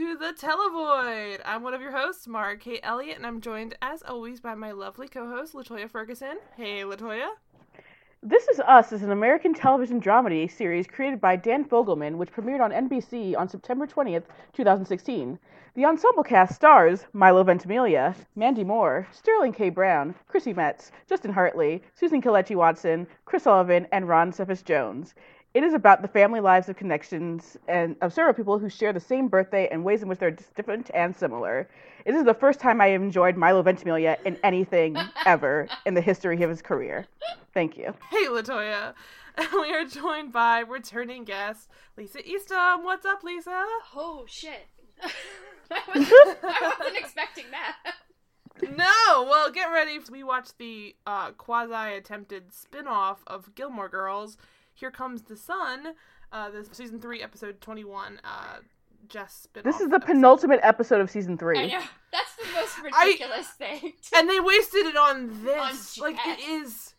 to the Televoid. I'm one of your hosts, Mara Kate Elliott, and I'm joined, as always, by my lovely co-host, Latoya Ferguson. Hey, Latoya. This Is Us is an American television dramedy series created by Dan Fogelman, which premiered on NBC on September 20th, 2016. The ensemble cast stars Milo Ventimiglia, Mandy Moore, Sterling K. Brown, Chrissy Metz, Justin Hartley, Susan Kelechi Watson, Chris Sullivan, and Ron Cephas Jones. It is about the family lives of connections and of several people who share the same birthday and ways in which they're different and similar. This is the first time I have enjoyed Milo Ventimiglia in anything ever in the history of his career. Thank you. Hey, Latoya. We are joined by returning guest Lisa Eastham. What's up, Lisa? Oh shit! I, wasn't, I wasn't expecting that. No, well, get ready. We watched the uh, quasi-attempted spin-off of Gilmore Girls. Here comes the sun. Uh, this season three, episode twenty-one. Uh, Jess. This is the penultimate episode of season three. I know that's the most ridiculous I, thing. And they wasted it on this. On like it is.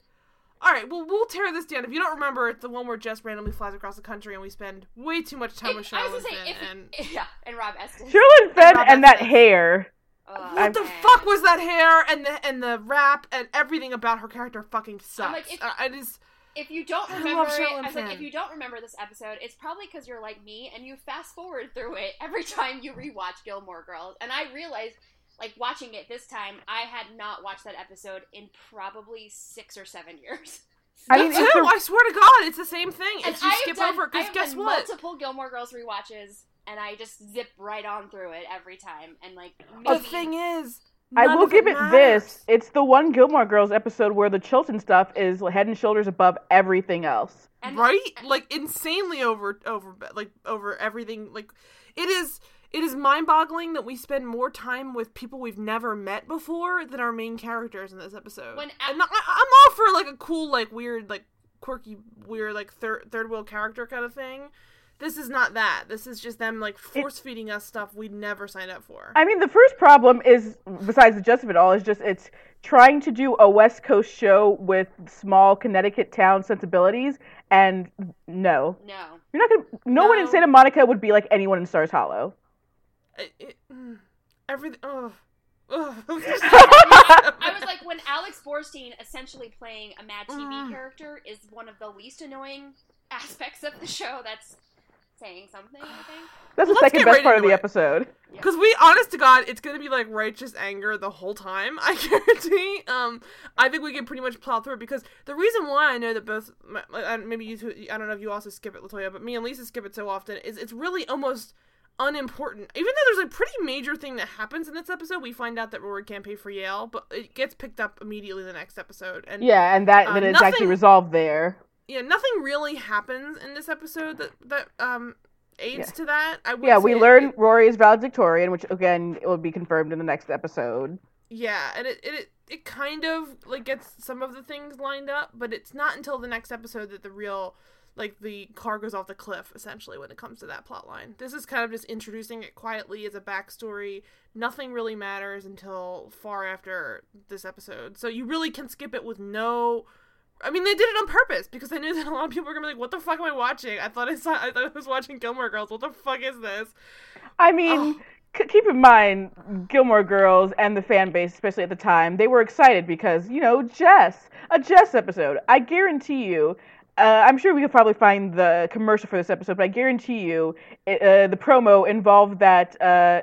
All right, well, we'll tear this down. If you don't remember, it's the one where Jess randomly flies across the country and we spend way too much time it, with Sherilyn Fenn and yeah, and Rob Estes. Sherilyn Fenn and, and that hair. what I'm, the fuck was that hair and the and the rap and everything about her character fucking sucks. Like, if, uh, I just if you don't remember it, I was like, if you don't remember this episode, it's probably because you're like me and you fast forward through it every time you rewatch Gilmore Girls. And I realized like watching it this time, I had not watched that episode in probably six or seven years. I mean, too. I swear to God, it's the same thing. It's you skip done, over because guess what? Multiple Gilmore Girls rewatches, and I just zip right on through it every time. And like, maybe... the thing is, I will give it, it this: it's the one Gilmore Girls episode where the Chilton stuff is head and shoulders above everything else. And, right? Like insanely over over like over everything. Like it is it is mind-boggling that we spend more time with people we've never met before than our main characters in this episode. When a- and I, am all for like a cool, like weird, like quirky, weird, like third third wheel character kind of thing. This is not that. This is just them like force feeding us stuff we never signed up for. I mean, the first problem is, besides the gist of it all, is just it's trying to do a West Coast show with small Connecticut town sensibilities, and no, no, you're not gonna. No, no. one in Santa Monica would be like anyone in Stars Hollow. It, it, mm, everything. Oh. I was like, when Alex Borstein, essentially playing a Mad TV mm. character, is one of the least annoying aspects of the show. That's saying something. I think that's the second best right part of the it. episode. Because we, honest to God, it's gonna be like righteous anger the whole time. I guarantee. Um, I think we can pretty much plow through it because the reason why I know that both, maybe you, two, I don't know if you also skip it, Latoya, but me and Lisa skip it so often is it's really almost unimportant. Even though there's a pretty major thing that happens in this episode, we find out that Rory can't pay for Yale, but it gets picked up immediately the next episode. And yeah, and that uh, then it's nothing, actually resolved there. Yeah, nothing really happens in this episode that that um aids yeah. to that. I yeah, we learn it, Rory is valedictorian, which again it will be confirmed in the next episode. Yeah, and it, it it kind of like gets some of the things lined up, but it's not until the next episode that the real like the car goes off the cliff essentially when it comes to that plot line. This is kind of just introducing it quietly as a backstory. Nothing really matters until far after this episode. So you really can skip it with no I mean, they did it on purpose because they knew that a lot of people were gonna be like, "What the fuck am I watching? I thought I saw, I thought I was watching Gilmore Girls. What the fuck is this?" I mean, oh. c- keep in mind, Gilmore Girls and the fan base, especially at the time, they were excited because you know Jess, a Jess episode. I guarantee you, uh, I'm sure we could probably find the commercial for this episode, but I guarantee you, it, uh, the promo involved that uh,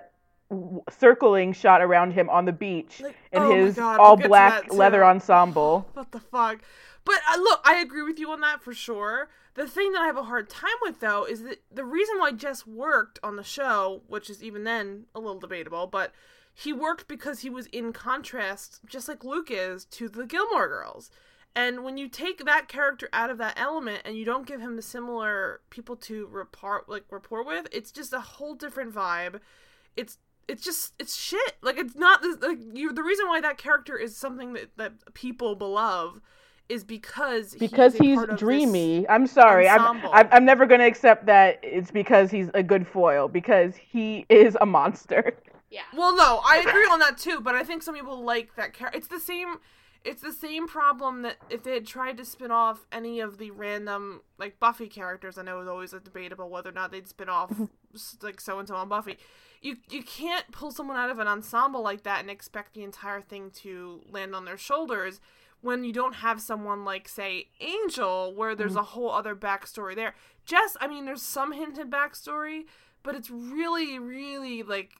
circling shot around him on the beach like, in oh his God, all we'll black leather ensemble. What the fuck? But uh, look, I agree with you on that for sure. The thing that I have a hard time with though is that the reason why Jess worked on the show, which is even then a little debatable, but he worked because he was in contrast, just like Luke is, to the Gilmore Girls. And when you take that character out of that element and you don't give him the similar people to report like rapport with, it's just a whole different vibe. It's it's just it's shit. Like it's not like you. The reason why that character is something that that people beloved is because because he's, he's dreamy. I'm sorry, I'm, I'm I'm never going to accept that it's because he's a good foil because he is a monster. Yeah. Well, no, I agree on that too, but I think some people like that character. It's the same it's the same problem that if they had tried to spin off any of the random like Buffy characters, I know it was always a debate about whether or not they'd spin off mm-hmm. like so and so on Buffy. You you can't pull someone out of an ensemble like that and expect the entire thing to land on their shoulders when you don't have someone like say Angel where there's a whole other backstory there. Jess, I mean, there's some hinted backstory, but it's really really like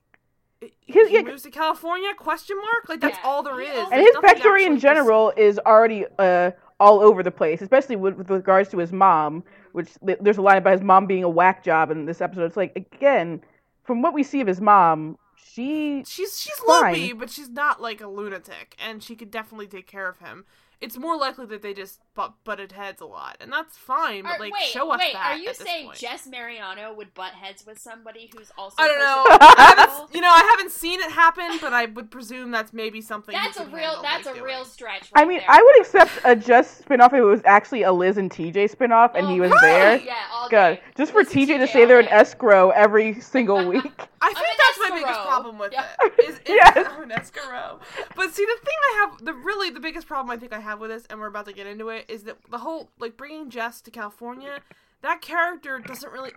His- he yeah. moves to California? Question mark. Like that's Yeah. all there He is. owns- and There's his backstory in actually general is already uh all over the place, especially with, with regards to his mom. Which there's a line about his mom being a whack job in this episode. It's like again, from what we see of his mom, she She's she's fine. loopy, but she's not like a lunatic, and she could definitely take care of him. It's more likely that they just butt, butted heads a lot, and that's fine. But Are- like, wait, show us wait, that. are you at this saying point. Jess Mariano would butt heads with somebody who's also I don't know. I haven't, you know, I haven't seen it happen, but I would presume that's maybe something. That's a real. handle, That's like, a doing. real stretch. I mean, there. I would accept a Just spinoff if it was actually a Liz and TJ spinoff and oh, he Oh, was right, there. Yeah, all Good. day. Just for Listen, TJ to TJ say they're an escrow every single week. I think an that's my biggest problem with Yeah. it. Is, is Yes. I'm an escarot. But see, the thing I have, the really the biggest problem I think I have with this, and we're about to get into it, is that the whole like bringing Jess to California, that character doesn't really.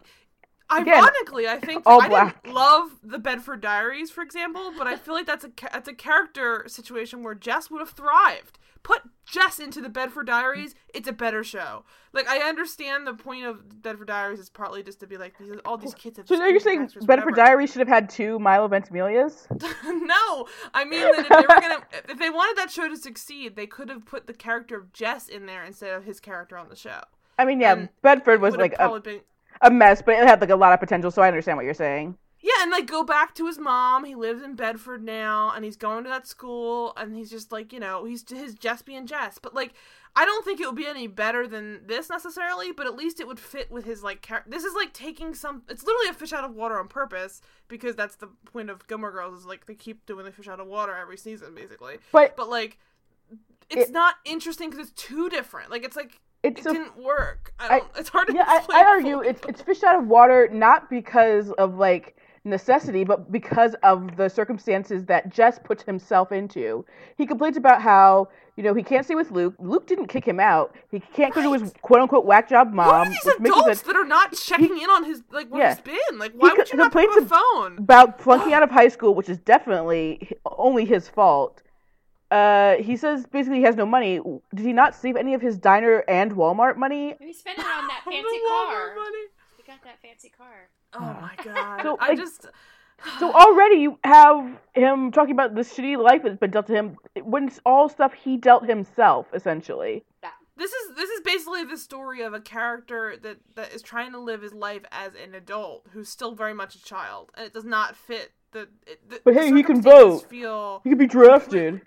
Again, Ironically, I think all I black. didn't love the Bedford Diaries, for example, but I feel like that's a that's a character situation where Jess would have thrived. Put Jess into the Bedford Diaries, it's a better show. Like I understand the point of Bedford Diaries is partly just to be like these all these kids have. So now you're saying Bedford whatever. Diaries should have had two Milo Ventimiglias? no, I mean that if they were gonna, if they wanted that show to succeed, they could have put the character of Jess in there instead of his character on the show. I mean, yeah, And Bedford was like a, been, a mess, but it had like a lot of potential, so I understand what you're saying. Yeah, and like go back to his mom. He lives in Bedford now, and he's going to that school, and he's just like you know he's his Jess being Jess, but like. I don't think it would be any better than this necessarily, but at least it would fit with his like character. This is like taking some. It's literally a fish out of water on purpose because that's the point of Gilmore Girls is like they keep doing the fish out of water every season basically. But but like it's It- not interesting because it's too different like it's like it's it a didn't work I I- don't, it's hard to yeah, I, I argue it's it's fish out of water not because of like necessity, but because of the circumstances that Jess puts himself into. He complains about how you know he can't stay with Luke. Luke didn't kick him out. He can't go to his quote unquote whack job who mom, are these adults it that are not checking in on his like where Yeah. he's been like why co- would you not pick up complains the phone about flunking out of high school, which is definitely only his fault. Uh, he says basically he has no money. Did he not save any of his diner and Walmart money? He spent it on that fancy car. money. He got that fancy car. Oh ah. my god So, I like, just So already you have him talking about the shitty life that's been dealt to him when it's all stuff he dealt himself, essentially. this is this is basically the story of a character that that is trying to live his life as an adult who's still very much a child and it does not fit the, the But hey, he can vote. feel He could be drafted.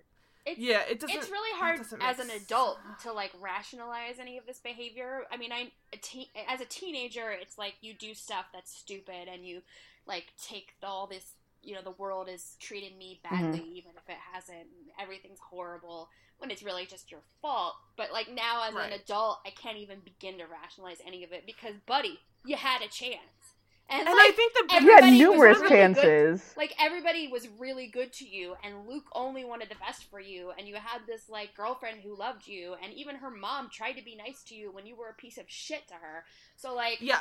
It's, yeah it doesn't it's really hard doesn't as make an sense. adult to like rationalize any of this behavior. I mean, I'm a teen, as a teenager, it's like you do stuff that's stupid and you like take all this, you know, the world is treating me mm-hmm. badly even if it hasn't. Everything's horrible when it's really just your fault. But like now as Right. an adult, I can't even begin to rationalize any of it because buddy, you had a chance. And, and like, I think the you had numerous really good. chances. like everybody was really good to you and luke only wanted the best for you and you had this like girlfriend who loved you and even her mom tried to be nice to you when you were a piece of shit to her so like yeah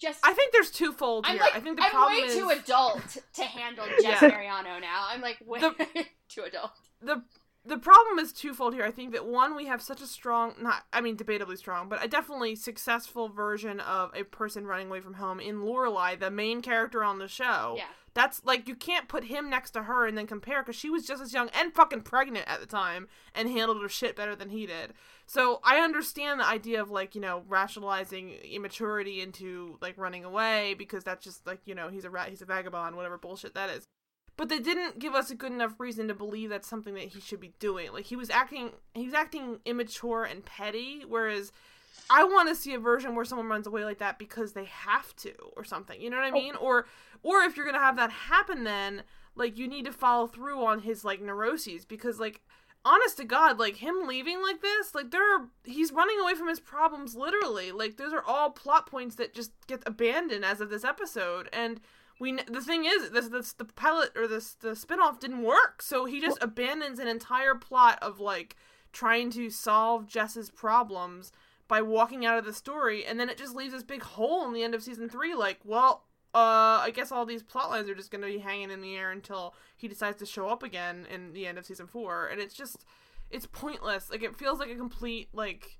just I think there's twofold I'm here. like I think the problem is. I'm problem way is too adult to handle Jess Yeah. Mariano now. I'm like way The- too adult. the the problem is twofold here. I think that one, we have such a strong, not I mean debatably strong, but a definitely successful version of a person running away from home in Lorelai, the main character on the show. Yeah. That's like you can't put him next to her and then compare because she was just as young and fucking pregnant at the time and handled her shit better than he did. So I understand the idea of like you know rationalizing immaturity into like running away because that's just like you know he's a rat, he's a vagabond, whatever bullshit that is but they didn't give us a good enough reason to believe that's something that he should be doing. Like he was acting he was acting immature and petty, whereas I want to see a version where someone runs away like that because they have to or something. You know what I oh. mean? Or or if you're going to have that happen then like you need to follow through on his like neuroses because like honest to god like him leaving like this like there are he's running away from his problems literally like those are all plot points that just get abandoned as of this episode and we the thing is this this the pilot or this the spin-off didn't work so he just abandons an entire plot of like trying to solve Jess's problems by walking out of the story, and then it just leaves this big hole in the end of season three. Like, well, uh, I guess all these plot lines are just going to be hanging in the air until he decides to show up again in the end of season four, and it's just, it's pointless. Like, it feels like a complete like,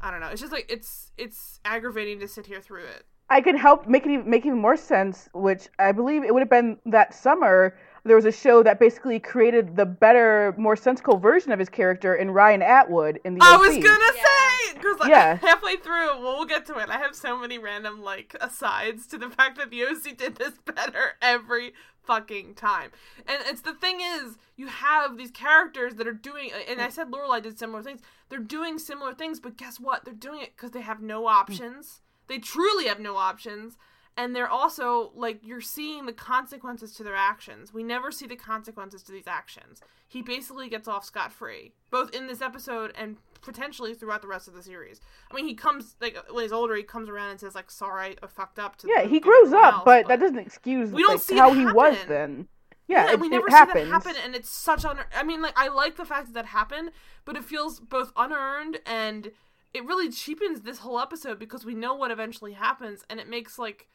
I don't know. It's just like it's it's aggravating to sit here through it. I could help make it make even more sense, which I believe it would have been that summer there was a show that basically created the better, more sensical version of his character in Ryan Atwood in the. I OC. was gonna yeah. say because like, yeah. halfway through, well, we'll get to it. I have so many random like asides to the fact that the OC did this better every fucking time. And it's the thing is, you have these characters that are doing, and I said Lorelai did similar things. They're doing similar things, but guess what? They're doing it because they have no options. They truly have no options and they're also like you're seeing the consequences to their actions. We never see the consequences to these actions. He basically gets off scot free, both in this episode and potentially throughout the rest of the series. I mean, he comes like when he's older, he comes around and says like, "Sorry, I fucked up." To yeah, he grows up, else, but, but, that doesn't excuse we don't like, see how he was then. Yeah, yeah it, we never see happens. that happen, and it's such un. I mean, like I like the fact that that happened, but it feels both unearned and it really cheapens this whole episode because we know what eventually happens, and it makes like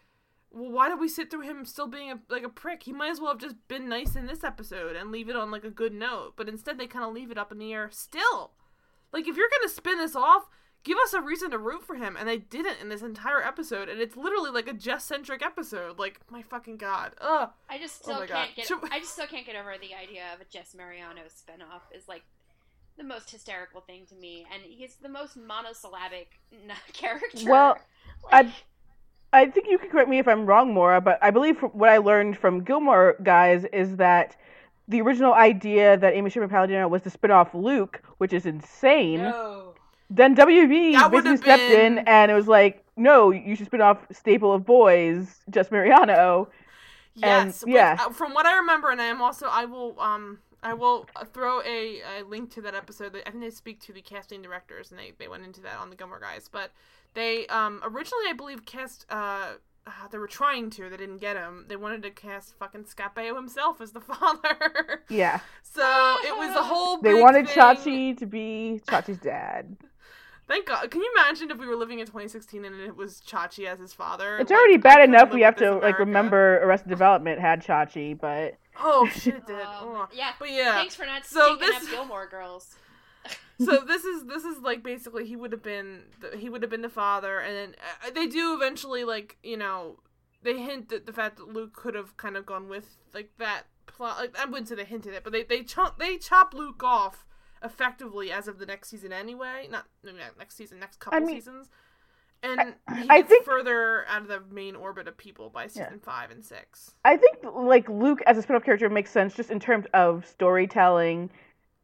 well, why did we sit through him still being a, like a prick? He might as well have just been nice in this episode and leave it on like a good note. But instead, they kind of leave it up in the air still. Like, if you're gonna spin this off, give us a reason to root for him, and they didn't in this entire episode. And it's literally like a Jess centric episode. Like, my fucking god, ugh. I just oh still oh can't god. get. I just still can't get over the idea of a Jess Mariano spinoff. Is like the most hysterical thing to me, and he's the most monosyllabic character. Well, like, I I think you can correct me if I'm wrong, Maura, but I believe what I learned from Gilmore Guys is that the original idea that Amy Sherman Palladino was to spin off Luke, which is insane. No. Then WB basically stepped been... in and it was like, no, you should spin off Staple of Boys, Jess Mariano. Yes, and, yeah. Uh, from what I remember, and I am also I will um I will throw a, a link to that episode. I think they speak to the casting directors, and they, they went into that on the Gilmore Guys. But they um originally, I believe, cast uh, uh they were trying to. They didn't get him. They wanted to cast fucking Scott Baio himself as the father. Yeah. so it was a whole. They wanted thing. Chachi to be Chachi's dad. Thank God. Can you imagine if we were living in 2016 and it was Chachi as his father? It's like, already bad enough we have to America. like remember Arrested Development had Chachi, but oh shit, it did. Um, oh. Yeah, but yeah. Thanks for not so this... up Gilmore Girls. so this is this is like basically he would have been the, he would have been the father, and then uh, they do eventually like you know they hint at the fact that Luke could have kind of gone with like that plot. Like I wouldn't say they hinted it, but they they chop they chop Luke off effectively as of the next season anyway. Not next season, next couple I mean, seasons. And I, I think further out of the main orbit of people by season yeah. five and six. I think like Luke as a spin-off character makes sense just in terms of storytelling,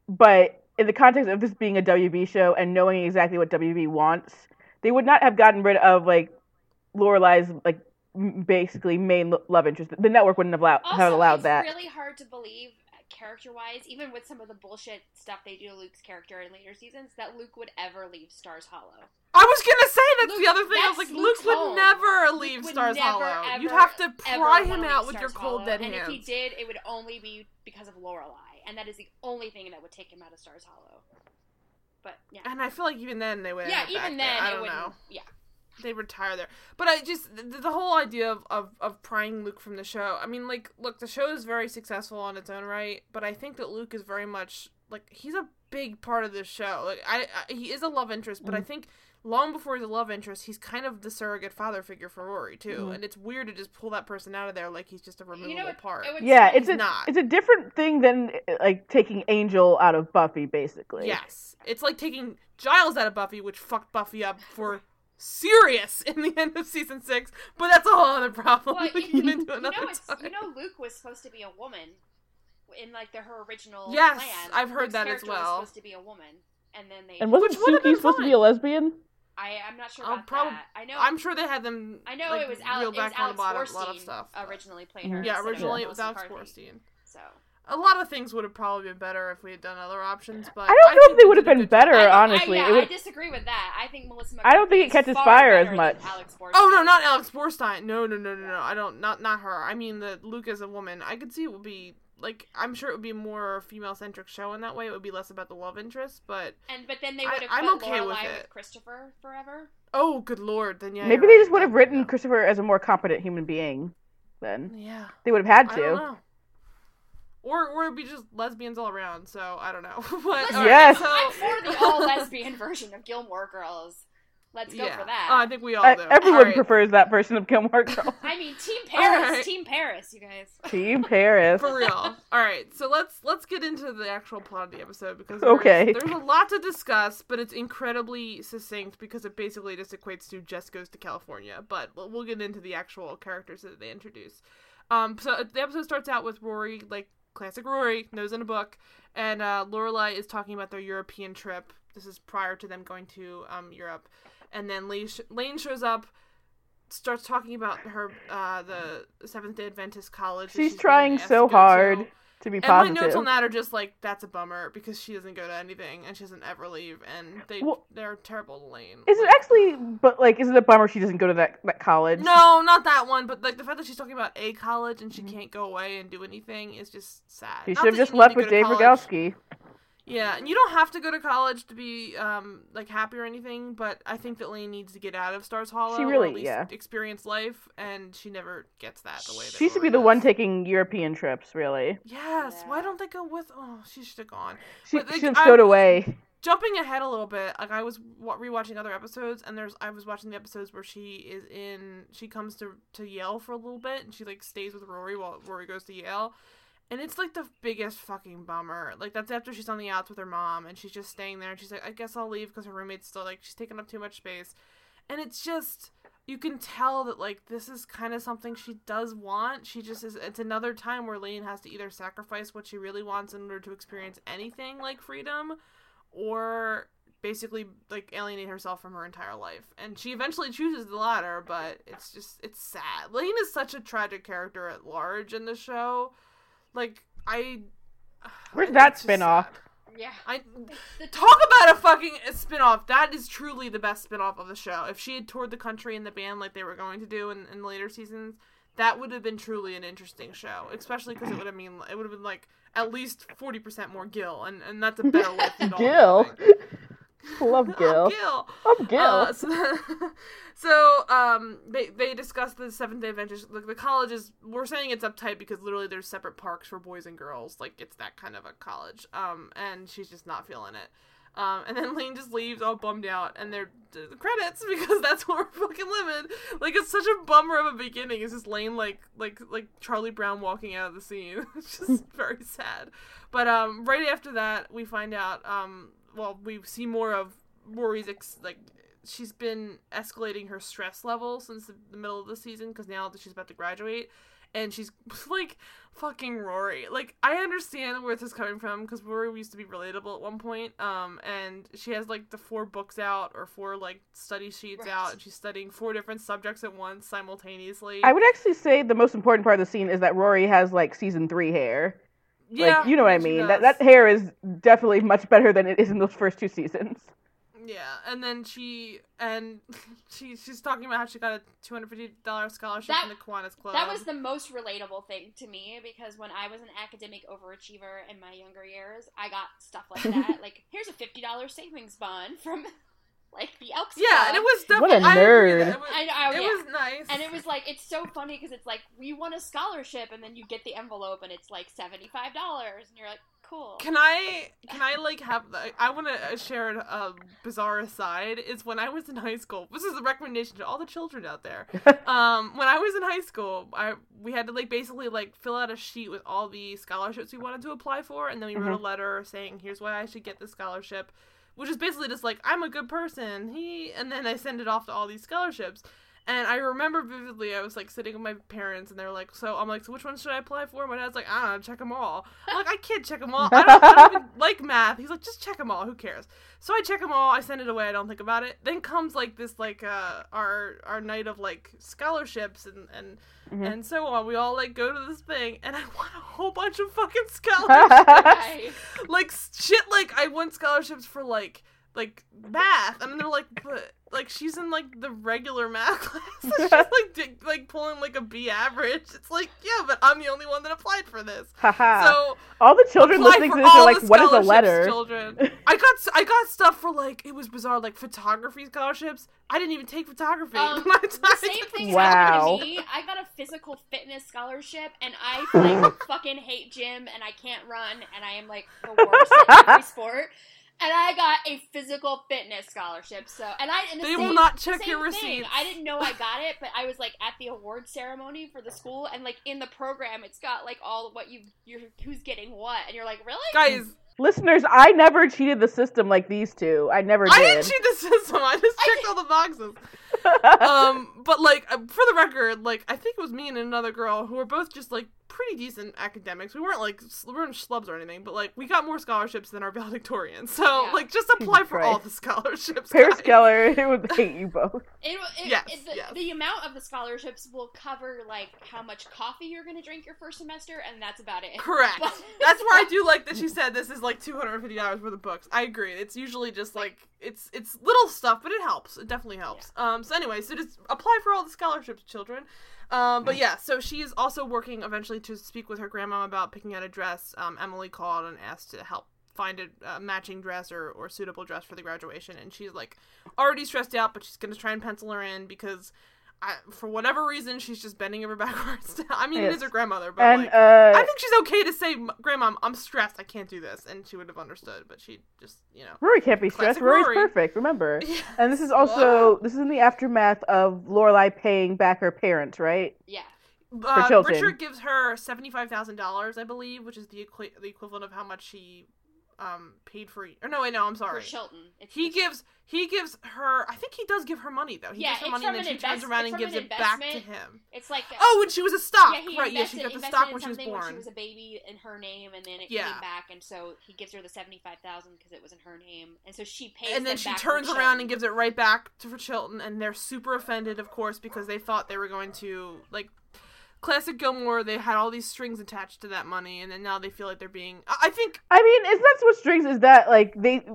but in the context of this being a WB show and knowing exactly what WB wants, they would not have gotten rid of like Lorelai's like basically main love interest. The network wouldn't have allowed also, have allowed that. It's really hard to believe character wise, even with some of the bullshit stuff they do to Luke's character in later seasons, that Luke would ever leave Stars Hollow. I was gonna say that's Luke, the other thing. I was like, Luke would never leave Stars never, Hollow. Ever, You'd have to pry him out with your cold Hollow, dead and hands. And if he did, it would only be because of Lorelai, and that is the only thing that would take him out of Stars Hollow. But yeah, and I feel like even then they would. Yeah, even then there. I don't know. Yeah, they retire there. But I just the, the, whole idea of, of of prying Luke from the show. I mean, like, look, the show is very successful on its own right, but I think that Luke is very much like he's a big part of this show. Like, I, I he is a love interest, but mm. I think long before he's a love interest, he's kind of the surrogate father figure for Rory too. Mm. And it's weird to just pull that person out of there like he's just a removable you know, part. It yeah, it's a not. it's a different thing than like taking Angel out of Buffy, basically. Yes, it's like taking Giles out of Buffy, which fucked Buffy up for serious in the end of season six, but that's a whole other problem. Well, you, you, know you, know Luke was supposed to be a woman in like the, her original yes, plan. I've heard Luke's that as well. Was supposed to be a woman, and then they and wasn't Suki supposed to be a lesbian? I I'm not sure about prob- that. I know. I'm sure they had them. I know like, it was, Ale- it was Alex a lot, Borstein lot of stuff. originally playing her. Mhm. Yeah, originally it was Alex Borstein. So a lot of things would have probably been better if we had done other options, but I don't know if they would have been better. I, honestly, I, yeah, I disagree with that. I think Melissa. I don't think it catches fire as much. Oh no, not Alex Borstein. No, no, no, no, no. I don't. Not not her. I mean, the Luke as a woman. I could see it would be like I'm sure it would be more female centric show in that way. It would be less about the love interest, but and but then they would have I'm okay Lorelai with with, it. Christopher forever. oh, good lord, then yeah. Maybe they right. just would have written. Christopher as a more competent human being. Then Yeah, they would have had I don't to. Know. Or or it'd be just lesbians all around. So I don't know. but Listen, alright, Yes. so- I'm for the all lesbian version of Gilmore Girls. Let's go yeah. for that. Oh, I think we all Uh, do. everyone Alright. prefers that version of Gilmore Girls. I mean, Team Paris, Alright. Team Paris, you guys. Team Paris. For real. All right, so let's let's get into the actual plot of the episode because there's, Okay. there's a lot to discuss, but it's incredibly succinct because it basically just equates to Jess goes to California. But we'll we'll get into the actual characters that they introduce. Um, so the episode starts out with Rory, like classic Rory, nose in a book, and uh, Lorelai is talking about their European trip. This is prior to them going to um, Europe, and then Lane, sh- Lane shows up. Starts talking about her, uh, the Seventh Day Adventist college. She's, She's trying so hard to. To be And my notes on that are just like that's a bummer because she doesn't go to anything and she doesn't ever leave and they Well, they're terrible Lane. Is it actually? But like, is it a bummer she doesn't go to that that college? No, not that one. But like the fact that she's talking about a college and she Mhm. can't go away and do anything is just sad. She should have just left with Dave college. Rygalski. Yeah, and you don't have to go to college to be um like happy or anything. But I think that Lane needs to get out of Stars Hollow. She or really- at least yeah. experience life, and she never gets that the way. That She should be Rory the one taking European trips. Really, Yes. Why don't they go with? Oh, she should have gone. she But, like, should have stowed away. jumping ahead a little bit like i was rewatching other episodes and there's i was watching the episodes where she is in she comes to to yale for a little bit and she like stays with rory while rory goes to yale and it's like the biggest fucking bummer. Like that's after she's on the outs with her mom and she's just staying there and she's like i guess i'll leave because her roommate's still like she's taking up too much space. And it's just you can tell that like this is kind of something she does want. She just is it's another time where lane has to either sacrifice what she really wants in order to experience anything like freedom or basically like alienate herself from her entire life. And she eventually chooses the latter but it's just it's sad. Lane is such a tragic character at large in the show like i Where's it's that just spin-off? Yeah. i talk about a fucking spin-off that is truly the best spin-off of the show if she had toured the country in the band like they were going to do in, in later seasons that would have been truly an interesting show especially because it would have mean it would have been like at least 40% more gil and, and that's a better way to feed all Gil. Love Gil. Gil. Love Gil. Uh, so, so, um, they they discuss the Seventh Day Adventist. Like the college is, we're saying it's uptight because literally there's separate parks for boys and girls. Like it's that kind of a college. Um, and she's just not feeling it. Um, and then Lane just leaves all bummed out, and they're the credits because that's where we're fucking living. Like it's such a bummer of a beginning. It's just Lane like like like Charlie Brown walking out of the scene. It's just very sad. But um, right after that, we find out um, well, we see more of Rory's ex- like she's been escalating her stress level since the, the middle of the season because now that she's about to graduate and she's like fucking Rory. Like I understand where this is coming from because Rory used to be relatable at one point. Um, and she has like the four books out or four like study sheets Right. out, and she's studying four different subjects at once simultaneously. I would actually say the most important part of the scene is that Rory has like season three hair. Yeah, like you know what I mean. That that hair is definitely much better than it is in those first two seasons. Yeah, and then she and she she's talking about how she got a two hundred fifty dollars scholarship That- from the Kiwanis Club. that was the most relatable thing to me because when I was an academic overachiever in my younger years, I got stuff like that. like, here's a fifty dollars savings bond from like the Elks yeah, Club. and it was What definitely a I agree nerd. that It was, I, I, oh, it yeah. was nice, and it was like it's so funny because it's like we won a scholarship, and then you get the envelope, and it's like seventy five dollars, and you're like, cool. Can I can I like have the, I want to uh, share a um, bizarre aside is when I was in high school. This is a recommendation to all the children out there. um, when I was in high school, I we had to like basically like fill out a sheet with all the scholarships we wanted to apply for, and then we wrote a mm-hmm. letter saying here's why I should get the scholarship, which is basically just like I'm a good person. He and then I send it off to all these scholarships. And I remember vividly, I was like sitting with my parents, and they're like, "So I'm like, so which one should I apply for?" My dad's like, "I don't know, check them all." I'm like, "I can't check them all. I don't, I don't even like math." He's like, "Just check them all. Who cares?" So I check them all. I send it away. I don't think about it. Then comes like this, like uh, our our night of like scholarships and and Mhm. and so on. We all like go to this thing, and I won a whole bunch of fucking scholarships like shit like i won scholarships for like like math, and they're like, but like she's in like the regular math class. she's like di- like pulling like a B average. It's like yeah, but I'm the only one that applied for this. so all the children listening to this are like, what is a letter? Children, I got I got stuff for like it was bizarre like photography scholarships. I didn't even take photography. Um, the same thing wow. happened to me. I got a physical fitness scholarship, and I like fucking hate gym, and I can't run, and I am like the worst at every sport and I got a physical fitness scholarship. So, and I and the they same, will not check your receipts. Thing, I didn't know I got it, but I was like at the award ceremony for the school, and like in the program, it's got like all what you you're who's getting what, and you're like, really, guys. Listeners, I never cheated the system like these two. I never did. I didn't cheat the system. I just checked all the boxes. um, but like uh, for the record, like I think it was me and another girl who were both just like pretty decent academics. We weren't like we weren't schlubs or anything, but like we got more scholarships than our valedictorians. So yeah. like just apply for all the scholarships. Paris Geller would hate you both. It, it, yes, it, the, yes. the amount of the scholarships will cover like how much coffee you're going to drink your first semester, and that's about it. Correct. But, that's where I do like that she said this is like two hundred and fifty dollars worth of books. I agree. It's usually just like it's it's little stuff, but it helps. It definitely helps. Yeah. Um. So anyway, so just apply for all the scholarships, children. Um, but yeah, so she's also working eventually to speak with her grandma about picking out a dress. Um, Emily called and asked to help find a, a, matching dress or, or suitable dress for the graduation, and she's like already stressed out, but she's gonna try and pencil her in because I, for whatever reason, she's just bending over backwards. I mean, yes. it is her grandmother, but and, like, uh, I think she's okay to say, "Grandma, I'm stressed. I can't do this," and she would have understood. But she just, you know, Rory can't be stressed. Rory's Rory. perfect. Remember, yes. and this is also this is in the aftermath of Lorelai paying back her parents, right? Yeah. Uh, Richard gives her seventy five thousand dollars, I believe, which is the equi- the equivalent of how much she um paid for or no wait no I'm sorry for Chilton. It's he gives he gives her I think he does give her money though. He yeah, gives her money and then she invest, turns around and gives it back to him. It's like oh when she was a stock yeah, right yeah she got the stock when she was born. She was a baby in her name and then it yeah. came back and so he gives her the seventy five thousand because it was in her name and so she pays and then she turns around and gives it right back to for Chilton and they're super offended of course because they thought they were going to like classic Gilmore, they had all these strings attached to that money, and then now they feel like they're being. I think. I mean, it's not so much strings is that like they,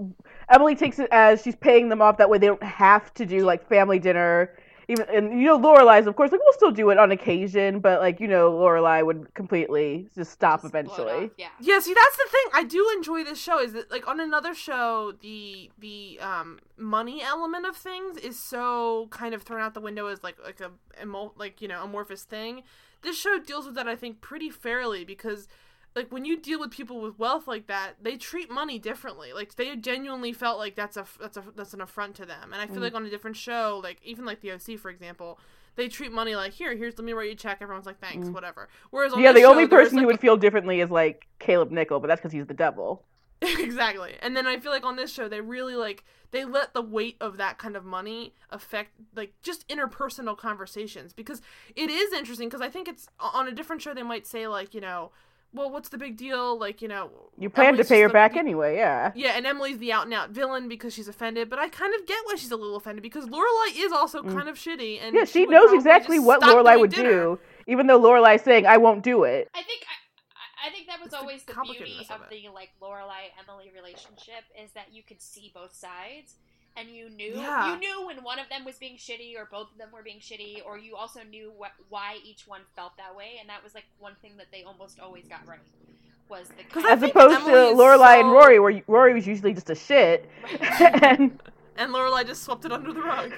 Emily takes it as she's paying them off. That way, they don't have to do like family dinner. Even and you know, Lorelai's of course like we'll still do it on occasion, but like you know, Lorelai would completely just stop just eventually. Yeah. Yeah. See, that's the thing. I do enjoy this show. Is that like on another show, the the um money element of things is so kind of thrown out the window as like like a like you know amorphous thing this show deals with that I think pretty fairly because like when you deal with people with wealth like that, they treat money differently. Like they genuinely felt like that's a that's a that's an affront to them. And I feel mm. like on a different show, like even like the OC for example, they treat money like here, here's let me write you a check. Everyone's like thanks, mm. whatever. Whereas yeah, the show, only person like, who would feel differently is like Caleb Nichol, but that's because he's the devil. exactly. And then I feel like on this show they really like they let the weight of that kind of money affect like just interpersonal conversations because it is interesting because I think it's on a different show they might say like, you know, well, what's the big deal? Like, you know, you plan Emily's to pay her the, back anyway, yeah. Yeah, and Emily's the out and out villain because she's offended, but I kind of get why she's a little offended because Lorelai is also mm. kind of shitty, and yeah, she, she knows exactly what Lorelai would dinner. do, even though Lorelai's saying, "I won't do it." I think I think that was it's always the, the beauty of, of the like Lorelai Emily relationship is that you could see both sides and you knew yeah. you knew when one of them was being shitty or both of them were being shitty or you also knew what, why each one felt that way and that was like one thing that they almost always got right was the as opposed to Lorelai so... and Rory where Rory was usually just a shit right. and and Lorelai just swept it under the rug.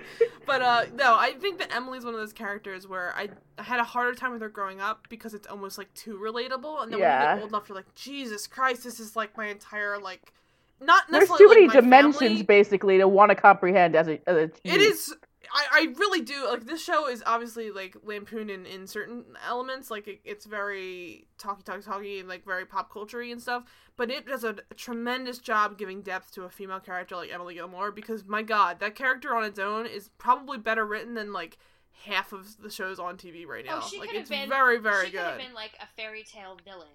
But uh, no, I think that Emily's one of those characters where I, I had a harder time with her growing up because it's almost like too relatable, and then yeah. when you get old enough, you're like, Jesus Christ, this is like my entire like. Not necessarily. There's too many like, dimensions family. basically to want to comprehend as a. As a it is I, I really do like this show is obviously like lampoon in, in certain elements like it, it's very talky talky talky and like very pop culture and stuff but it does a, a, tremendous job giving depth to a female character like emily gilmore because my god that character on its own is probably better written than like half of the shows on tv right oh, now. oh, she like it's been, very very she good. could have been like a fairy tale villain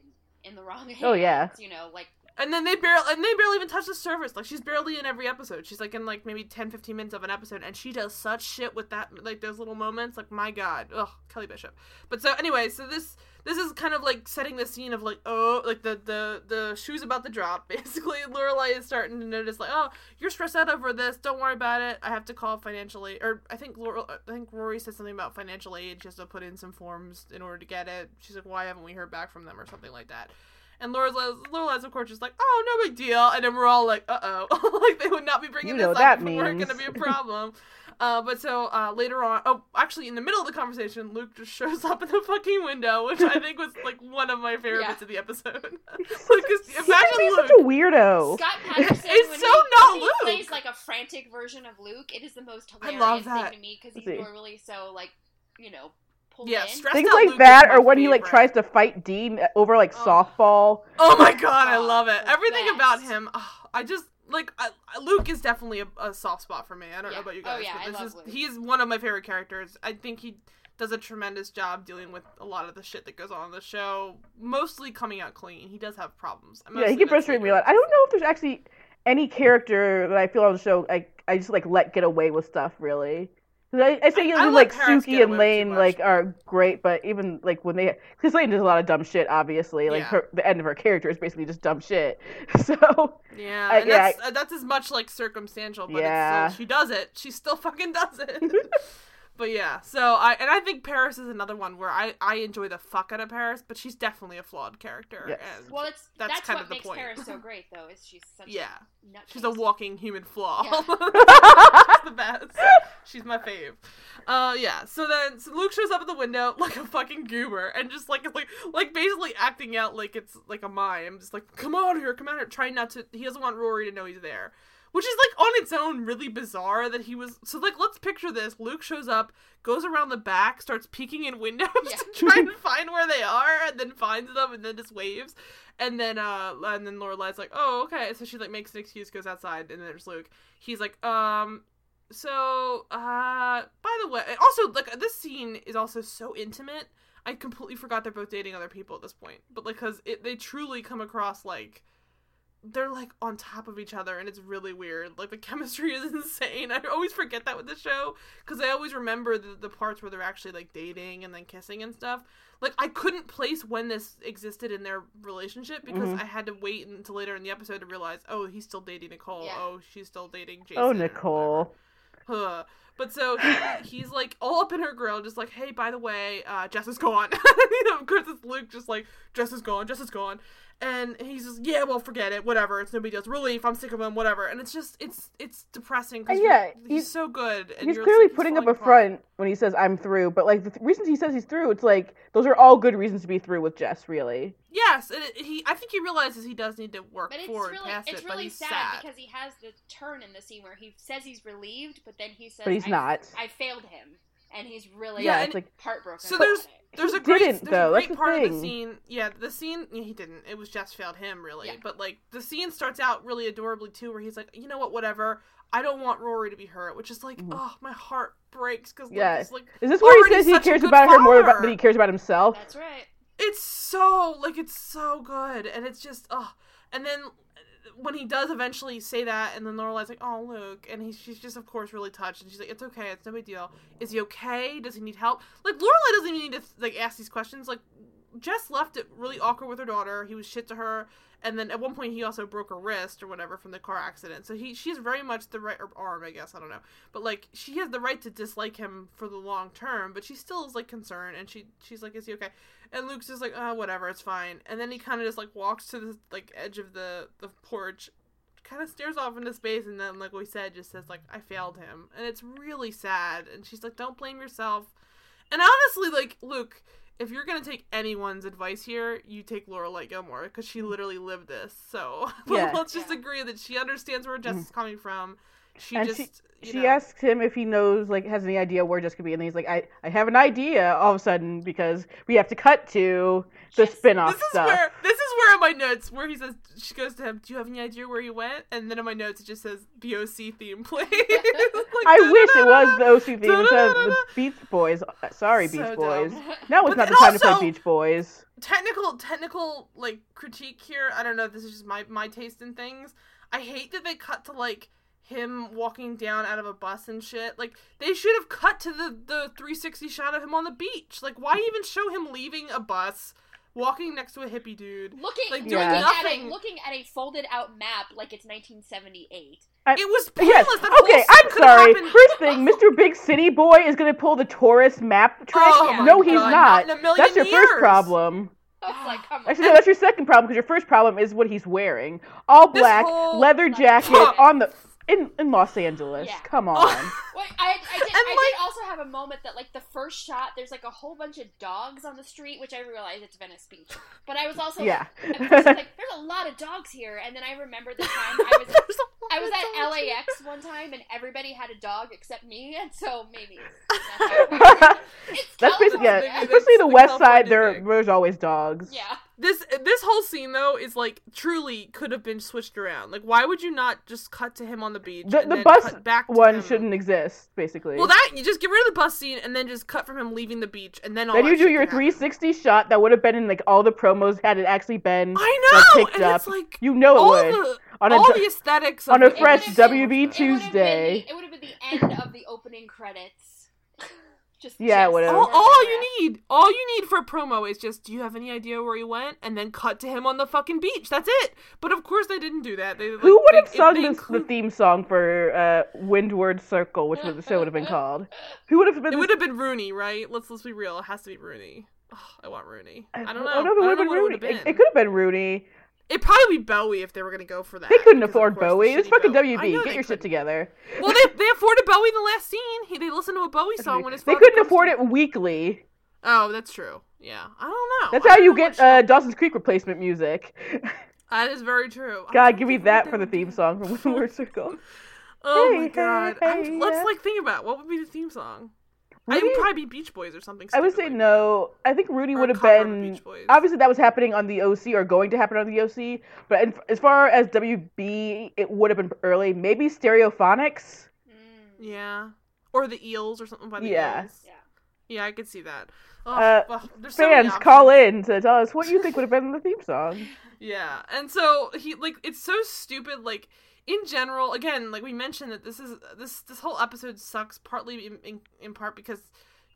in the wrong hands oh yeah. you know like And then they barely and they barely even touch the surface. Like she's barely in every episode. She's like in like maybe 10, 15 minutes of an episode, and she does such shit with that like those little moments. Like my god, ugh, Kelly Bishop. But so anyway, so this this is kind of like setting the scene of like oh like the the the shoes about to drop. Basically, Lorelai is starting to notice like oh you're stressed out over this. Don't worry about it. I have to call financially or I think Laura, I think Rory said something about financial aid. She has to put in some forms in order to get it. She's like why haven't we heard back from them or something like that. And Lorelai's, Lorelai's of course, just like, oh, no big deal. And then we're all like, uh oh. like, they would not be bringing You know this that up if it weren't going to be a problem. uh, but so uh, later on, oh, actually, in the middle of the conversation, Luke just shows up in the fucking window, which I think was like one of my favorite Yeah. bits of the episode. Because He's imagine such a weirdo. Scott Patterson, It's so he, not when he Luke. plays like a frantic version of Luke, it is the most hilarious thing to me because he's normally so like, you know, pulled Yeah, in. Things like Luke that, or when he like tries to fight Dean over like Oh. softball. Oh my god, I Oh, love it. the Everything about him. oh, I just like I, I- Luke is definitely a, a soft spot for me. I don't know about you Oh, guys, yeah, but I this love is Luke. he's one of my favorite characters. I think he does a tremendous job dealing with a lot of the shit that goes on in the show. Mostly coming out clean. He does have problems. Yeah, he can that's frustrate me a lot. I don't know if there's actually any character that I feel on the show I I just like let get away with stuff really. I, I say I- I even like Suki and away with too Lane like are great, but even like when they because Lane does a lot of dumb shit. Obviously, like Yeah. her the end of her character is basically just dumb shit. So Yeah, I- and yeah, that's uh, that's as much like circumstantial, but Yeah. it's still, she does it. She still fucking does it. but yeah, so I and I think Paris is another one where I I enjoy the fuck out of Paris, but she's definitely a flawed character. Yes. And Well, it's That's that's, kind what of the makes point. Paris so great, though. Is she's such yeah, a nutcase. she's a walking human flaw. Yeah. she's the best. She's my fave. Uh, yeah. So then, so Luke shows up at the window like a fucking goober, and just like like like basically acting out like it's like a mime, just like come on here, come on here, trying not to. He doesn't want Rory to know he's there, which is like on its own really bizarre that he was. So like, let's picture this: Luke shows up, goes around the back, starts peeking in windows Yeah. to try and find where they are, and then finds them, and then just waves. And then uh and then Lorelai's like, "Oh, okay." So she like makes an excuse, goes outside, and then there's Luke. He's like, "Um, so uh by the way, also like this scene is also so intimate. I completely forgot they're both dating other people at this point. But like it they truly come across like they're like on top of each other and it's really weird. Like the chemistry is insane. I always forget that with the show cuz I always remember the, the parts where they're actually like dating and then kissing and stuff. Like I couldn't place when this existed in their relationship because Mhm. I had to wait until later in the episode to realize, oh, he's still dating Nicole. Yeah. Oh, she's still dating Jason. oh. Nicole. Huh. But so he, he's like all up in her grill, just like, hey, by the way, uh, Jess is gone. you know, of course, it's Luke, just like, Jess is gone, Jess is gone. And he's just, yeah, well, forget it, whatever. It's no big deal. It's relief. I'm sick of him, whatever. And it's just, it's, it's depressing because yeah, he's, he's- so good. And He's you're clearly like, putting up a apart. front when he says I'm through, but like the th- reasons he says he's through, it's like those are all good reasons to be through with Jess, really. Yes, and it, he, I think he realizes he does need to work But it's forward really, past it's it, but really he's sad, sad. because he has the turn in the scene where he says he's relieved, but then he says, But he's I, not. I failed him, and he's really Yeah, Yeah, it's like heartbroken. So there's there's a He great didn't, there's though. a That's great the part of the scene. Yeah, the scene yeah, he didn't. It was just failed him really. Yeah. But like the scene starts out really adorably too, where he's like, you know what, whatever. I don't want Rory to be hurt, which is like, Mhm. oh, my heart breaks because Yeah. like is this where he says he cares good about her more about, than he cares about himself? That's right. it's so like it's so good, and it's just oh, and then uh, when he does eventually say that, and then Lorelai's like, "Oh, Luke," and he's she's just of course really touched, and she's like, "It's okay, it's no big deal. Is he okay? Does he need help?" Like Lorelai doesn't even need to like ask these questions. Like Jess left it really awkward with her daughter. He was shit to her, and then at one point he also broke her wrist or whatever from the car accident. So he she's very much the right arm, I guess I don't know, but like she has the right to dislike him for the long term, but she still is like concerned, and she she's like, "Is he okay?" And Luke's just like, "Oh, whatever, it's fine." And then he kind of just like walks to the like edge of the the porch, kind of stares off into space, and then like we said, just says like, "I failed him," and it's really sad. And she's like, "Don't blame yourself." And honestly, like Luke, if you're gonna take anyone's advice here, you take Lorelai Gilmore because she mm. literally lived this. So Yeah. let's just Yeah. agree that she understands where Jess mm-hmm. is coming from. She And just she- She asks him if he knows, like, has any idea where Jess could be, and he's like, "I, I have an idea." All of a sudden, because we have to cut to the Yes. spin-off this is stuff. where this swear on my notes where he says she goes to him, "Do you have any idea where he went?" And then in my notes it just says "BOC theme play." like, I wish it was the OC theme instead of the Beach Boys. Sorry, Beach Boys. Dumb. Now it's but not the time also, to play Beach Boys. Technical, technical like critique here. I don't know. This is just my my taste in things. I hate that they cut to like him walking down out of a bus and shit. Like they should have cut to the the 360 shot of him on the beach. Like why even show him leaving a bus? Walking next to a hippie dude, looking, like doing yeah. nothing, at a, looking at a folded out map like it's 1978. I, it was pointless. Yes. Okay, I'm sorry. First thing, Mr. Big City Boy is gonna pull the tourist map trick. Oh, no, he's not. not That's your years. first problem. Like, Actually, no, that's your second problem because your first problem is what he's wearing: all black, whole... leather jacket on the in in Los Angeles. Yeah. Come oh, on. Wait, I, I, did, I like, did also have a moment that like the first shot, there's like a whole bunch of dogs on the street, which I realize it's Venice Beach. But I was also yeah, like, like there's a lot of dogs here, and then I remember the time I was I was at LAX here. one time, and everybody had a dog except me, and so maybe that's, that's basically yeah, especially the West Side. There, there's always dogs. Yeah. This this whole scene though is like truly could have been switched around. Like, why would you not just cut to him on the beach? The, the bus back one him? shouldn't exist, basically. Well, that you just get rid of the bus scene and then just cut from him leaving the beach, and then all then you do your 360 happen. shot that would have been in like all the promos had it actually been. I know, like, picked up. Like, you know it would. The, on all a, the aesthetics on a fresh WB Tuesday. It would have been the end of the opening credits. Just yeah, just whatever. All, all, you need, all you need for a promo is just, do you have any idea where he went? And then cut to him on the fucking beach. That's it. But of course they didn't do that. They, like, Who would have they, sung this, include... the theme song for uh, Windward Circle, which was the show would have been called? Who would have been? It would have been Rooney, right? Let's let's be real. It has to be Rooney. Oh, I want Rooney. I don't know. I don't know, I don't know what it would have been. It, it could have been Rooney. It'd probably be Bowie if they were gonna go for that. They couldn't afford Bowie. It's fucking Bowie. WB. Get your couldn't. shit together. Well, they they afforded Bowie in the last scene. He, they listened to a Bowie song when his. They couldn't afford it weekly. Oh, that's true. Yeah, I don't know. That's how you get uh, Dawson's Creek replacement music. That is very true. God, give me that for the theme song from Windward Circle. oh hey, my god! Hey, hey, let's yeah. like think about what would be the theme song. Rudy, I would probably be Beach Boys or something. I would say like no. I think Rudy would have been. Obviously, that was happening on the OC or going to happen on the OC. But in, as far as WB, it would have been early. Maybe Stereophonics. Mm. Yeah, or the Eels or something by the yeah. Eels. Yeah, yeah, I could see that. Oh, uh, oh, fans, call in to tell us what you think would have been the theme song. Yeah, and so he like it's so stupid. Like in general, again, like we mentioned that this is this this whole episode sucks partly in, in, in part because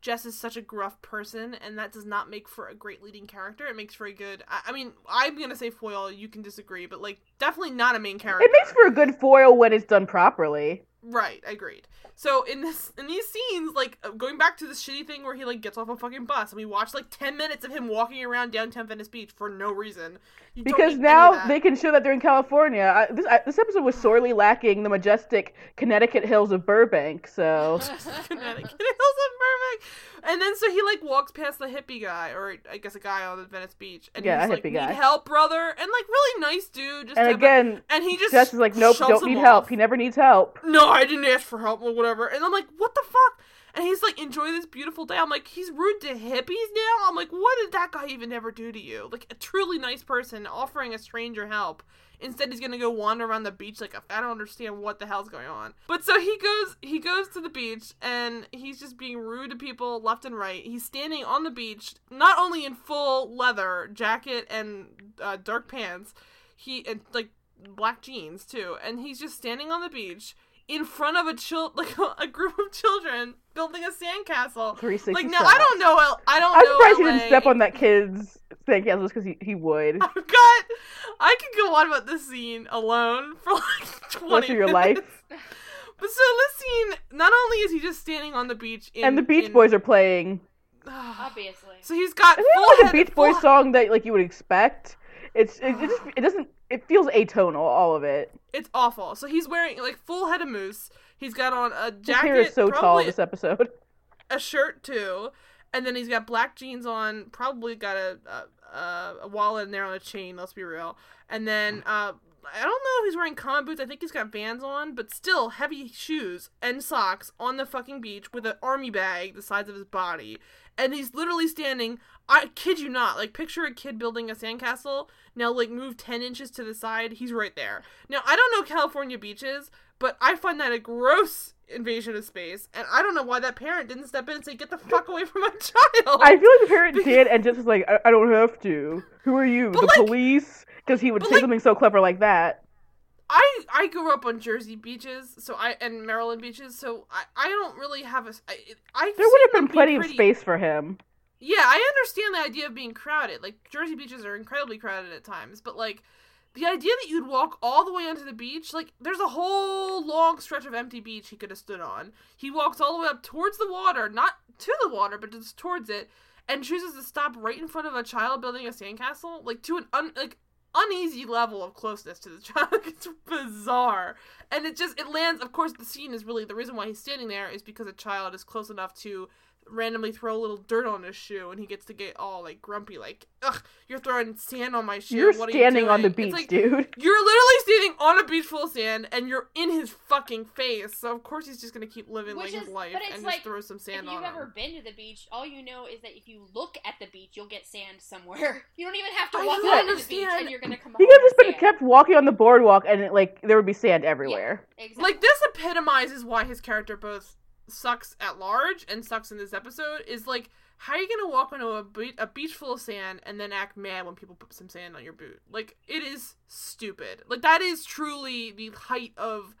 Jess is such a gruff person, and that does not make for a great leading character. It makes for a good. I, I, mean, I'm gonna say foil. You can disagree, but like definitely not a main character. It makes for a good foil when it's done properly. Right, agreed. So in this in these scenes, like uh, going back to this shitty thing where he like gets off a fucking bus and we watch like ten minutes of him walking around downtown Venice Beach for no reason. You because now they can show that they're in California. I, this I, this episode was sorely lacking the majestic Connecticut hills of Burbank. So Connecticut hills of Burbank. And then so he like walks past the hippie guy, or I guess a guy on the Venice Beach, and yeah, he's like, "Need guy. help, brother?" And like really nice dude. Just and again, and he just Jess is like, "Nope, don't need help. He never needs help." No, I didn't ask for help or whatever. And I'm like, "What the fuck?" And he's like, "Enjoy this beautiful day." I'm like, "He's rude to hippies now." I'm like, "What did that guy even ever do to you?" Like a truly nice person offering a stranger help Instead, he's gonna go wander around the beach like I don't understand what the hell's going on. But so he goes, he goes to the beach and he's just being rude to people left and right. He's standing on the beach, not only in full leather jacket and uh, dark pants, he and like black jeans too, and he's just standing on the beach in front of a child, like a group of children building a sandcastle. Like now, I don't know. I don't. I'm know surprised LA. he didn't step on that kid's sandcastle because he, he would. I've got. I could go on about this scene alone for like twenty. Rest of your life. But so this scene, not only is he just standing on the beach, in, and the Beach in, Boys are playing. Obviously. So he's got it's full like a Beach Boys song that like you would expect. It's it, it just it doesn't it feels atonal all of it. It's awful. So he's wearing like full head of moose. He's got on a jacket. His hair is so tall this episode. A shirt too, and then he's got black jeans on. Probably got a a, a wallet in there on a chain. Let's be real. And then uh, I don't know if he's wearing combat boots. I think he's got Vans on, but still heavy shoes and socks on the fucking beach with an army bag the size of his body, and he's literally standing. I kid you not. Like picture a kid building a sandcastle. Now like move ten inches to the side. He's right there. Now I don't know California beaches, but I find that a gross invasion of space, and I don't know why that parent didn't step in and say, "Get the fuck away from my child." I feel like the parent did, and just was like, I, I don't have to. Who are you? But the like, police? Because he would say like, something so clever like that. I I grew up on Jersey beaches, so I and Maryland beaches, so I I don't really have a I, I there would have been plenty pretty, of space for him. Yeah, I understand the idea of being crowded. Like Jersey beaches are incredibly crowded at times, but like the idea that you'd walk all the way onto the beach, like there's a whole long stretch of empty beach he could have stood on. He walks all the way up towards the water, not to the water, but just towards it, and chooses to stop right in front of a child building a sandcastle, like to an un- like uneasy level of closeness to the child. it's bizarre, and it just it lands. Of course, the scene is really the reason why he's standing there is because a child is close enough to randomly throw a little dirt on his shoe and he gets to get all like grumpy like ugh you're throwing sand on my shoe. You're what standing you on the beach like, dude. you're literally standing on a beach full of sand and you're in his fucking face. So of course he's just gonna keep living Which like is, his life and like, just throw some sand on him. if you've ever been to the beach all you know is that if you look at the beach you'll get sand somewhere. You don't even have to walk on the beach and you're gonna come he could have just been kept walking on the boardwalk and it, like there would be sand everywhere. yeah, exactly. like this epitomizes why his character both sucks at large and sucks in this episode is like how are you gonna walk onto a, be- a beach full of sand and then act mad when people put some sand on your boot like it is stupid like that is truly the height of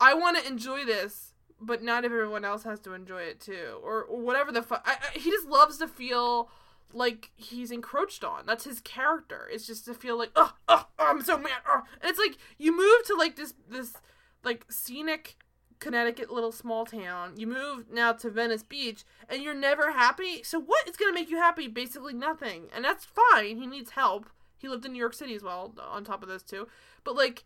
i want to enjoy this but not everyone else has to enjoy it too or, or whatever the fuck he just loves to feel like he's encroached on. That's his character. It's just to feel like, oh, oh, I'm so mad. Oh. And it's like you move to like this this like scenic Connecticut little small town. You move now to Venice Beach and you're never happy. So what is going to make you happy? Basically nothing. And that's fine. He needs help. He lived in New York City as well on top of this too. But like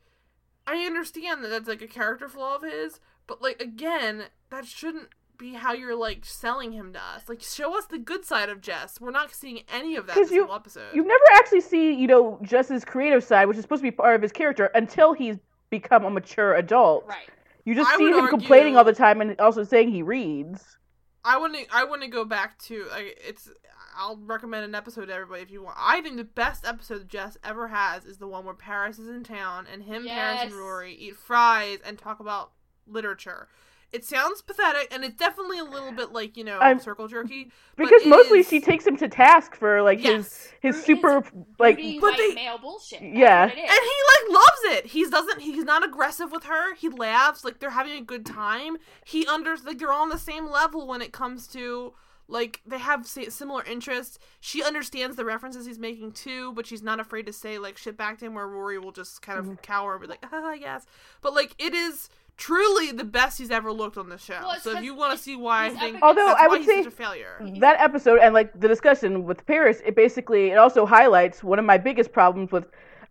I understand that that's like a character flaw of his, but like again, that shouldn't be how you're like selling him to us. Like show us the good side of Jess. We're not seeing any of that this you, whole episode. You never actually see, you know, Jess's creative side, which is supposed to be part of his character until he's become a mature adult. Right. You just I see him argue, complaining all the time and also saying he reads. I wouldn't. I wouldn't go back to. Like, it's. I'll recommend an episode to everybody if you want. I think the best episode Jess ever has is the one where Paris is in town and him, yes. Paris, and Rory eat fries and talk about literature it sounds pathetic and it's definitely a little bit like you know I'm, circle jerky because mostly is... she takes him to task for like yes. his his super his like but they, male bullshit. That's yeah. and he like loves it. He doesn't he's not aggressive with her. He laughs. Like they're having a good time. He under like they're all on the same level when it comes to like they have similar interests. She understands the references he's making too but she's not afraid to say like shit back to him where rory will just kind of mm-hmm. cower and be like ah, yes. But like it is truly the best he's ever looked on the show. Well, so if you want to see why I think, although I would say a failure, that episode and like the discussion with Paris, it basically it also highlights one of my biggest problems with,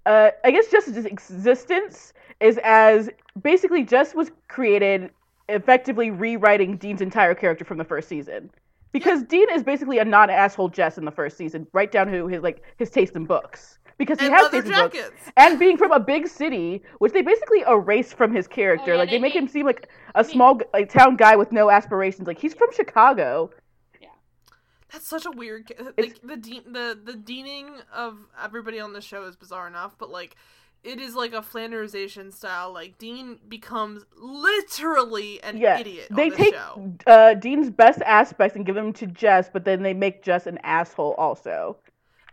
uh, I guess Jess's existence is as basically Jess was created effectively rewriting Dean's entire character from the first season. Because yeah. Dean is basically a non-asshole Jess in the first season, right down to his like his taste in books because he and has leather jackets. And being from a big city, which they basically erase from his character. Oh, yeah, like they, they make him seem like a small like town guy with no aspirations. Like he's from Chicago. Yeah. That's such a weird like the de- the the deaning of everybody on the show is bizarre enough, but like it is like a Flanderization style. Like Dean becomes literally an yeah, idiot. They the take uh, Dean's best aspects and give them to Jess, but then they make Jess an asshole also.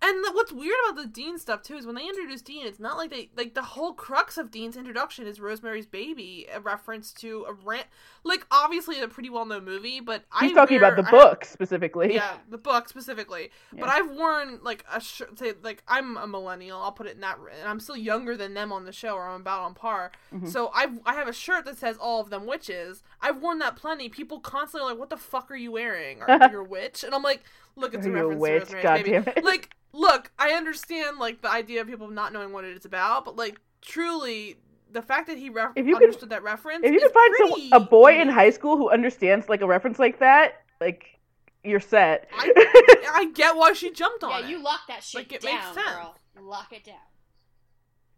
And the, what's weird about the Dean stuff too is when they introduce Dean, it's not like they like the whole crux of Dean's introduction is Rosemary's Baby, a reference to a rant. Like obviously a pretty well known movie, but he's I talking wear, about the book specifically. Yeah, the book specifically. Yeah. But I've worn like a shirt. Say like I'm a millennial. I'll put it in that. And I'm still younger than them on the show, or I'm about on par. Mm-hmm. So I I have a shirt that says all of them witches. I've worn that plenty. People constantly are like, "What the fuck are you wearing? Are you a witch?" And I'm like, "Look, it's a reference witch, to Rosemary's Baby." Like look, I understand like the idea of people not knowing what it's about, but like truly the fact that he if you understood could, that reference. If you can find some, a boy in high school who understands like a reference like that, like you're set. I, I get why she jumped on yeah, it. you lock that shit like, it down, makes sense. girl. Lock it down.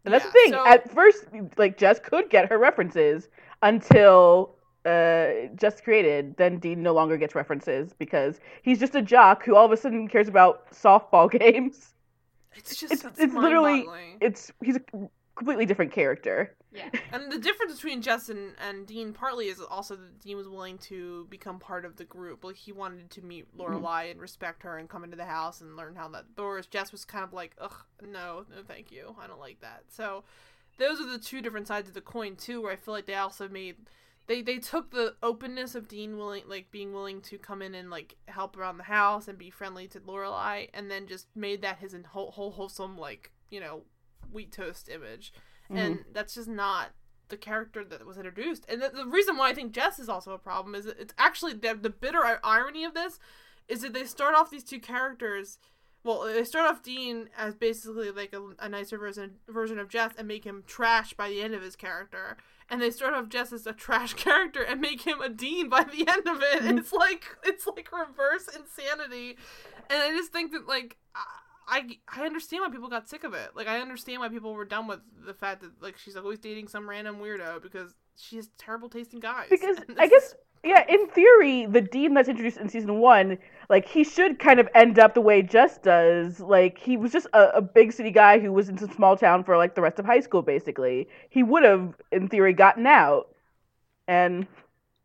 And that's yeah, the thing. So... At first, like Jess could get her references until uh, just created. Then Dean no longer gets references because he's just a jock who all of a sudden cares about softball games. It's just it's, it's literally it's he's a completely different character. Yeah, and the difference between Jess and, and Dean partly is also that Dean was willing to become part of the group. Like he wanted to meet Lorelai mm-hmm. and respect her and come into the house and learn how that. Whereas Jess was kind of like, ugh, no, no, thank you, I don't like that. So those are the two different sides of the coin too. Where I feel like they also made they they took the openness of Dean willing like being willing to come in and like help around the house and be friendly to Lorelai, and then just made that his whole, whole wholesome like you know wheat toast image, mm-hmm. and that's just not the character that was introduced. And the, the, reason why I think Jess is also a problem is it's actually the, the bitter irony of this is that they start off these two characters. Well, they start off Dean as basically like a, a nicer version version of Jess and make him trash by the end of his character and they start off Jess as a trash character and make him a dean by the end of it. Mm-hmm. It's like it's like reverse insanity, and I just think that like I I understand why people got sick of it. Like I understand why people were done with the fact that like she's always dating some random weirdo because she has terrible tasting guys. Because I guess yeah, in theory, the dean that's introduced in season one, like he should kind of end up the way Jess does. Like he was just a, a, big city guy who was in some small town for like the rest of high school. Basically, he would have, in theory, gotten out. And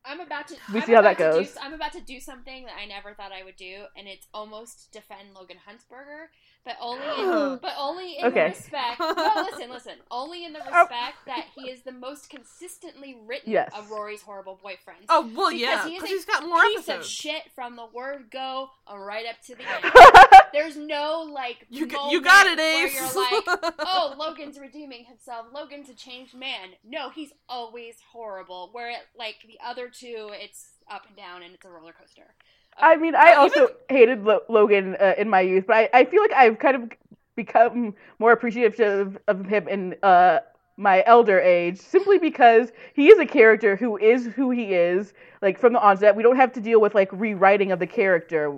I'm about to. We I'm see how that goes. Do, I'm about to do something that I never thought I would do, and it's almost defend Logan Huntzberger but only in, but only in okay. the respect. No, listen, listen. Only in the oh. respect that he is the most consistently written yes. of Rory's horrible boyfriends. Oh well, because yeah, because he's got more piece episodes. of shit from the word go uh, right up to the end. There's no like you you got it, Ace. Where you're like, oh, Logan's redeeming himself. Logan's a changed man. No, he's always horrible. Where it, like the other two, it's up and down and it's a roller coaster. I mean, I also even... hated Lo- Logan uh, in my youth, but I, I feel like I've kind of become more appreciative of him in uh, my elder age, simply because he is a character who is who he is. Like from the onset, we don't have to deal with like rewriting of the character.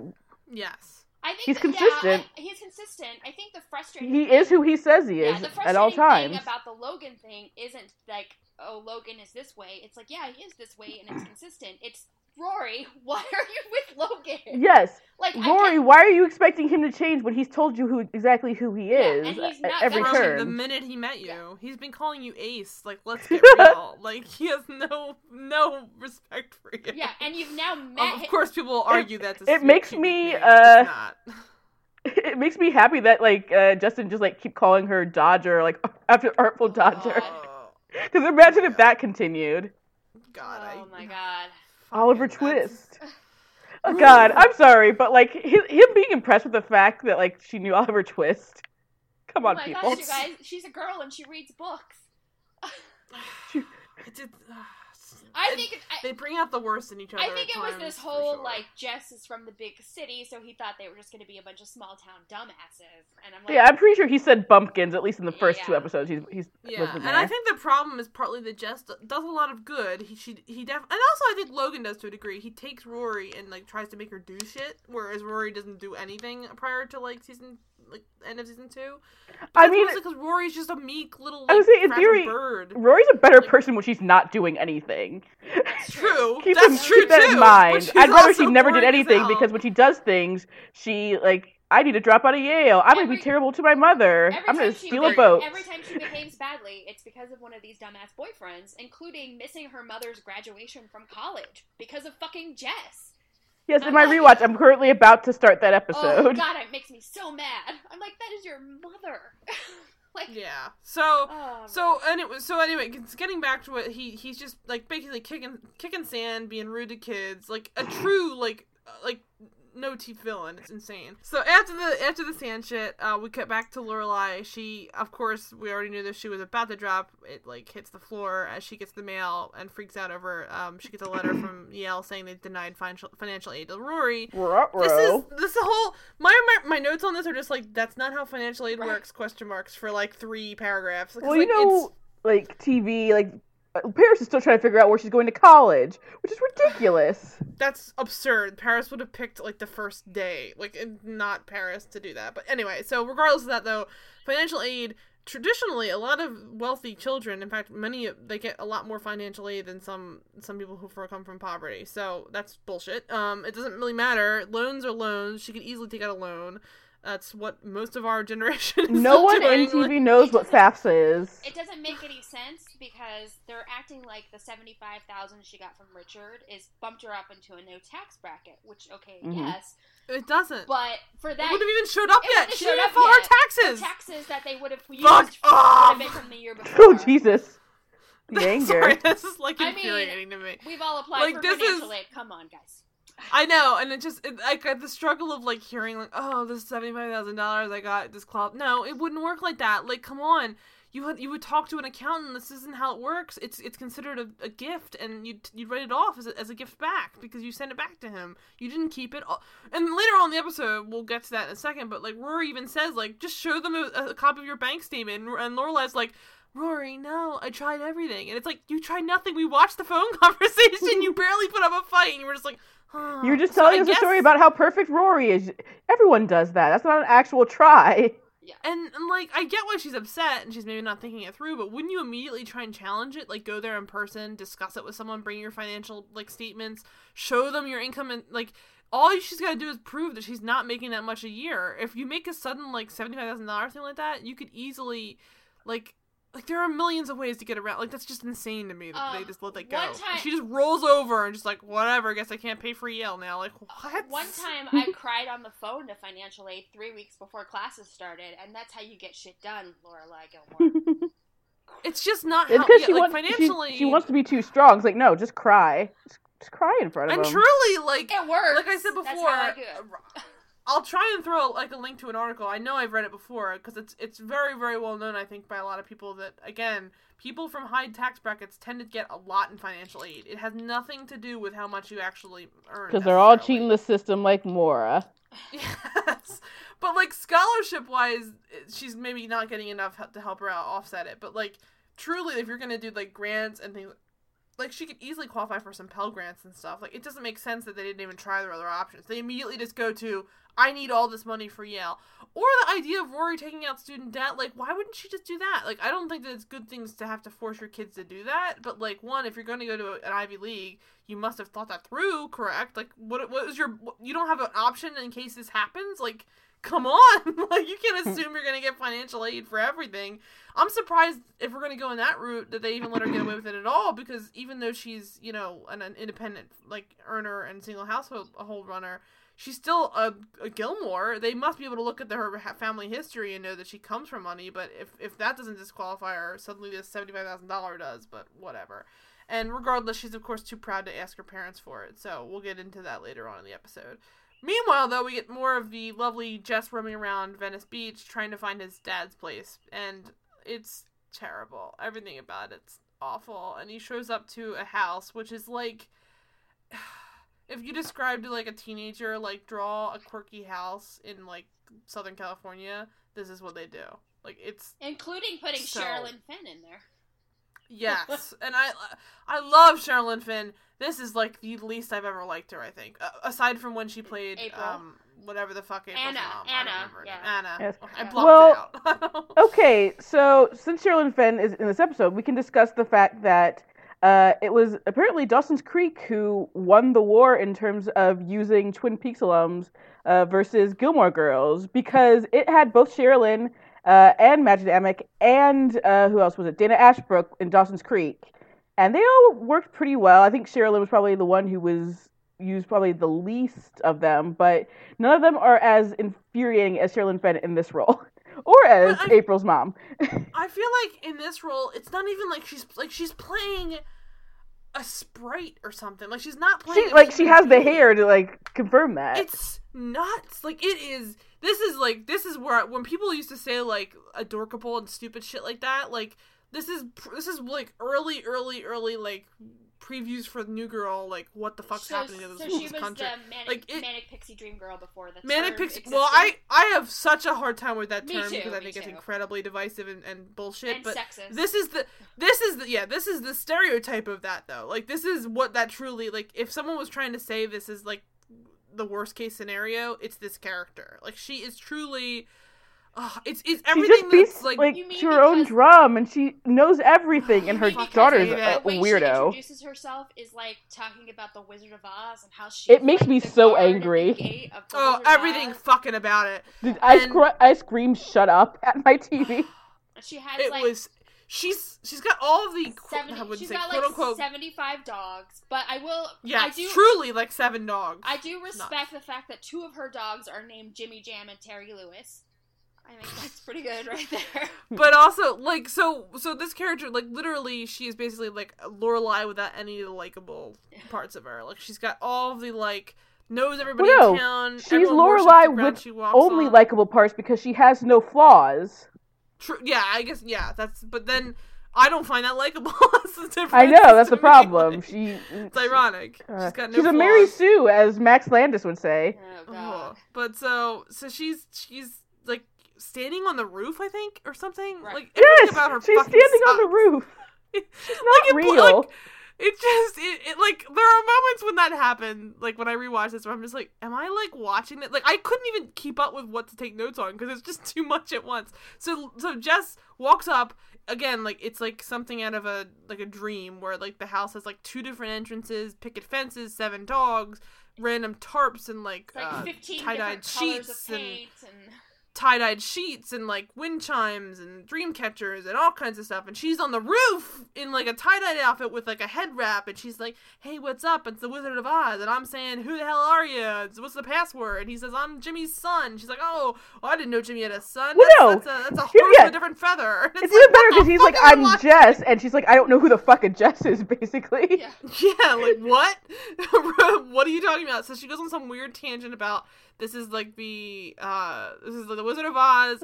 Yes. I think he's that, consistent. Yeah, I, he's consistent. I think the frustrating he is who he says he is yeah, at all times. Thing about the Logan thing isn't like oh Logan is this way. It's like yeah he is this way and it's consistent. It's Rory, why are you with Logan? Yes. Like Rory, why are you expecting him to change when he's told you who exactly who he is yeah, and he's not every turn? The minute he met you, yeah. he's been calling you Ace. Like, let's get real. like, he has no no respect for you. Yeah, and you've now met. of course, people will argue it, that. It makes me. Uh, it makes me happy that like uh, Justin just like keep calling her Dodger like after Artful Dodger. Because imagine if that continued. God, oh I, my god. Oliver Twist. Oh, God, I'm sorry, but like him, him being impressed with the fact that like she knew Oliver Twist. Come on, oh people. Gosh, you guys, she's a girl and she reads books. she, did, uh, I think I, they bring out the worst in each other. I think it was this whole sure. like Jess is from the big city, so he thought they were just going to be a bunch of small town dumbasses. And I'm like, yeah, I'm pretty sure he said bumpkins at least in the first yeah. two episodes. He's he's yeah, and I think the problem is partly that Jess does a lot of good. He she he def and also I think Logan does to a degree. He takes Rory and like tries to make her do shit, whereas Rory doesn't do anything prior to like season like end of season two. But I mean, because Rory's just a meek little. Like, I was saying, in theory, bird. Rory's a better like, person when she's not doing anything. That's true. keep that's true keep that too, in mind. I'd rather she never did anything because when she does things, she like. I need to drop out of Yale. I'm every, gonna be terrible to my mother. I'm gonna steal a boat. Every time she behaves badly, it's because of one of these dumbass boyfriends, including missing her mother's graduation from college because of fucking Jess. Yes, in my rewatch, I'm currently about to start that oh, episode. Oh god, it makes me so mad. I'm like, that is your mother. like, yeah. So, oh, so anyway, so anyway, getting back to what he he's just like basically kicking kicking sand, being rude to kids, like a true like uh, like no teeth villain. It's insane. So after the after the sand shit, uh, we cut back to Lorelai. She, of course, we already knew that she was about to drop. It like hits the floor as she gets the mail and freaks out over. Um, she gets a letter from Yale saying they denied financial financial aid to Rory. Ruh-roh. This is this whole my, my my notes on this are just like that's not how financial aid works. Question marks for like three paragraphs. Well, you like, know, like TV, like Paris is still trying to figure out where she's going to college, which is ridiculous. That's absurd. Paris would have picked like the first day, like not Paris to do that. But anyway, so regardless of that though, financial aid traditionally a lot of wealthy children in fact many they get a lot more financial aid than some some people who come from poverty so that's bullshit um it doesn't really matter loans are loans she could easily take out a loan that's what most of our generation no one in tv knows what fafsa is it doesn't make any sense because they're acting like the 75000 she got from richard is bumped her up into a no tax bracket which okay mm-hmm. yes it doesn't. But for that, it wouldn't have even showed up yet. She didn't file her taxes. The taxes that they would have used Fuck would have been from the year before. Oh Jesus! The anger. Sorry, this is like infuriating I mean, to me. We've all applied like, for this financial is... aid. Come on, guys. I know, and it just it, like uh, the struggle of like hearing like, oh, this seventy five thousand dollars I got this club. No, it wouldn't work like that. Like, come on you would you would talk to an accountant. This isn't how it works. It's it's considered a, a gift, and you you write it off as a, as a gift back because you send it back to him. You didn't keep it. All. And later on in the episode, we'll get to that in a second. But like Rory even says, like just show them a, a copy of your bank statement, and, and Lorelai's like. Rory, no, I tried everything. And it's like, you tried nothing. We watched the phone conversation. you barely put up a fight. And you were just like, huh. You're just telling so us guess... a story about how perfect Rory is. Everyone does that. That's not an actual try. Yeah. And, and like I get why she's upset and she's maybe not thinking it through, but wouldn't you immediately try and challenge it? Like go there in person, discuss it with someone, bring your financial like statements, show them your income and like all she's got to do is prove that she's not making that much a year. If you make a sudden like seventy five thousand dollars thing like that, you could easily like like there are millions of ways to get around. Like that's just insane to me that um, they just let that go. Time, she just rolls over and just like whatever. I guess I can't pay for Yale now. Like what? One time I cried on the phone to financial aid three weeks before classes started, and that's how you get shit done, Lorelai Gilmore. it's just not it's because she like, wants financially. She, she, wants to be too strong. It's like no, just cry. Just, just cry in front of and him. And truly, like it works. Like I said before, I'll try and throw like a link to an article. I know I've read it before because it's it's very very well known. I think by a lot of people that again people from high tax brackets tend to get a lot in financial aid. It has nothing to do with how much you actually earn. Because they're all cheating the system like Mora. Yes, but like scholarship wise, she's maybe not getting enough to help her out offset it. But like truly, if you're gonna do like grants and things like she could easily qualify for some Pell grants and stuff. Like it doesn't make sense that they didn't even try their other options. They immediately just go to I need all this money for Yale. Or the idea of Rory taking out student debt, like why wouldn't she just do that? Like I don't think that it's good things to have to force your kids to do that, but like one, if you're going to go to an Ivy League, you must have thought that through, correct? Like what what is your you don't have an option in case this happens? Like come on like you can't assume you're gonna get financial aid for everything i'm surprised if we're gonna go in that route that they even let her get away with it at all because even though she's you know an, an independent like earner and single household hold runner she's still a, a gilmore they must be able to look at the, her family history and know that she comes from money but if, if that doesn't disqualify her suddenly this $75000 does but whatever and regardless she's of course too proud to ask her parents for it so we'll get into that later on in the episode Meanwhile, though, we get more of the lovely Jess roaming around Venice Beach trying to find his dad's place, and it's terrible. Everything about it's awful. And he shows up to a house, which is like, if you described to like a teenager, like draw a quirky house in like Southern California, this is what they do. Like it's including putting so... Sherilyn Fenn in there. Yes, and I I love Sherilyn Fenn. This is like the least I've ever liked her. I think, uh, aside from when she played April. um whatever the fuck April's Anna mom. Anna yeah. Anna. Yes. I blocked well, it out. okay, so since Sherilyn Finn is in this episode, we can discuss the fact that uh, it was apparently Dawson's Creek who won the war in terms of using Twin Peaks alums uh, versus Gilmore Girls because it had both Sherilyn uh, and Mädchen Amick, and uh, who else was it? Dana Ashbrook in Dawson's Creek, and they all worked pretty well. I think Sherilyn was probably the one who was used probably the least of them, but none of them are as infuriating as Sherilyn Fenn in this role. or as I, April's mom. I feel like in this role, it's not even like she's like she's playing a sprite or something. Like she's not playing. She, like she has the hair to like confirm that. It's nuts. Like it is. This is like this is where when people used to say like adorkable and stupid shit like that. Like this is this is like early, early, early like previews for the New Girl, like what the fuck's so, happening in this, so this she was country. The manic, like it, manic pixie dream girl before the manic pixie. Existed. Well, I I have such a hard time with that me term too, because I think too. it's incredibly divisive and, and bullshit. And but sexist. this is the this is the yeah this is the stereotype of that though. Like this is what that truly like. If someone was trying to say this is like the worst case scenario, it's this character. Like she is truly uh, it's it's everything she just beats that's like, like You mean to her own drum, and she knows everything. And her Because daughter's I a it. the way She weirdo. introduces herself is like talking about the Wizard of Oz and how she. It makes me so angry. oh everything fucking about it. Did ice, And- cr- ice cream shut up at my TV? She has It like was she's she's got all of the qu- 70, I would she's say got quote like unquote seventy-five dogs, but I will. yeah I do. truly like seven dogs. I do respect the fact that two of her dogs are named Jimmy Jam and Terry Lewis. I think that's pretty good right there. but also like so so this character like literally she is basically like Lorelai without any of the likable parts of her. Like she's got all of the like knows everybody Well, no, in town. she's everyone worships Lorelai with she Only on. likable parts because she has no flaws. True. Yeah, I guess. Yeah, that's. But then I don't find that likable. that's the difference. I know that's the me. problem. Like, She it's ironic. uh, she's got no. she's a Mary flaws. Sue, as Max Landis would say. Oh Oh, god. but so so she's she's like standing on the roof, I think, or something. Right. Like Yes, about her she's fucking standing on the roof. She's not it, real. Like, it just it, it like there are moments when that happened like when i rewatch this where i'm just like am i like watching it like i couldn't even keep up with what to take notes on because it's just too much at once so so jess walks up again like it's like something out of a like a dream where like the house has like two different entrances picket fences seven dogs random tarps and like, like uh, tie-dyed sheets of and and. Tie-dyed sheets and like wind chimes and dream catchers and all kinds of stuff and she's on the roof in like a tie-dyed outfit with like a head wrap and she's like hey what's up it's the wizard of oz and i'm saying who the hell are you It's- what's the password and he says i'm jimmy's son she's like oh well, i didn't know jimmy had a son Well, that's, no. that's a, that's a horse yeah. of a different feather And It's like, even better because he's like, I I'm watching? Jess, and she's like, I don't know who the fuck a Jess is, basically. Yeah. Yeah, like what? what are you talking about? So she goes on some weird tangent about this is like the uh this is the Wizard of Oz.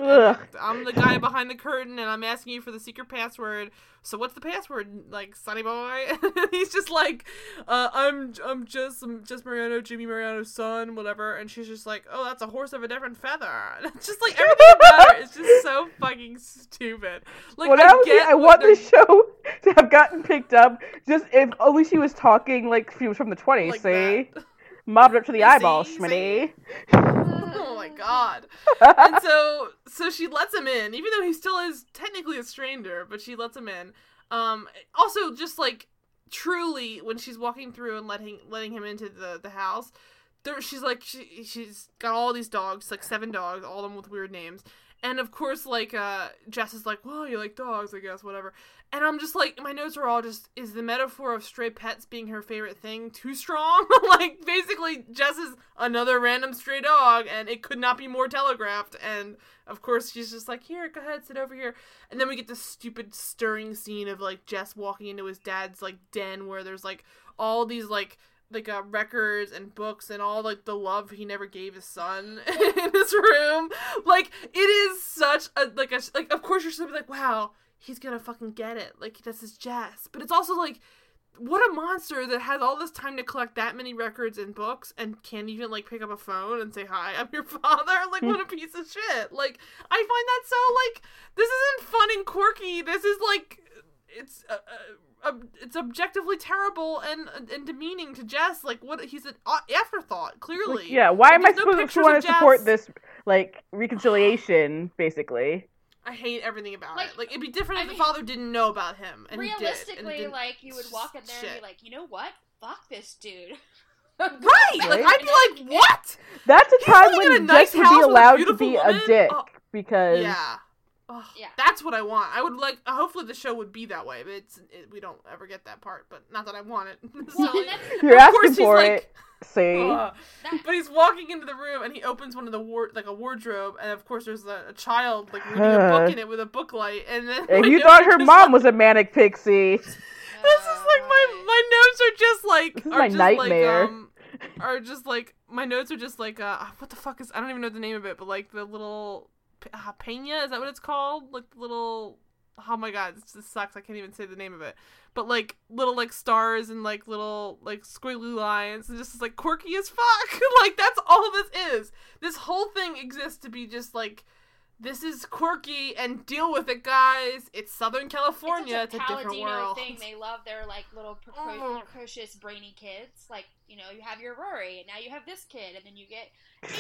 I'm the guy behind the curtain and I'm asking you for the secret password. So what's the password? Like Sonny Boy? He's just like, uh, I'm I'm just I'm just Mariano, Jimmy Mariano's son, whatever. And she's just like, oh, that's a horse of a different feather. And it's just like everything about her is just so fucking stupid. Like I get I want this show to have gotten picked up just if only she was talking like she was from the 20s, like see? that. Mobbed up to the See, eyeballs. Schmitty. oh my god. and so so she lets him in, even though he still is technically a stranger, but she lets him in. Um also just like truly when she's walking through and letting letting him into the the house, there she's like she she's got all these dogs, like seven dogs, all of them with weird names. And of course, like uh, Jess is like, "Well, you like dogs, I guess, whatever." And I'm just like, my notes are all just, is the metaphor of stray pets being her favorite thing too strong? like, basically, Jess is another random stray dog, and it could not be more telegraphed. And of course, she's just like, here, go ahead, sit over here. And then we get this stupid, stirring scene of like Jess walking into his dad's like den where there's like all these like like uh, records and books and all like the love he never gave his son in his room. Like it is such a like a like. Of course, you're supposed to be like, wow, he's gonna fucking get it. Like that's his Jess, but it's also like. What a monster that has all this time to collect that many records and books and can't even like pick up a phone and say hi, I'm your father. Like what a piece of shit. Like I find that so like this isn't fun and quirky. This is like it's uh, uh, ob- it's objectively terrible and and demeaning to Jess. Like what he's an uh, afterthought. Clearly, Like, yeah, why Like, am I no supposed to want to support Jess. this like reconciliation, basically? I hate everything about Like, it. Like it'd be different I if mean, the father didn't know about him and he did. And Realistically, like you would walk in there and be like, you know what? Fuck this dude. right? Like I'd be like, what? That's a He's time living in a when nice Jess would be allowed to be woman. a dick Oh, because Yeah. Ugh, Yeah. That's what I want. I would like. Hopefully, the show would be that way, but it's it, we don't ever get that part. But not that I want it. So, Well, and you're asking course he's for like, it. See, Ugh. That- But he's walking into the room and he opens one of the war like a wardrobe and of course there's a, a child like reading a book in it with a book light and then if you thought her mom like- was a manic pixie, this is like my my notes are just like This is are my just nightmare. like um are just like my notes are just like uh what the fuck is I don't even know the name of it but like the little uh, pena is that what it's called? Like the little oh my god this sucks. I can't even say the name of it. But like little like stars and like little like squiggly lines and just like quirky as fuck. Like that's all this is. This whole thing exists to be just like this is quirky and deal with it, guys. It's Southern California. It's, it's a, different world. thing. They love their like little preco- mm. precocious, brainy kids. Like you know, you have your Rory, and now you have this kid, and then you get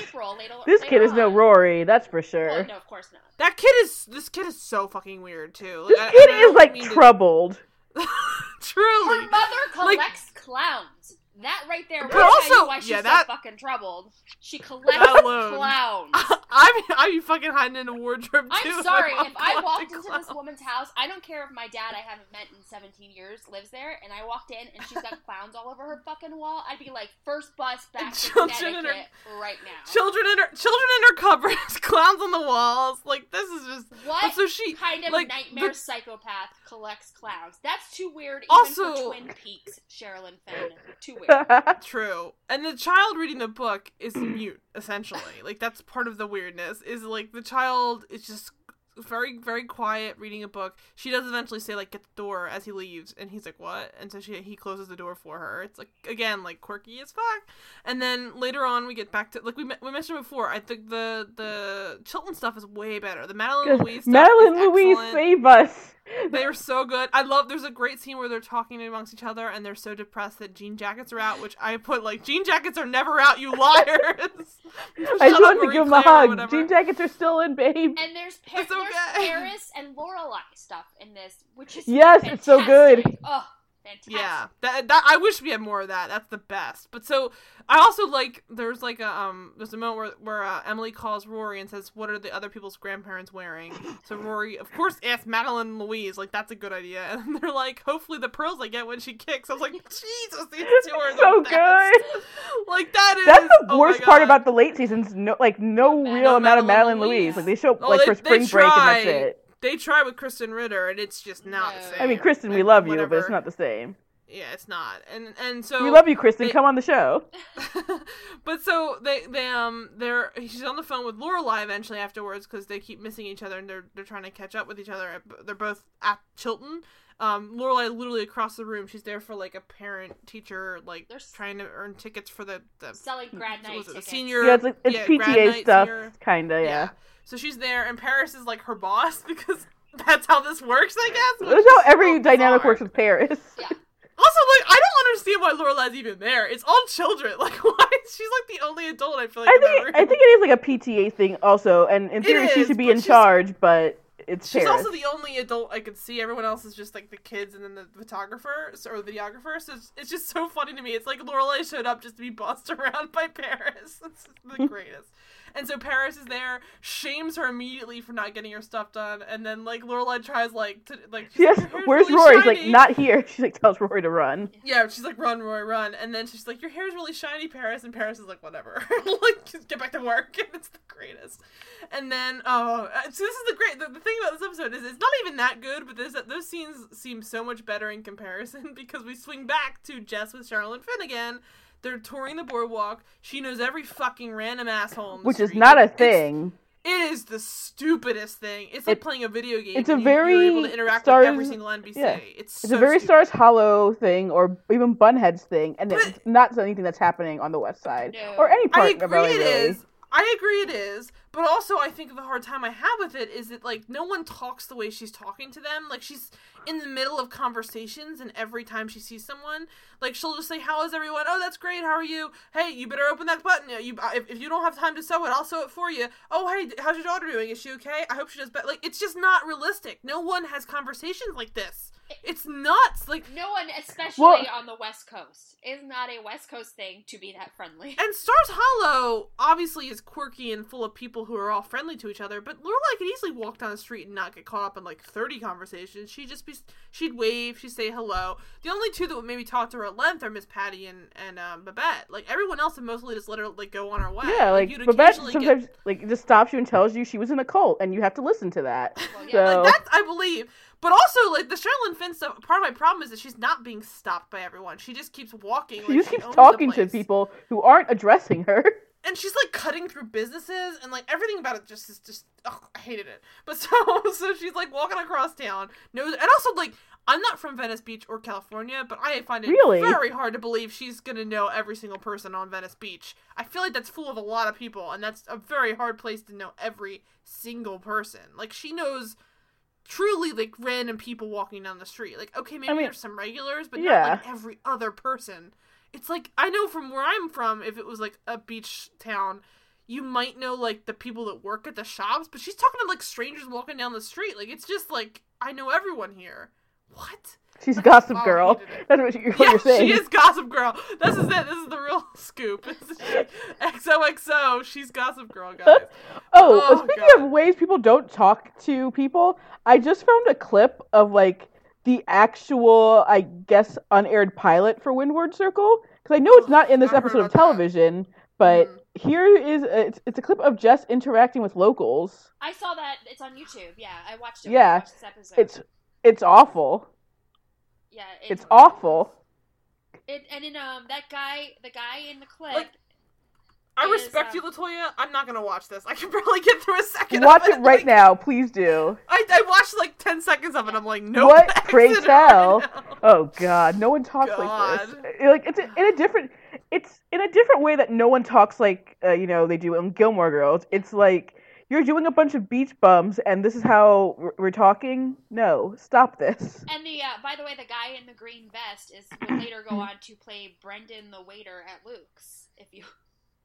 April later. this later kid is no Rory, that's for sure. Well, no, of course not. That kid is. This kid is so fucking weird too. Like, this I- kid I is like mean to- troubled. Truly. Her mother Like- collects clowns. That right there will tell also- you why she's yeah, so that- fucking troubled. She collects clowns. I'm I'm fucking hiding in a wardrobe too. I'm sorry if I walked into clowns. this woman's house. I don't care if my dad I haven't met in 17 years lives there, and I walked in and she's got clowns all over her fucking wall. I'd be like, first bus back to Children in her- right now. Children in her children in her cupboards, clowns on the walls. Like this is just. What so she kind of like, nightmare the- psychopath collects clowns? That's too weird. Even Also- for Twin Peaks, Sherilyn Fenn. Too weird. True. And the child reading the book is mute, essentially. Like that's part of the weirdness. Is like the child is just very, very quiet reading a book. She does eventually say like get the door as he leaves and he's like, What? And so she he closes the door for her. It's like again, like quirky as fuck. And then later on we get back to like we we mentioned before, I think the the Chilton stuff is way better. The Madeline Louise stuff Madeline is Louise, excellent. save us. They are so good. I love. There's a great scene where they're talking amongst each other, and they're so depressed that jean jackets are out. Which I put like, jean jackets are never out, you liars. I just Shut wanted to give him a hug. Jean jackets are still in, babe. And there's, pa- okay. there's Paris and Lorelai stuff in this, which is Yes, it's so good. fantastic. Oh, fantastic. Yeah, that, that I wish we had more of that. That's the best. But so I also like there's like a um there's a moment where where uh, Emily calls Rory and says, "What are the other people's grandparents wearing?" So Rory, of course, asks Madeline Louise, like that's a good idea, and they're like, "Hopefully the pearls I get when she kicks." I was like, "Jesus, these two are So best." good. Like that is That's the oh worst part about the late seasons. No, like no No real amount of Madeline Madeline Louise. Louise. Like they show up Oh, like they- for spring break and that's it. They try with Krysten Ritter, and it's just not the same. I mean, Krysten, we And love you, but it's not the same. Yeah, it's not. And and so we love you, Krysten. they- Come on the show. but so they they um they're she's on the phone with Lorelai eventually afterwards because they keep missing each other and they're they're trying to catch up with each other. They're both at Chilton. Um, Lorelai literally across the room. She's there for like a parent teacher like There's- trying to earn tickets for the the Selling grad night was it, the senior Yeah, it's like it's yeah, PTA night, stuff, kinda. Yeah. So she's there and Paris is like her boss because that's how this works, I guess. That's how every so dynamic bizarre. works with Paris. Yeah. Also, like, I don't understand why Lorelai's even there. It's all children. Like, why? She's like the only adult. I feel like. I think. I think it is like a PTA thing also, and in It theory she should be in charge, but it's She's also the only adult I could see. Everyone else is just like the kids and then the photographer or the videographer. So it's, it's just so funny to me. It's like Lorelai showed up just to be bossed around by Paris. It's the greatest. And so Paris is there, shames her immediately for not getting her stuff done, and then like Lorelai tries like to like. she's yes, like, where's really Rory? He's like not here. She like tells Rory to run. Yeah, she's like, run, Rory, run. And then she's like, your hair's really shiny, Paris. And Paris is like, whatever. like, just get back to work. And it's the greatest. And then, oh, uh, so this is the great, the, the thing about this episode is it's not even that good, but this, those scenes seem so much better in comparison because we swing back to Jess with Charlotte Finn again. They're touring the boardwalk. She knows every fucking random asshole. in the Which is not a thing. It is the stupidest thing. It's like It- playing a video game. it's a and you- you're able very to interact Stars- with every single NPC. yeah. It's It's so a very stupid. Stars Hollow thing, or even Bunheads thing, and But- it's not anything that's happening on the West Side No. or any part I of agree LA. it really. is. I agree it is, but also I think the hard time I have with it is that like no one talks the way she's talking to them. Like she's in the middle of conversations, and every time she sees someone, like she'll just say, "How is everyone? Oh, that's great. How are you? Hey, you better open that button. You if, if you don't have time to sew it, I'll sew it for you. Oh, hey, how's your daughter doing? Is she okay? I hope she does better. Like it's just not realistic. No one has conversations like this. It's nuts. Like No one, especially Well- on the West Coast, is not a West Coast thing to be that friendly. And Stars Hollow obviously is quirky and full of people who are all friendly to each other, but Lorelai could easily walk down the street and not get caught up in like thirty conversations. She'd just be, she'd wave, she'd say hello. The only two that would maybe talk to her at length are Miss Patty and and um, Babette. Like everyone else would mostly just let her like go on her way. Yeah, like you'd Babette sometimes get, like just stops you and tells you she was in a cult, and you have to listen to that. Well, yeah, so like that's I believe. But also, like the Sherilyn Fenn stuff. Part of my problem is that she's not being stopped by everyone. She just keeps walking. she like, just keeps owns the talking to people who aren't addressing her. and she's like cutting through businesses and like everything about it just is just ugh, I hated it. But so so she's like walking across town. Knows and also like I'm not from Venice Beach or California, but I find it Really? very hard to believe she's gonna know every single person on Venice Beach. I feel like that's full of a lot of people, and that's a very hard place to know every single person. Like she knows truly like random people walking down the street. Like okay, maybe mean, there's some regulars, but yeah. not like every other person. It's like I know from where I'm from, if it was like a beach town, you might know like the people that work at the shops, but she's talking to like strangers walking down the street. Like it's just like I know everyone here. What? She's Gossip Oh, Girl. That's what you're, what yeah, saying. she is Gossip Girl. This is it. This is the real scoop. XOXO. She's Gossip Girl, guys. Oh, Oh, speaking God. of ways people don't talk to people, I just found a clip of like the actual, I guess, unaired pilot for Windward Circle because I know it's not in this I episode of about that. television, but Mhm. here is a, it's, it's a clip of Jess interacting with locals. I saw that. It's on YouTube. Yeah, I watched it. Yeah, when I watched this episode. It's it's awful. yeah, it- It's awful. It, and in um that guy, the guy in the clip. Like, I is, respect um, you, Latoya. I'm not gonna watch this. I can probably get through a second. of Watch it right Like, now, please do. I, I watched like ten seconds of it. I'm like, nope. What? exit Pray tell. right. Oh God, no one talks like this. Uh, Like it's a, in a different, it's in a different way that no one talks like uh, you know they do in Gilmore Girls. It's like you're doing a bunch of beach bums, and this is how we're- we're talking. No, stop this. And the uh, by the way, the guy in the green vest is will later go on to play Brendan the waiter at Luke's. If you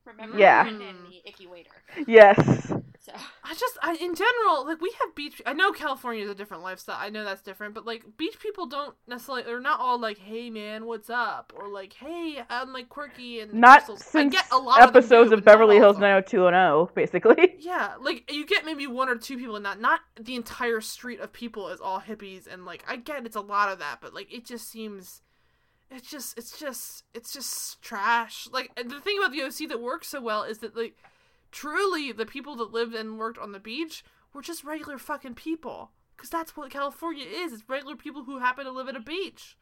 remember, Yeah. Brendan the icky waiter. Yes. So I just, I, in general, like we have beach. I know California is a different lifestyle. I know that's different, but like beach people don't necessarily. They're not all like, "Hey man, what's up?" or like, "Hey, I'm like quirky and." Not crystals." I since get a lot of episodes do, of Beverly Hills 90210, basically. Yeah, like you get maybe one or two people in that. Not the entire street of people is all hippies, and like I get it's a lot of that, but like it just seems, it's just, it's just, it's just trash. Like the thing about the OC that works so well is that like truly the people that lived and worked on the beach were just regular fucking people, because that's what California is. It's regular people who happen to live at a beach.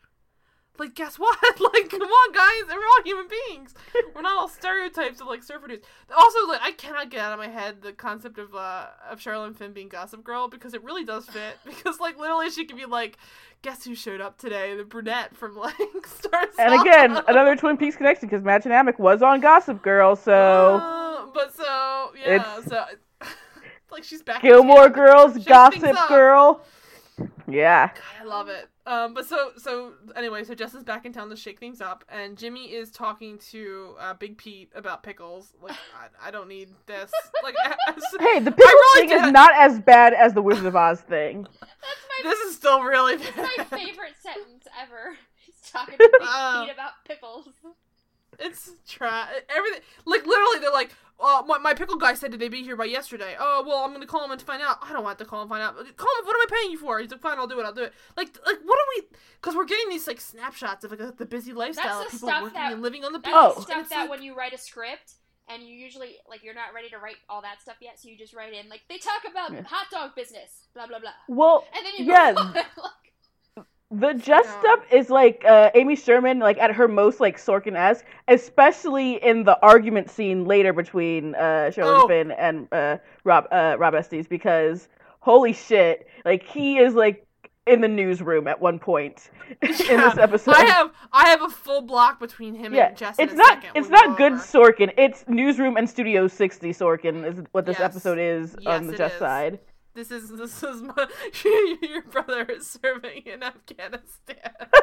Like, guess what? like, come on, guys. We're all human beings. We're not all stereotypes of like surfer dudes. Also, like, I cannot get out of my head the concept of uh of Sherilyn Fenn being Gossip Girl because it really does fit. Because like, literally, she could be like, "Guess who showed up today? The brunette from like Star." And again, another Twin Peaks connection because Mädchen Amick was on Gossip Girl, so Uh, but so yeah, It's- so like she's back. in Gilmore. Girls, Gossip. Girl. Yeah. God, I love it. Um, but so so anyway, so Jess is back in town to shake things up, and Jimmy is talking to uh, Big Pete about pickles. Like, I, I don't need this. Like, as- Hey, the pickle really thing is not as bad as the Wizard of Oz thing. that's my this is still really that's bad. my favorite sentence ever. He's talking to Big Oh. Pete about pickles. It's trash. Everything, like literally, they're like, "Oh, my, my pickle guy said did they be here by yesterday? Oh, well, I'm gonna call him and find out. I don't want to call him and find out. Call him. What am I paying you for? He's like, fine, I'll do it. I'll do it. Like, like what are we? Because we're getting these like snapshots of like the busy lifestyle the of people stuff working that- and living on the beach. That's Oh. the stuff And it's that like- when you write a script and you usually like you're not ready to write all that stuff yet, so you just write in like they talk about Yeah. hot dog business, blah blah blah, Well, and then you Yeah. go like, the Jess Yeah. stuff is like uh, Amy Sherman, like at her most like Sorkin esque, especially in the argument scene later between uh, Sherilyn Oh. Fenn and uh, Rob uh, Rob Estes, because holy shit, like he is like in the newsroom at one point in this episode. I have I have a full block between him yeah, and Jess. in it's not it's not good over. Sorkin. It's newsroom and Studio 60 Sorkin is what this Yes. episode is Yes, on the Jess is. side. This is this is my your brother is serving in Afghanistan.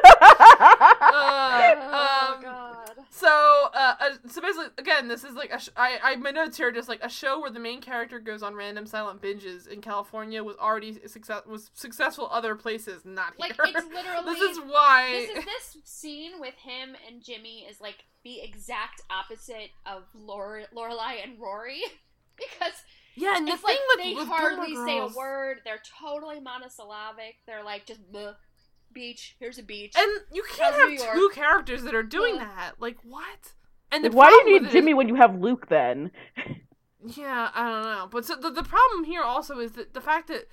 Uh, oh um, god. So, uh, uh, so basically, again, this is like a sh- I, I my notes here are just like a show where the main character goes on random silent binges in California was already success was successful other places, not here. Like it's literally this is why. this is this scene with him and Jimmy is like the exact opposite of Lore- Lorelai and Rory because yeah, and the it's thing like with, they with hardly Gilmore say a word. They're totally monosyllabic. They're like just Bleh, beach. Here's a beach. and you can't How's have New two characters that are doing Yeah. that. Like what? And the why do you need it is- Jimmy when you have Luke then? Yeah, I don't know. But so the, the problem here also is that the fact that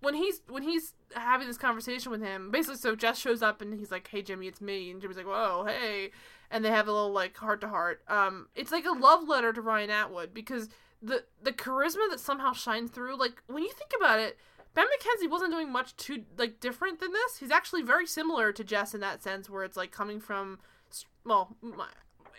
when he's when he's having this conversation with him, basically, so Jess shows up and he's like, "Hey, Jimmy, it's me," and Jimmy's like, "Whoa, hey," and they have a little like heart to heart. Um, it's like a love letter to Ryan Atwood because the the charisma that somehow shines through, like when you think about it, Ben McKenzie wasn't doing much too like different than this. He's actually very similar to Jess in that sense, where it's like coming from, well,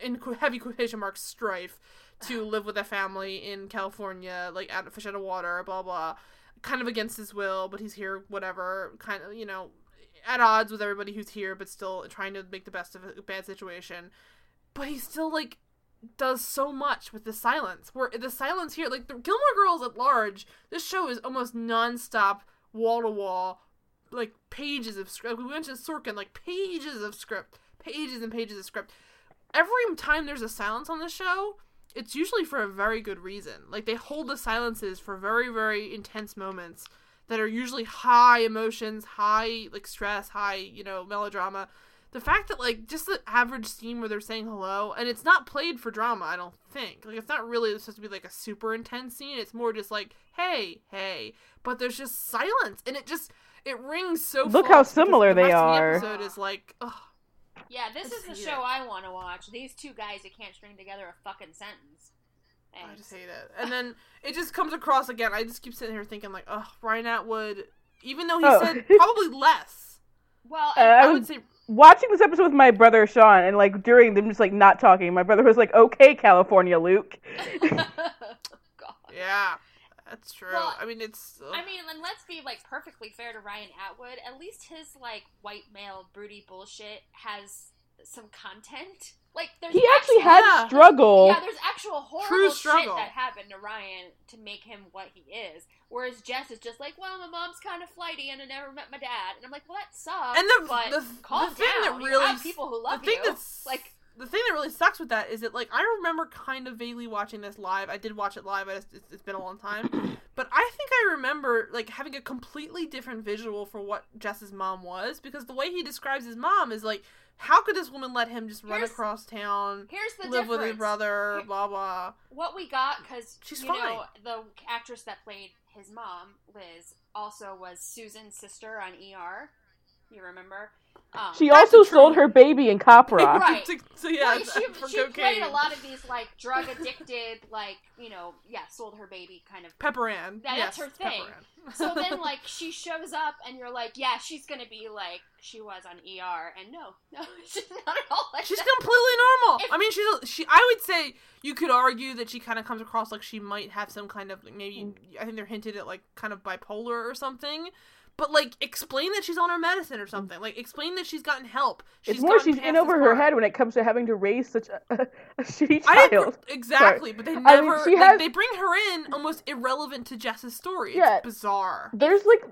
in heavy quotation marks, strife to live with a family in California, like out of fish out of water, blah blah, kind of against his will, but he's here, whatever, kind of you know, at odds with everybody who's here, but still trying to make the best of a bad situation. But he's still like does so much with the silence. Where the silence here, like the Gilmore Girls at large, this show is almost nonstop, wall to wall, like pages of script. We mentioned Sorkin, like pages of script, pages and pages of script. Every time there's a silence on the show, it's usually for a very good reason. Like they hold the silences for very, very intense moments that are usually high emotions, high like stress, high, you know, melodrama the fact that like just the average scene where they're saying hello and it's not played for drama i don't think like it's not really supposed to be like a super intense scene it's more just like hey hey but there's just silence and it just it rings so look how similar the they are the episode is like ugh, yeah this is the show it. i want to watch these two guys that can't string together a fucking sentence Thanks. I just hate it. And then it just comes across again. I just keep sitting here thinking like, oh, Ryan Atwood, even though he oh. said probably less. Well, uh, I would say watching this episode with my brother Sean and like during them just like not talking, my brother was like, "Okay, California, Luke." Oh, yeah, that's true. Well, I mean, it's. Ugh. I mean, and let's be like perfectly fair to Ryan Atwood. At least his like white male broody bullshit has some content. Like there's he actually actual, had yeah. struggle. Yeah, there's actual horrible shit that happened to Ryan to make him what he is. Whereas Jess is just like, well, my mom's kind of flighty and I never met my dad, and I'm like, well, that sucks. And the but the, calm the thing down. that really people who love the thing you. That's, like the thing that really sucks with that is that like I remember kind of vaguely watching this live. I did watch it live. Just, it's, it's been a long time, but I think I remember like having a completely different visual for what Jess's mom was because the way he describes his mom is like how could this woman let him just here's, run across town? Here's the live difference. with his brother, Here, blah blah. What we got because she's you fine. know the actress that played his mom, Liz, also was Susan's sister on ER. You remember? Um, she also sold her baby in Cop Rock. right. so, yeah, right. She, she played a lot of these like drug addicted, like you know, yeah, sold her baby kind of. Pepper Ann. Yeah, yes, that's her thing. so then, like, she shows up, and you're like, yeah, she's gonna be like she was on ER, and no, no, she's not at all like She's that. completely normal. If, I mean, she's she. I would say you could argue that she kind of comes across like she might have some kind of maybe. Mm. I think they're hinted at like kind of bipolar or something but like explain that she's on her medicine or something. Like explain that she's gotten help. She's it's more she's in over her head when it comes to having to raise such a, a, a shitty child. exactly, Sorry. but they never. I mean, has... they, bring her in almost irrelevant to Jess's story. It's yeah, bizarre. There's like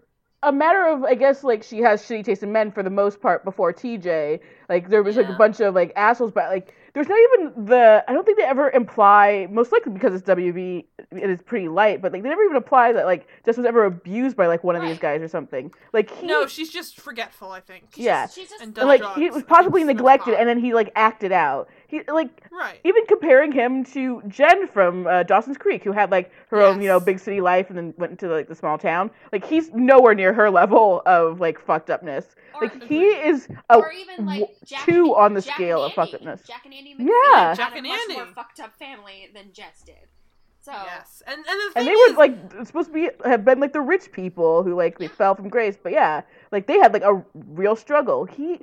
a matter of I guess like she has shitty taste in men for the most part before TJ. Like there was yeah. like a bunch of like assholes, but like there's not even the I don't think they ever imply most likely because it's WB it is pretty light, but like they never even imply that like Jess was ever abused by like one right. of these guys or something. Like he, no, she's just forgetful. I think. She's yeah, she's just, and, and like he was possibly neglected, and then he like acted out. He like right. Even comparing him to Jen from uh, Dawson's Creek, who had like her yes. own you know big city life and then went into like the small town. Like he's nowhere near her level of like fucked upness. Or, like he is a or even like Jack two and, on the Jack scale of fucked upness. Jack and Andie McPhee yeah, Jack and Andie more fucked up family than Jess did. So yes, and and, the and they is... were like supposed to be have been like the rich people who like they yeah. fell from grace, but yeah, like they had like a real struggle. He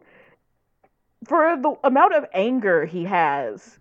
for the amount of anger he has,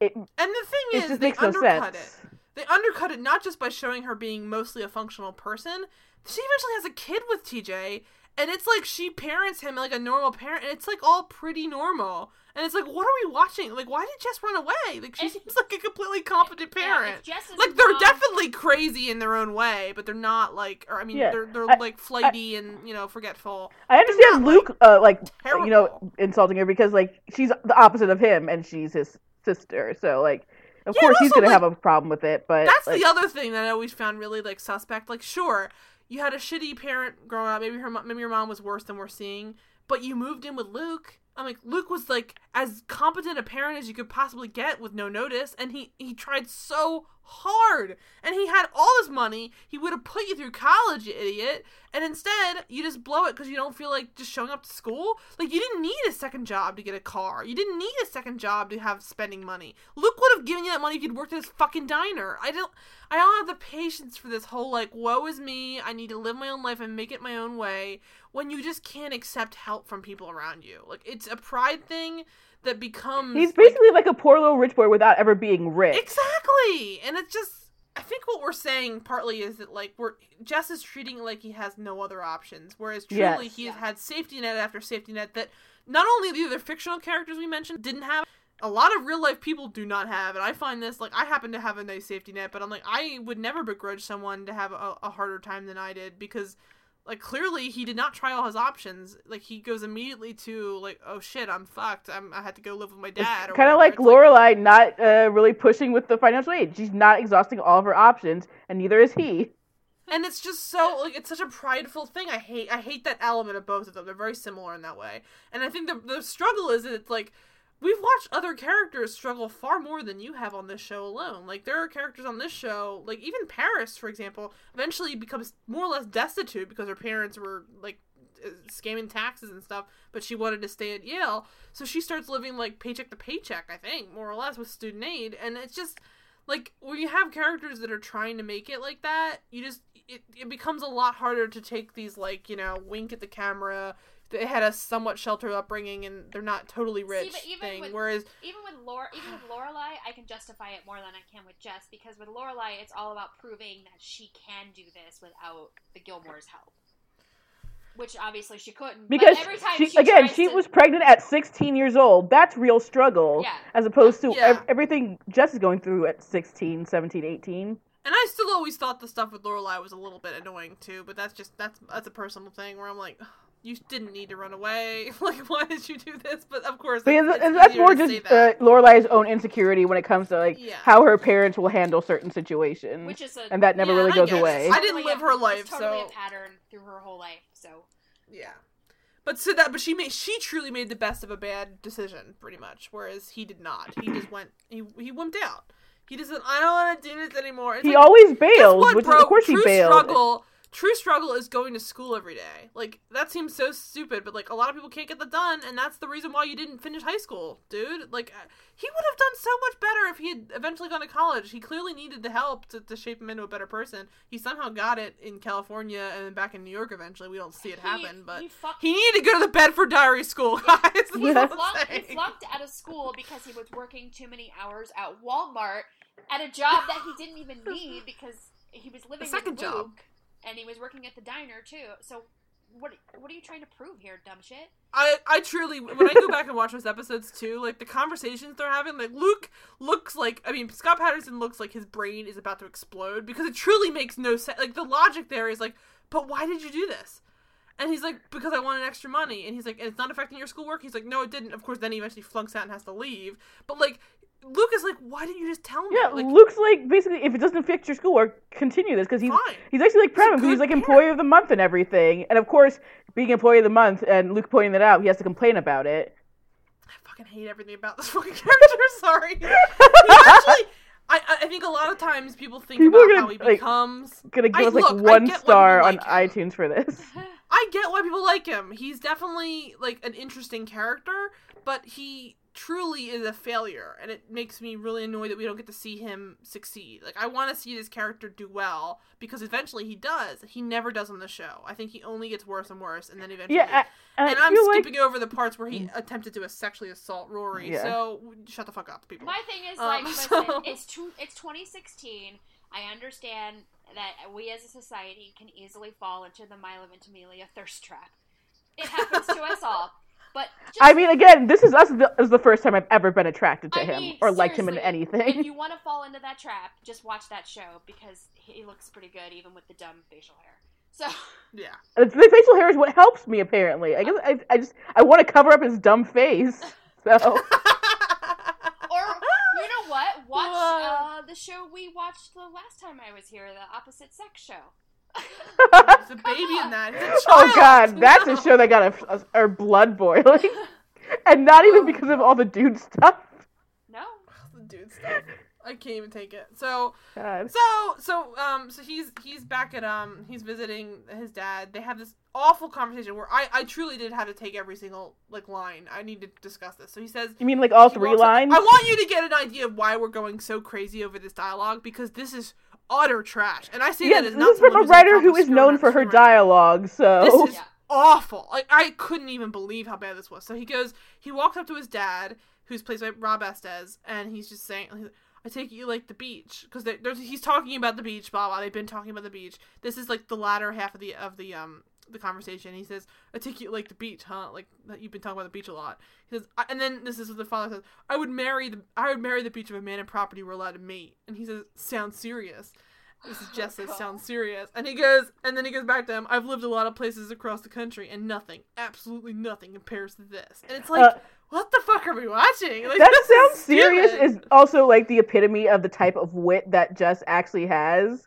it and the thing is, they undercut no it. They undercut it not just by showing her being mostly a functional person. She eventually has a kid with TJ, and it's like she parents him like a normal parent, and it's like all pretty normal. And it's like, what are we watching? Like, why did Jess run away? Like, she seems like a completely competent parent. Yeah, like, they're mom... definitely crazy in their own way, but they're not like, or I mean, yeah. they're they're I, like flighty I, and you know forgetful. I understand Luke, like, uh, like terrible. you know, insulting her because like she's the opposite of him, and she's his sister. So like, of yeah, course he's gonna like, have a problem with it. But that's like, the other thing that I always found really like suspect. Like, sure, you had a shitty parent growing up. Maybe her, maybe your mom was worse than we're seeing, but you moved in with Luke I'm like Luke was like as competent a parent as you could possibly get with no notice, and he he tried so hard. And he had all this money. He would have put you through college, you idiot. And instead, you just blow it because you don't feel like just showing up to school. Like, you didn't need a second job to get a car. You didn't need a second job to have spending money. Luke would have given you that money if you'd worked at his fucking diner. I don't, I don't have the patience for this whole, like, woe is me. I need to live my own life and make it my own way when you just can't accept help from people around you. Like, it's a pride thing that becomes. He's basically like, like a poor little rich boy without ever being rich. Exactly. And it's just I think what we're saying partly is that like we're Jess is treating it like he has no other options, whereas truly yes. he has had safety net after safety net that not only the other fictional characters we mentioned didn't have, a lot of real life people do not have, and I find this like I happen to have a nice safety net, but I'm like I would never begrudge someone to have a, a harder time than I did because like clearly he did not try all his options. Like he goes immediately to like, oh shit, I'm fucked. I'm, I had to go live with my dad. Kind of like Lorelai like, not uh, really pushing with the financial aid. She's not exhausting all of her options, and neither is he. And it's just so like it's such a prideful thing. I hate I hate that element of both of them. They're very similar in that way. And I think the the struggle is that it's like we've watched other characters struggle far more than you have on this show alone. Like there are characters on this show, like even Paris, for example, eventually becomes more or less destitute because her parents were like uh, scamming taxes and stuff, but she wanted to stay at Yale, so she starts living like paycheck to paycheck, I think, more or less with student aid, and it's just like when you have characters that are trying to make it like that, you just it, it becomes a lot harder to take these like, you know, wink at the camera, they had a somewhat sheltered upbringing and they're not totally rich See, thing. With, whereas even with Laura, even with Lorelai, I can justify it more than I can with Jess because with Lorelai, it's all about proving that she can do this without the Gilmore's help. Which obviously she couldn't. Because she, she, again, she to... was pregnant at 16 years old. That's real struggle. Yeah. As opposed to yeah. everything Jess is going through at 16, 17, 18. And I still always thought the stuff with Lorelai was a little bit annoying too, but that's just that's that's a personal thing where I'm like, you didn't need to run away. like, why did you do this? But of course, because that's more just uh, Lorelai's own insecurity when it comes to like yeah. how her parents will handle certain situations, which is a, and that never yeah, really goes away. I didn't live her life, totally so a pattern through her whole life. So yeah, but so that but she made she truly made the best of a bad decision, pretty much. Whereas he did not. He just went. He he wimped out. He just said, "I don't want to do this anymore." It's he like, always bails. What, which bro? Is, of course, True he bailed. Struggle true struggle is going to school every day. Like that seems so stupid, but like a lot of people can't get that done, and that's the reason why you didn't finish high school, dude. Like uh, he would have done so much better if he had eventually gone to college. He clearly needed the help to, to shape him into a better person. He somehow got it in California and then back in New York eventually. We don't see it happen, but he, he needed to go to the Bedford Diary School, guys. He, he, flunked, he flunked out of school because he was working too many hours at Walmart at a job that he didn't even need because he was living a second with Luke. And he was working at the diner too. So what what are you trying to prove here, dumb shit? I I truly when I go back and watch those episodes too, like the conversations they're having, like Luke looks like I mean Scott Patterson looks like his brain is about to explode because it truly makes no sense. Like the logic there is like, but why did you do this? And he's like, because I wanted extra money. And he's like, it's not affecting your schoolwork. He's like, no, it didn't. Of course, then he eventually flunks out and has to leave. But like, Luke is like, why didn't you just tell me? Yeah, like, Luke's like, basically, if it doesn't affect your schoolwork, continue this because he's fine. he's actually like proud of him. He's like parent. employee of the month and everything. And of course, being employee of the month and Luke pointing that out, he has to complain about it. I fucking hate everything about this fucking character. Sorry. actually, I I think a lot of times people think people about gonna, how he like, becomes. Gonna give I, us like look, one star on iTunes for this. I get why people like him. He's definitely like an interesting character, but he truly is a failure and it makes me really annoyed that we don't get to see him succeed. Like i want to see this character do well because eventually he does. He never does on the show. I think he only gets worse and worse and then eventually yeah I, and i'm skipping like... over the parts where he mm. attempted to sexually assault rory yeah. so shut the fuck up people. My thing is um, like listen, it's two, it's 2016 i understand that we as a society can easily fall into the milo ventimiglia thirst trap. It happens to us all but just, I mean, again, this is us. This is the first time I've ever been attracted to I him mean, or liked him in anything. If you want to fall into that trap, just watch that show because he looks pretty good, even with the dumb facial hair. So yeah, the facial hair is what helps me. Apparently, I guess I, I just I want to cover up his dumb face. So. or you know what? Watch uh, the show we watched the last time I was here, the opposite sex show. There's a baby in that. Oh god, that's a show that got a, a, our blood boiling, and not even because of all the dude stuff. No, the dude stuff. I can't even take it. So, God. so, so, um, so he's he's back at um, he's visiting his dad. They have this awful conversation where I I truly did have to take every single like line. I need to discuss this. So he says, You mean like all three walks up- lines? I want you to get an idea of why we're going so crazy over this dialogue because this is utter trash. And I say Yes, that as this not is from a writer who is known for her screenwriter. dialogue, so This is Yeah. awful. Like I couldn't even believe how bad this was. So he goes, he walks up to his dad, who's played by Rob Estes, and he's just saying, "I take it you like the beach," because he's talking about the beach. Blah blah. They've been talking about the beach. This is like the latter half of the of the um the conversation. He says, "I take you like the beach, huh? Like that you've been talking about the beach a lot." He says, I, and then this is what the father says: "I would marry the I would marry the beach if a man and property were allowed to mate." And he says, "Sounds serious." This is Jess says, God. sounds serious. And he goes, and then he goes back to him, I've lived a lot of places across the country, and nothing, absolutely nothing compares to this. And it's like, Uh, what the fuck are we watching? Like, that this sounds serious is also like the epitome of the type of wit that Jess actually has.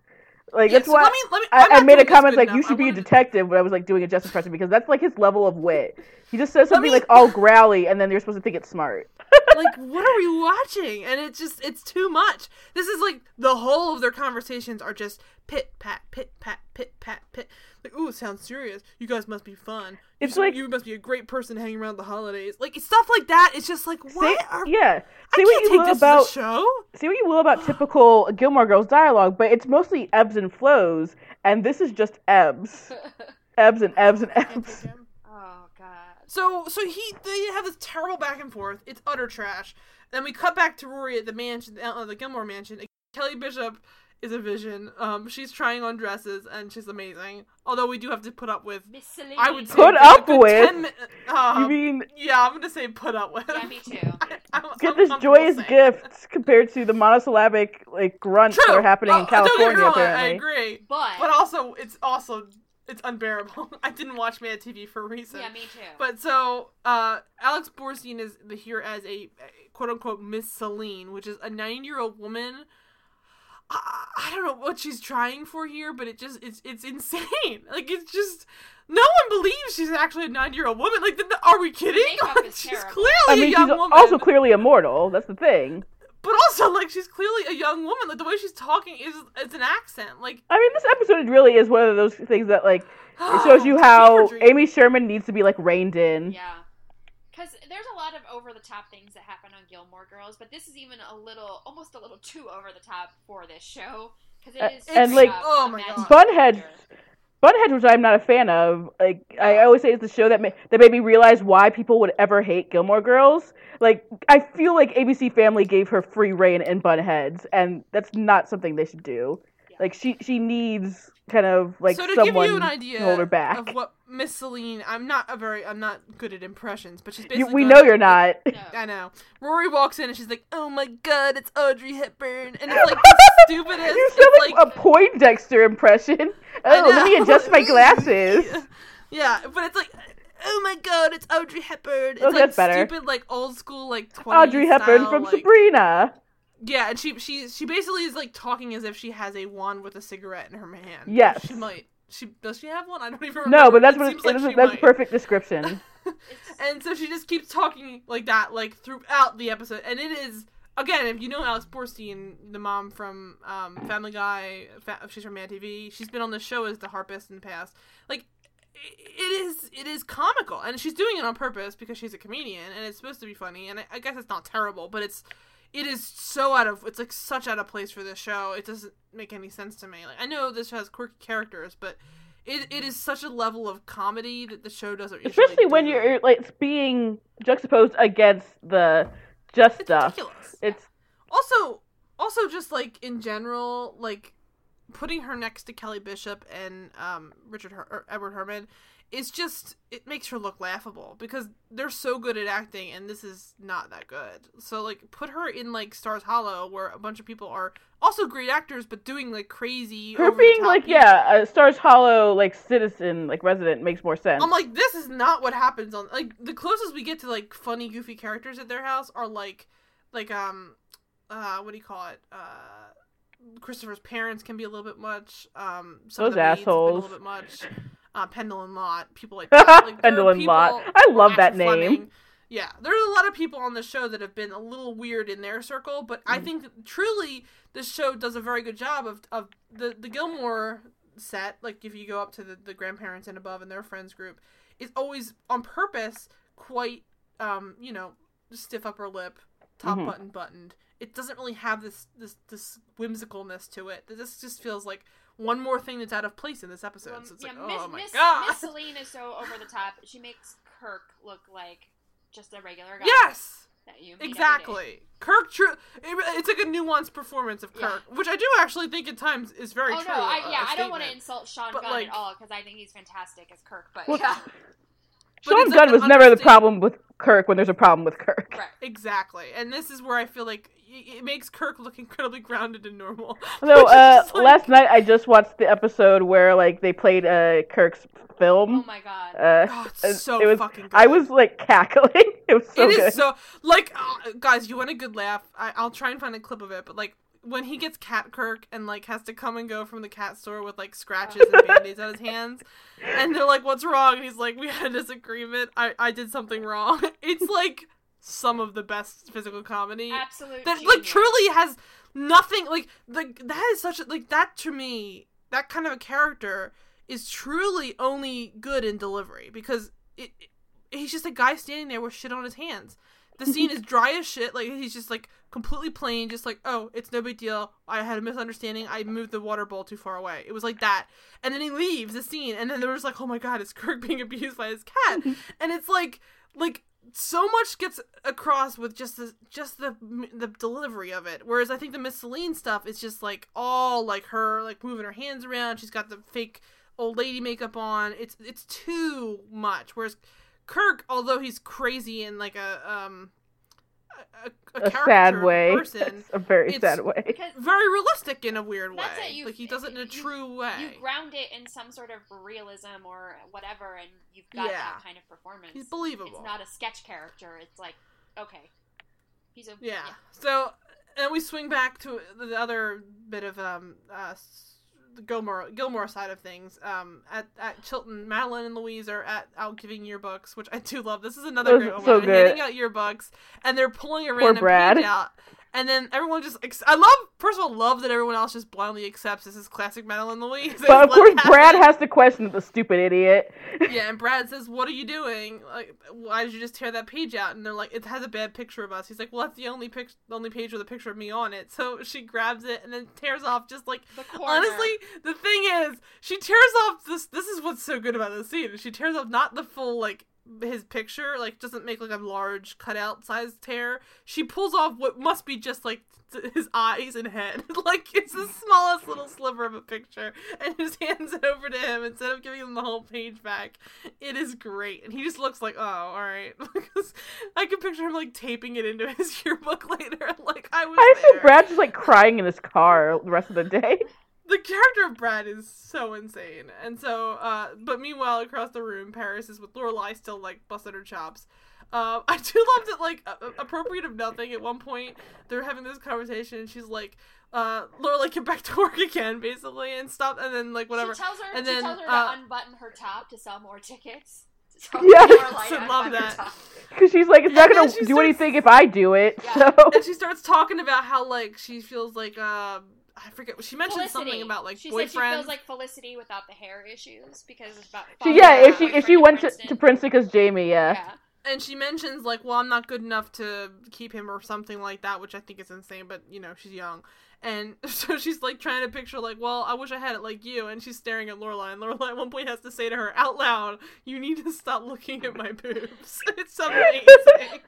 Like Yeah, that's so why let me, let me, I, I made a comment like enough. you should be a detective when I was like doing a justice impression because that's like his level of wit. He just says something me- like all growly and then you're supposed to think it's smart. like what are we watching? And it's just it's too much. This is like the whole of their conversations are just pit pat pit pat pit pat pit. Like ooh sounds serious. You guys must be fun. You It's s- like- you must be a great person hanging around the holidays. Like stuff like that. It's just like what Say, are yeah. I Say what can't you will about show. say what you will about typical Gilmore Girls dialogue, but it's mostly ebbs and flows, and this is just ebbs, ebbs and ebbs and I ebbs. take him. oh god. So so he they have this terrible back and forth. It's utter trash. Then we cut back to Rory at the mansion, uh, the Gilmore mansion. Kelly Bishop is a vision. Um, she's trying on dresses and she's amazing. Although we do have to put up with, Miss Celine. I would say, Put up with? 10 mi- uh, You mean yeah, I'm gonna say put up with. Yeah, me too. I, I'm, get I'm this comfortable joyous saying gift compared to the monosyllabic like grunts True. that are happening Oh, in don't get me California wrong, I agree. But, But also, it's also it's unbearable. I didn't watch Mad TV for a reason. yeah, me too. But so, uh, Alex Borstein is here as a, a quote unquote Miss Celine, which is a nine year old woman. I, I don't know what she's trying for here, but it just it's it's insane. Like it's just no one believes she's actually a nine year old woman. Like, the, are we kidding? makeup she's terrible. clearly I a mean, young she's woman. also clearly immortal. That's the thing. But also like she's clearly a young woman. Like the way she's talking is it's an accent. Like I mean, this episode really is one of those things that like it shows you how. Amy Sherman needs to be like reined in. Yeah. Because there's a lot of over the top things that happen on Gilmore Girls, but this is even a little, almost a little too over the top for this show. Because Uh, it is and, like, oh my God. TV Bunhead, character. Bunhead, which I'm not a fan of. Like I always say, it's the show that ma- that made me realize why people would ever hate Gilmore Girls. Like I feel like ABC Family gave her free reign in Bunheads, and that's not something they should do. Like she she needs kind of like so to someone give you an to hold her back. of what Miss Celine, I'm not a very, I'm not good at impressions, but she's You, basically. we going know like- you're not. No. I know. Rory walks in and she's like, "Oh my god, it's Audrey Hepburn," and it's like the stupidest. you it's sound like, a Poindexter impression. Oh, let me adjust my glasses. yeah, but it's like, oh my god, it's Audrey Hepburn. It's Oh, like that's better. stupid, like old school, like 20s Audrey Hepburn style, from like- Sabrina. Yeah, and she she she basically is like talking as if she has a wand with a cigarette in her hand. Yes. she might. She does she have one? I don't even remember. No, but that's It what it, like that's perfect description. And so she just keeps talking like that, like throughout the episode. And it is again, if you know Alex Borstein, the mom from um, Family Guy, fa- she's from Mad TV. She's been on the show as the harpist in the past. Like it is, it is comical, and she's doing it on purpose because she's a comedian, and it's supposed to be funny. And I, I guess it's not terrible, but it's. It is so out of it's like such out of place for this show. It doesn't make any sense to me. Like I know this has quirky characters, but it, it is such a level of comedy that the show doesn't. Especially when do. you're like it's being juxtaposed against the just It's stuff. ridiculous. It's Also, also just like in general, like putting her next to Kelly Bishop and um, Richard Her- Edward Herrmann is just it makes her look laughable because they're so good at acting and this is not that good. So like put her in like Stars Hollow where a bunch of people are also great actors but doing like crazy her being like people. yeah, a Stars Hollow like citizen like resident makes more sense. I'm like, this is not what happens on like the closest we get to like funny, goofy characters at their house are like, like um, uh, what do you call it? Uh, Christopher's parents can be a little bit much. Um, some of Those the have been assholes. a little bit much. Uh, Pennilyn Lott, people like. Like, are Lott. I love that name. Fleming. Yeah, there's a lot of people on the show that have been a little weird in their circle, but mm. I think truly this show does a very good job of of the the Gilmore set. Like if you go up to the, the grandparents and above and their friends group, is always on purpose quite um you know stiff upper lip, top mm-hmm. button buttoned. It doesn't really have this this this whimsicalness to it. This just feels like one more thing that's out of place in this episode. Well, so it's yeah, like, Miss, oh my Miss, god, Miss Celine is so over the top. She makes Kirk look like just a regular guy. Yes. exactly. Kirk, true. It, it's like a nuanced performance of Kirk, yeah. which I do actually think at times is very oh, true. No, I, uh, yeah, I don't want to insult Sean but Gunn like, at all because I think he's fantastic as Kirk. But well, yeah. Sean Gunn was never the problem with Kirk when there's a problem with Kirk. Right. Exactly. And this is where I feel like it makes Kirk look incredibly grounded and normal. So uh, like... last night I just watched the episode where like they played uh, Kirk's film. Oh my god! Uh, oh, it's so it was, fucking good. I was like cackling. It was so it good. so like uh, guys, you want a good laugh? I, I'll try and find a clip of it, but like when he gets cat Kirk and like has to come and go from the cat store with like scratches and band-aids on his hands and they're like what's wrong? And he's like we had a disagreement. I i did something wrong. It's like some of the best physical comedy absolutely that like truly has nothing like like that is such a like that to me that kind of a character is truly only good in delivery because it, it he's just a guy standing there with shit on his hands. The scene is dry as shit. Like he's just like completely plain, just like, oh, it's no big deal. I had a misunderstanding. I moved the water bowl too far away. It was like that. And then he leaves the scene, and then there was like, oh my god, is Kirk being abused by his cat? and it's like, like so much gets across with just the just the the delivery of it. Whereas I think the Miss Celine stuff is just like all like her like moving her hands around. She's got the fake old lady makeup on. It's it's too much. Whereas Kirk, although he's crazy and like a um a, a, a sad way, person, a very sad way, very realistic in a weird way. like he does it in a you, true way. You ground it in some sort of realism or whatever, and you've got yeah. that kind of performance. He's believable. It's not a sketch character. It's like okay, he's a yeah. yeah. So and we swing back to the other bit of um uh the Gilmore Gilmore side of things. Um, at at Chilton, Madeline and Louise are at out giving yearbooks, which I do love. This is another great so one. Handing out yearbooks, and they're pulling a random page out, and then everyone just I love first of all love that everyone else just blindly accepts this is classic Madeline Louise. But of course Brad has to question the stupid idiot. yeah, and Brad says, "What are you doing? Like, why did you just tear that page out?" And they're like, "It has a bad picture of us." He's like, "Well, that's the only pic- the only page with a picture of me on it." So she grabs it and then tears off just like honestly. The thing is, she tears off this. This is what's so good about this scene. She tears off not the full like his picture like doesn't make like a large cutout size tear. She pulls off what must be just like his eyes and head. Like it's the smallest little sliver of a picture. And just hands it over to him. Instead of giving him the whole page back it is great. And he just looks like oh all right. Because i can picture him like taping it into his yearbook later. Like i was i feel brad just like crying in his car the rest of the day the character of Brad is so insane. And so, uh, but meanwhile, across the room, Paris is with Lorelai still like busting her chops. Uh, I do love that, like, uh, appropriate of nothing. At one point, they're having this conversation, and she's like, uh, Lorelai, get back to work again, basically, and stop, and then, like, whatever. She tells her, and she then, tells her uh, to unbutton her top to sell more tickets. Yeah, I love that. Because she's like, it's not gonna do starts... anything if I do it. Yeah. So. And she starts talking about how like she feels like um I forget. She mentioned Felicity. something about like she boyfriend. Said she feels like Felicity without the hair issues because it's about. She, yeah, if she if she went to, to Princeton because Jamie, yeah. yeah. And she mentions like, well, I'm not good enough to keep him or something like that, which I think is insane. But you know, she's young, and so she's like trying to picture like, well, I wish I had it like you. And she's staring at Lorelai, and Lorelai at one point has to say to her out loud, "You need to stop looking at my boobs." it's amazing.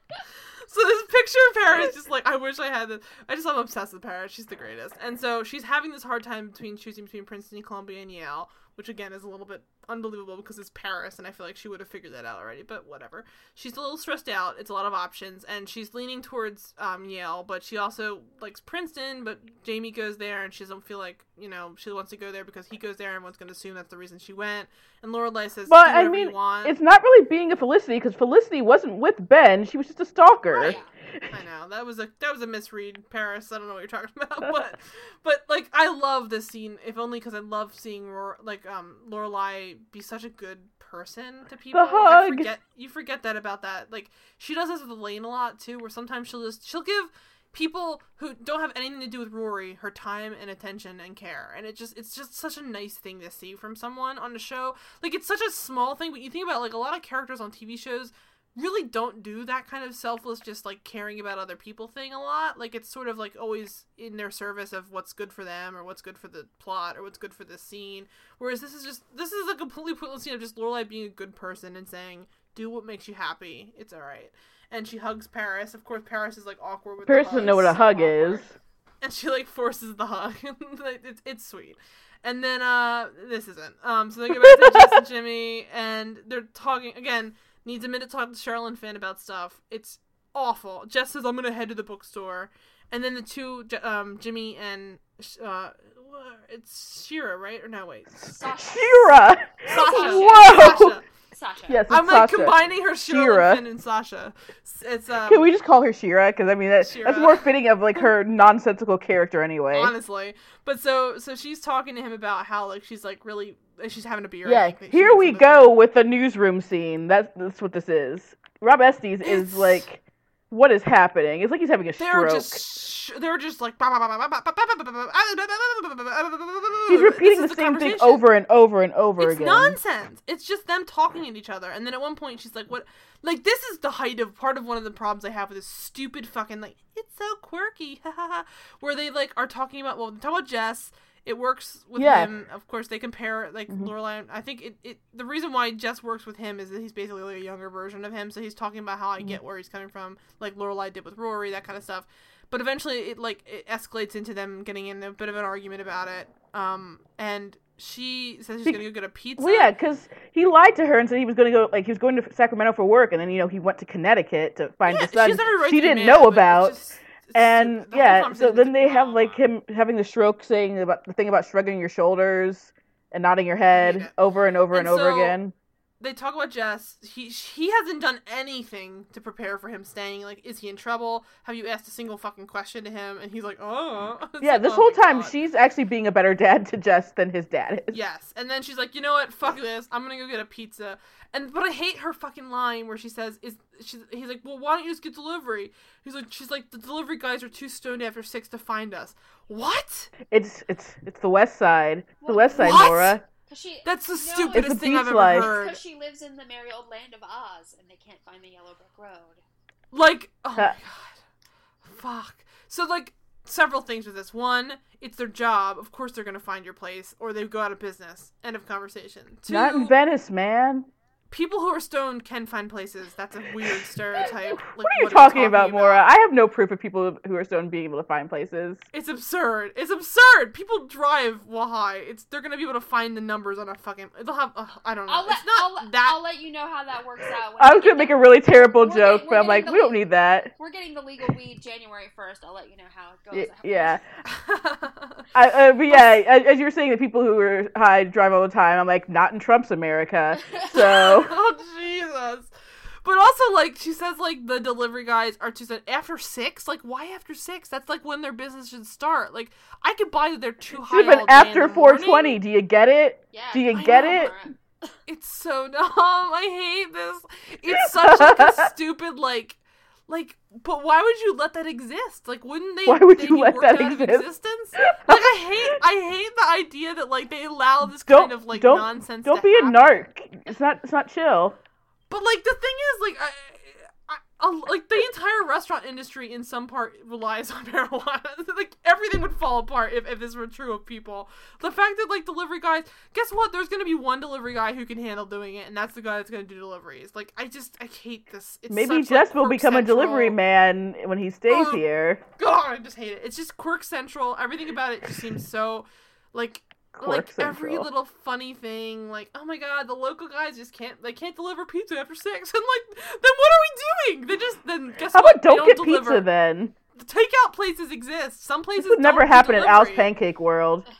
so this picture of Paris just like I wish I had this. I just I'm obsessed with Paris. She's the greatest. And so she's having this hard time between choosing between Princeton, Columbia, and Yale, which again is a little bit unbelievable because it's Paris, and I feel like she would have figured that out already. But whatever. She's a little stressed out. It's a lot of options, and she's leaning towards um, Yale, but she also likes Princeton. But Jamie goes there, and she doesn't feel like you know she wants to go there because he goes there, and everyone's going to assume that's the reason she went. And Lorelai says, "But I mean, it's not really being a Felicity because Felicity wasn't with Ben; she was just a stalker." I know that was a that was a misread, Paris. I don't know what you're talking about, but but like I love this scene, if only because I love seeing like um Lorelai be such a good person to people. The hug. Forget you forget that about that. Like she does this with Elaine a lot too, where sometimes she'll just she'll give people who don't have anything to do with Rory her time and attention and care. And it just it's just such a nice thing to see from someone on the show. Like it's such a small thing, but you think about like a lot of characters on TV shows really don't do that kind of selfless just like caring about other people thing a lot like it's sort of like always in their service of what's good for them or what's good for the plot or what's good for the scene whereas this is just this is a completely pointless scene of just Lorelai being a good person and saying do what makes you happy it's all right and she hugs Paris of course Paris is like awkward with Paris doesn't know what a hug is and she like forces the hug it's, it's sweet and then uh this isn't um so they go back to Jess and Jimmy and they're talking again needs a minute to talk to Sherilyn Fenn about stuff. It's awful. Jess says, I'm going to head to the bookstore. And then the two, um, Jimmy and, uh, it's Shira, right? Or no, wait. Sasha. Shira! Sasha. Whoa! Sasha. Sasha. Yes, I'm like Sasha. combining her Shira. And Fenn and Sasha. It's um, Can we just call her Shira? Because I mean that, that's more fitting of like her nonsensical character anyway. Honestly, but so so she's talking to him about how like she's like really she's having a beer. Yeah, here we go with the newsroom scene. That's that's what this is. Rob Estes it's... is like, what is happening? It's like he's having a they're stroke. Just, they're just like. He's repeating the same thing over and over and over it's again. It's nonsense. It's just them talking at each other, and then at one point she's like, "What?" Like this is the height of part of one of the problems I have with this stupid fucking like. It's so quirky, where they like are talking about well, talk about Jess it works with yeah. him. Of course, they compare like mm-hmm. Lorelai. I think it, it the reason why Jess works with him is that he's basically like a younger version of him. So he's talking about how I mm-hmm. get where he's coming from, like Lorelai did with Rory, that kind of stuff. But eventually, it like it escalates into them getting in a bit of an argument about it. Um, and she says she's gonna go get a pizza. Well, yeah, because he lied to her and said he was gonna go like he was going to Sacramento for work, and then you know he went to Connecticut to find yeah, his son. She, she didn't know about. Just, and yeah, so then they have like him having the stroke, saying about the thing about shrugging your shoulders and nodding your head over and over and, and over so, again they talk about Jess. He he hasn't done anything to prepare for him staying. Like, is he in trouble? Have you asked a single fucking question to him? And he's like, oh. It's yeah, like, this oh whole time God. she's actually being a better dad to Jess than his dad is. Yes, and then she's like, you know what? Fuck this. I'm gonna go get a pizza. And but I hate her fucking line where she says, "Is she's he's like, well, why don't you just get delivery?" He's like, she's like, the delivery guys are too stoned after six to find us. What? It's it's it's the West Side. The West Side, what? Nora. She, That's the stupidest thing I've ever life. heard. Because she lives in the merry old land of Oz, and they can't find the yellow brick road. Like, oh my god, fuck. So like, several things with this. One, it's their job. Of course, they're gonna find your place, or they go out of business. End of conversation. Two, Not in Venice, man people who are stoned can find places. That's a weird stereotype. Like, what are you what talking, about, about, Maura? I have no proof of people who are stoned being able to find places. It's absurd. It's absurd. People drive while high. It's they're gonna be able to find the numbers on a fucking. They'll have. Uh, I don't know. I'll let, it's not I'll, that. I'll let you know how that works out. I was gonna make a really terrible joke, getting, but I'm like, we don't need that. We're getting the legal weed January first. I'll let you know how it goes. Y- yeah. I, uh, but yeah, as you were saying, the people who are high drive all the time. I'm like, not in Trump's America. So. oh, Jesus. But also, like, she says, like, the delivery guys are too after six. Like, why after six? That's like when their business should start. Like, I could buy that they're too high. But after four twenty, do you get it? Yeah, do you I get know, it? It's so dumb. I hate this. It's such like a stupid like like, but why would you let that exist? Like, wouldn't they? Why would they you let that exist? existence? Like, I hate, I hate the idea that like they allow this don't, kind of like don't, nonsense. Don't be happen. a narc. It's not. It's not chill. But like the thing is, like, I, like the entire restaurant industry in some part relies on marijuana. like everything would fall apart if, if this were true of people. The fact that like delivery guys, guess what? There's gonna be one delivery guy who can handle doing it, and that's the guy that's gonna do deliveries. Like I just I hate this. It's Maybe such, Jess like, will become central. a delivery man when he stays oh, here. God, I just hate it. It's just quirk central. Everything about it just seems so like like Central. every little funny thing, like oh my god, the local guys just can't they can't deliver pizza after six, and like then what are we doing? They just then guess How what? about don't, don't get deliver. pizza then? The takeout places exist. Some places this would never happen in Al's Pancake World.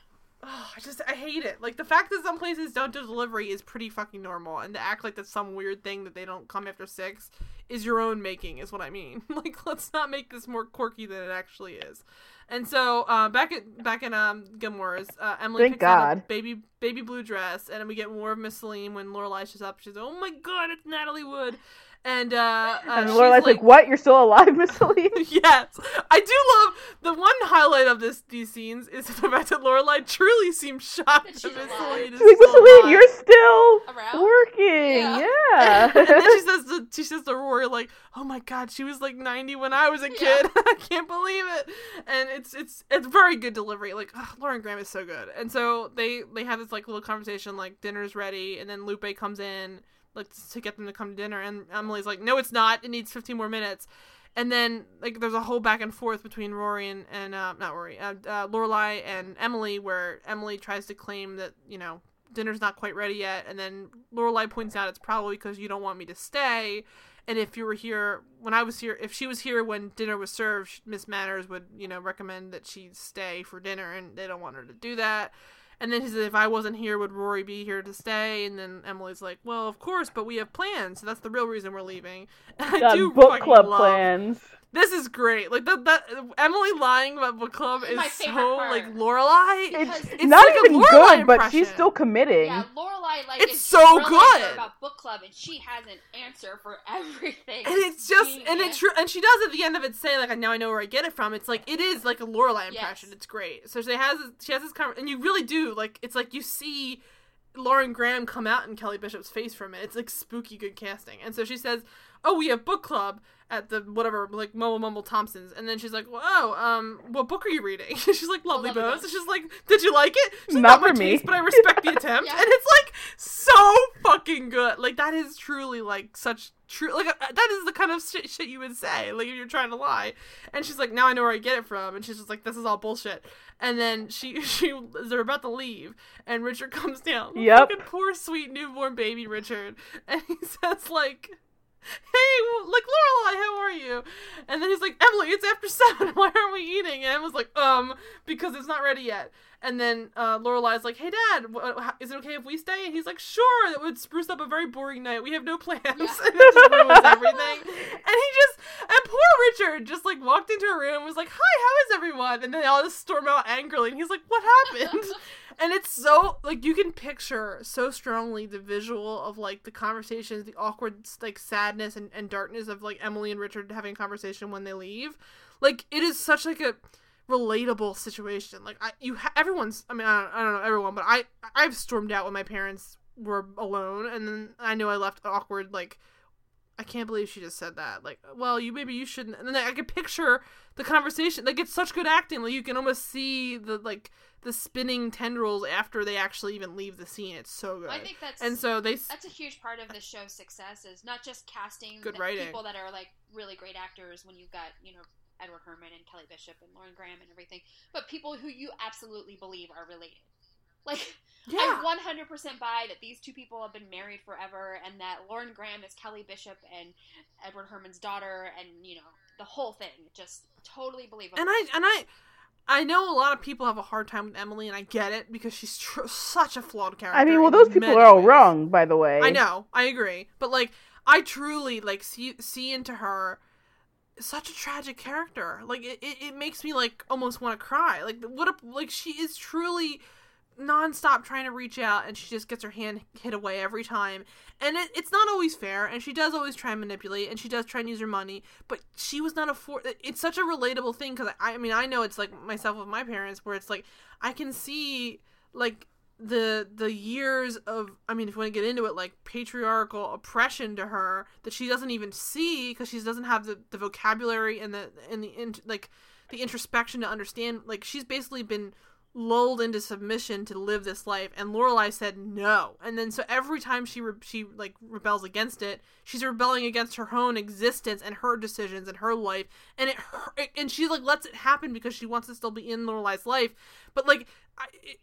Oh, I just I hate it. Like the fact that some places don't do delivery is pretty fucking normal, and to act like that's some weird thing that they don't come after six is your own making, is what I mean. like let's not make this more quirky than it actually is. And so uh, back at back in um Gilmore's, uh, Emily Thank picks out a baby baby blue dress, and then we get more of Miss Celine when Lorelai shows up. She's like, "Oh my God, it's Natalie Wood," and uh, uh and Lorelai's like, "What? You're still alive, Miss Celine?" yes, I do love the one highlight of this these scenes is the fact that Lorelai truly seems shocked That that she's Miss alive. Celine is like, Miss still Celine, alive." you're still Around? working. Yeah. Yeah. and then she says to she says to Rory like, "Oh my God, she was like 90 when I was a kid. I can't believe it." And it's it's it's very good delivery. Like ugh, Lauren Graham is so good. And so they they have this like little conversation like dinner's ready, and then Lupe comes in like to get them to come to dinner, and Emily's like, "No, it's not. It needs 15 more minutes." And then like there's a whole back and forth between Rory and and uh, not Rory, uh, uh, Lorelai and Emily, where Emily tries to claim that you know dinner's not quite ready yet, and then Lorelai points out it's probably because you don't want me to stay. And if you were here when I was here, if she was here when dinner was served, Miss Manners would, you know, recommend that she stay for dinner, and they don't want her to do that. And then he said, if I wasn't here, would Rory be here to stay? And then Emily's like, well, of course, but we have plans, so that's the real reason we're leaving. And I do book club love- plans. This is great. Like that, that Emily lying about book club is so part. like Lorelai. Because It's, It's not like even Lorelai good, but she's still committing. Yeah, Lorelai like It's so good. about book club, and she has an answer for everything. and it's just and Genius. it's true and she does at the end of it say like "I now I know where I get it from. It's like it is like a Lorelai impression. Yes. It's great. So she has she has this conver- and you really do like it's like you see Lauren Graham come out in Kelly Bishop's face from it. It's like spooky good casting. And so she says, "Oh, we have book club at the whatever like Mumble Mumble Thompson's." And then she's like, well, "Oh, um, what book are you reading?" she's like, "Lovely Lovely Bones." Bones. And she's like, "Did you like it?" She's like, Not my for me. taste, but I respect the attempt. Yeah. And it's like so fucking good. Like that is truly like such true. Like uh, that is the kind of shit, shit you would say like if you're trying to lie. And she's like, "Now I know where I get it from." And she's just like, "This is all bullshit." And then she she they're about to leave, and Richard comes down. Yep. Fucking poor sweet newborn baby Richard, and he says like. Hey, like Lorelai, how are you? And then he's like, Emily, it's after seven. Why aren't we eating? And Emma's like, um, because it's not ready yet. And then uh, Lorelai's like, "Hey, Dad, wh- how- is it okay if we stay?" And he's like, "Sure." That would spruce up a very boring night. We have no plans, and it just ruins everything. And he just and poor Richard just like walked into a room, was like, "Hi, how is everyone?" And then they all just storm out angrily, and he's like, "What happened?" and it's so like you can picture so strongly the visual of like the conversations, the awkward like sadness and, and darkness of like Emily and Richard having a conversation when they leave. Like it is such like a relatable situation. Like I, you, ha- everyone's. I mean, I don't, I don't know everyone, but I, I've stormed out when my parents were alone, and then I know I left awkward. Like, I can't believe she just said that. Like, well, you maybe you shouldn't. And then I could picture the conversation. Like, it's such good acting. Like, you can almost see the like the spinning tendrils after they actually even leave the scene. It's so good. I think that's and so they that's a huge part of the show's success is not just casting Good writing. people that are like really great actors when you've got you know Edward Herrmann and Kelly Bishop and Lauren Graham and everything, but people who you absolutely believe are related. Like Yeah. I 100% buy that these two people have been married forever and that Lauren Graham is Kelly Bishop and Edward Herrmann's daughter and you know the whole thing just totally believable. and I and I I know a lot of people have a hard time with Emily, and I get it because she's tr- such a flawed character. I mean, well, those people are all ways. wrong, by the way. I know, I agree, but like, I truly like see see into her such a tragic character. Like, it, it, it makes me like almost want to cry. Like, what a like she is truly nonstop trying to reach out and she just gets her hand hit away every time. And it, it's not always fair and she does always try and manipulate and she does try and use her money but she was not a for it's such a relatable thing because I, I mean i know it's like myself with my parents where it's like i can see like the the years of i mean if you want to get into it like patriarchal oppression to her that she doesn't even see because she doesn't have the, the vocabulary and the and the in, like the introspection to understand like she's basically been lulled into submission to live this life and Lorelai said no. And then so every time she re- she like rebels against it she's rebelling against her own existence and her decisions and her life and it and she like lets it happen because she wants to still be in Lorelai's life. But like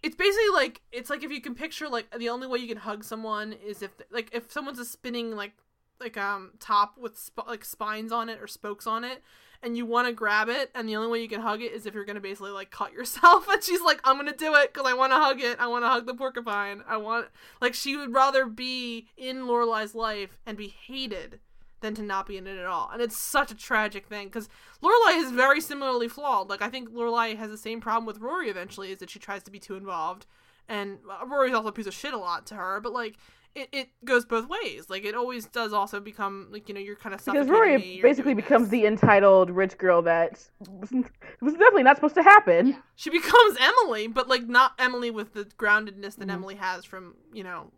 it's basically like it's like if you can picture like the only way you can hug someone is if like if someone's a spinning like like um top with sp- like spines on it or spokes on it and you want to grab it, and the only way you can hug it is if you're gonna basically like cut yourself. And she's like, I'm gonna do it because I want to hug it. I want to hug the porcupine. I want like she would rather be in Lorelai's life and be hated than to not be in it at all. And it's such a tragic thing because Lorelai is very similarly flawed. Like I think Lorelai has the same problem with Rory eventually, is that she tries to be too involved, and uh, Rory's also a piece of shit a lot to her. But like it, it goes both ways. Like it always does also become like you know you're kind of because Rory me, basically becomes the entitled rich girl that was, was definitely not supposed to happen. Yeah. She becomes Emily, but like not Emily with the groundedness that mm-hmm. Emily has from you know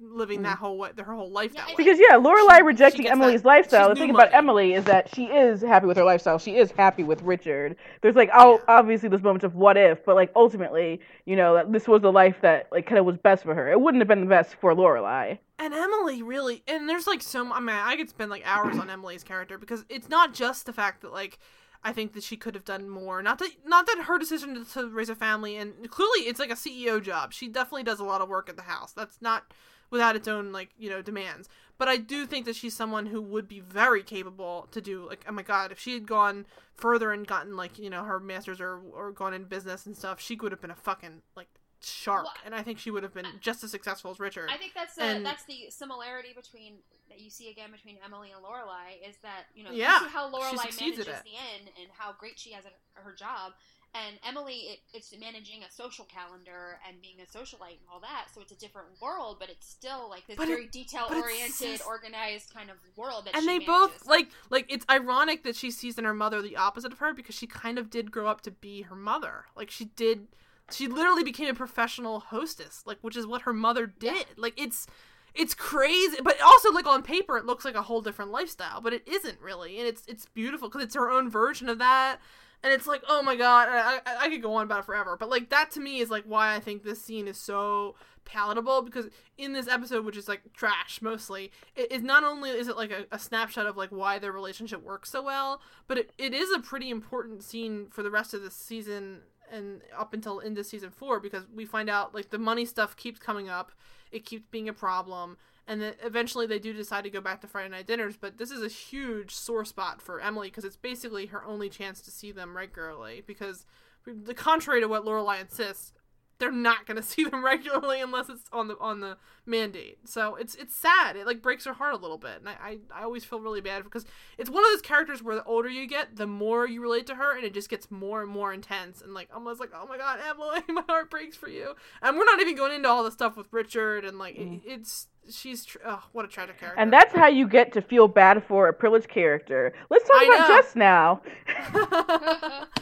living that mm. whole way, their whole life yeah, that way. Because yeah, Lorelai rejecting Emily's that, lifestyle. The thing about Emily is that she is happy with her lifestyle. She is happy with Richard. There's like oh, obviously those moments of what if, but like ultimately, you know, this was the life that like kind of was best for her. It wouldn't have been the best for Lorelai. And Emily really, and there's like so. I mean, I could spend like hours on Emily's character because it's not just the fact that like. I think that she could have done more. Not that not that her decision to, to raise a family and clearly it's like a CEO job. She definitely does a lot of work at the house. That's not without its own like you know demands. But i do think that she's someone who would be very capable to do like oh my god if she had gone further and gotten like you know her masters or or gone in business and stuff she could have been a fucking like shark. Well, and i think she would have been just as successful as richard. I think that's the, and, that's the similarity between that you see again between emily and lorelai is that you know yeah, you see how lorelai manages the end and how great she has at her job and Emily, it, it's managing a social calendar and being a socialite and all that. So it's a different world, but it's still like this but very detail oriented, organized kind of world. That and they manages. both like like it's ironic that she sees in her mother the opposite of her because she kind of did grow up to be her mother. Like she did, she literally became a professional hostess, like which is what her mother did. Yeah. Like it's it's crazy but also like on paper it looks like a whole different lifestyle but it isn't really and it's it's beautiful because it's her own version of that and it's like oh my god I, I, I could go on about it forever. But like that to me is like why i think this scene is so palatable because in this episode which is like trash mostly it is not only is it like a, a, snapshot of like why their relationship works so well but it, it is a pretty important scene for the rest of the season and up until into season four because we find out like the money stuff keeps coming up. It keeps being a problem and then eventually they do decide to go back to Friday night dinners. But this is a huge sore spot for Emily because it's basically her only chance to see them regularly. Because the contrary to what Lorelai insists, they're not going to see them regularly unless it's on the on the mandate. So it's it's sad. It like breaks her heart a little bit, and I I, I always feel really bad because it's one of those characters where the older you get, the more you relate to her, and it just gets more and more intense. And like almost like oh my god, Emily, my heart breaks for you. And we're not even going into all the stuff with Richard and like mm. it, it's she's tr- oh, what a tragic character. And that's how you get to feel bad for a privileged character. Let's talk I about know. Jess now.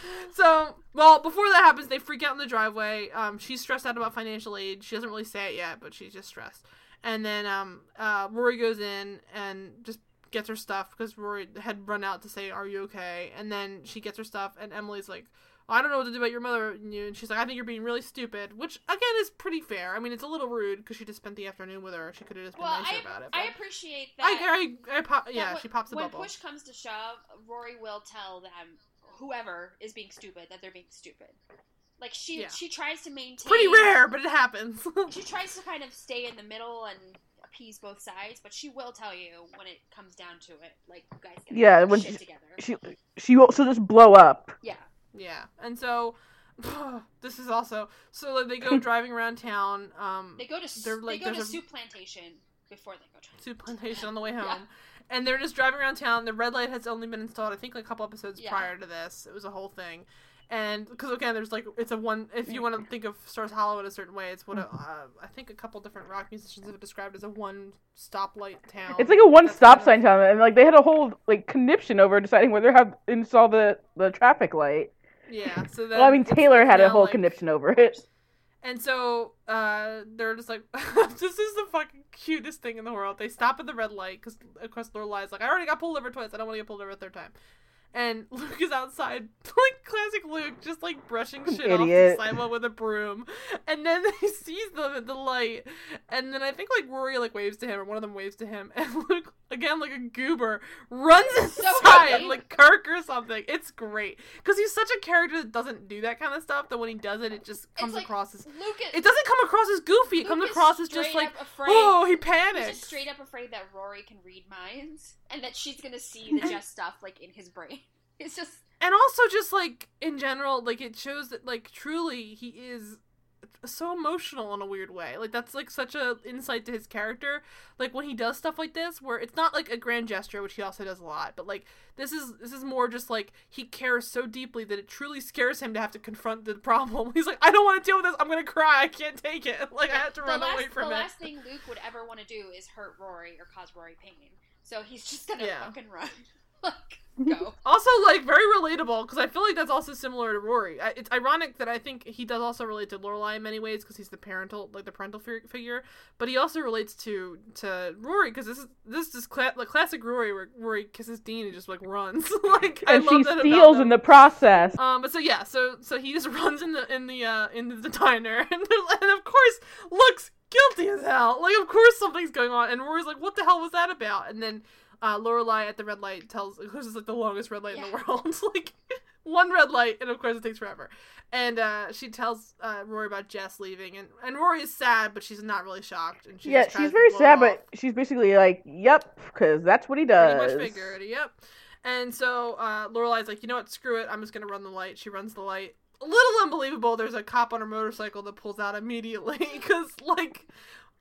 so, well, before that happens, they freak out in the driveway. Um, she's stressed out about financial aid. She doesn't really say it yet, but she's just stressed. And then um, uh, Rory goes in and just gets her stuff because Rory had run out to say, "Are you okay?" And then she gets her stuff, and Emily's like I don't know what to do about your mother. And she's like, I think you're being really stupid, which again is pretty fair. I mean, it's a little rude because she just spent the afternoon with her. She could have just been well, nicer I, about it. I appreciate that. I, I, I pop, yeah, when, she pops the when bubble. When push comes to shove, Rory will tell them whoever is being stupid that they're being stupid. Like she, yeah. she tries to maintain. Pretty rare, but it happens. she tries to kind of stay in the middle and appease both sides, but she will tell you when it comes down to it. Like, you guys, yeah, when she, together. She, she will. So just blow up. Yeah. Yeah, and so this is also so like, they go driving around town. Um, they go to they're like they go to a, soup plantation before they go to soup plantation on the way home. Yeah. And they're just driving around town. The red light has only been installed, I think, like a couple episodes yeah. prior to this. It was a whole thing and because again there's like it's a one if you want to think of stars hollow in a certain way it's what a, uh, I think a couple different rock musicians have described as a one stoplight town it's like a one stop sign town and like they had a whole like conniption over deciding whether to have install the the traffic light yeah. So then well, I mean, Taylor had a whole like, conniption over it. And so uh, they're just like, this is the fucking cutest thing in the world. They stop at the red light because, of course, Lorelai's like, I already got pulled over twice. I don't want to get pulled over a third time and Luke is outside, like classic Luke, just like brushing shit off the sidewalk with a broom, and then he sees them at the light, and then I think like Rory like waves to him, or one of them waves to him, and Luke again like a goober runs inside so like Kirk or something. It's great because he's such a character that doesn't do that kind of stuff. That when he does it, it just comes like across as Luke it doesn't come across as goofy. Luke it comes across as just like afraid, oh he panics. He's just straight up afraid that Rory can read minds and that she's gonna see the Jess stuff like in his brain. It's just and also just like in general, like it shows that like truly he is so emotional in a weird way. Like that's like such a insight to his character. Like when he does stuff like this, where it's not like a grand gesture, which he also does a lot, but like this is this is more just like he cares so deeply that it truly scares him to have to confront the problem. He's like, I don't want to deal with this. I'm gonna cry. I can't take it. Like I have to run last, away from the it. The last thing Luke would ever want to do is hurt Rory or cause Rory pain. So he's just gonna yeah. fucking run. like go. Also, like very relatable because I feel like that's also similar to Rory. It's ironic that I think he does also relate to Lorelai in many ways because he's the parental, like the parental figure. But he also relates to to Rory because this is this is cla- like classic Rory where Rory kisses Dean and just like runs. like and I love she that steals in the process. Um, but so yeah, so so he just runs in the in the uh in the diner and, and of course looks guilty as hell. Like of course something's going on and Rory's like, what the hell was that about? And then uh, Lorelai at the red light tells this is like the longest red light yeah. in the world. like one red light, and of course it takes forever. And uh, she tells uh, Rory about Jess leaving, and, and Rory is sad, but she's not really shocked. And she yeah, she's very sad, but she's basically like, "Yep," because that's what he does. Pretty much figured, yep. And so uh, Lorelai's like, "You know what? Screw it. I'm just gonna run the light." She runs the light. A little unbelievable. There's a cop on a motorcycle that pulls out immediately because, like,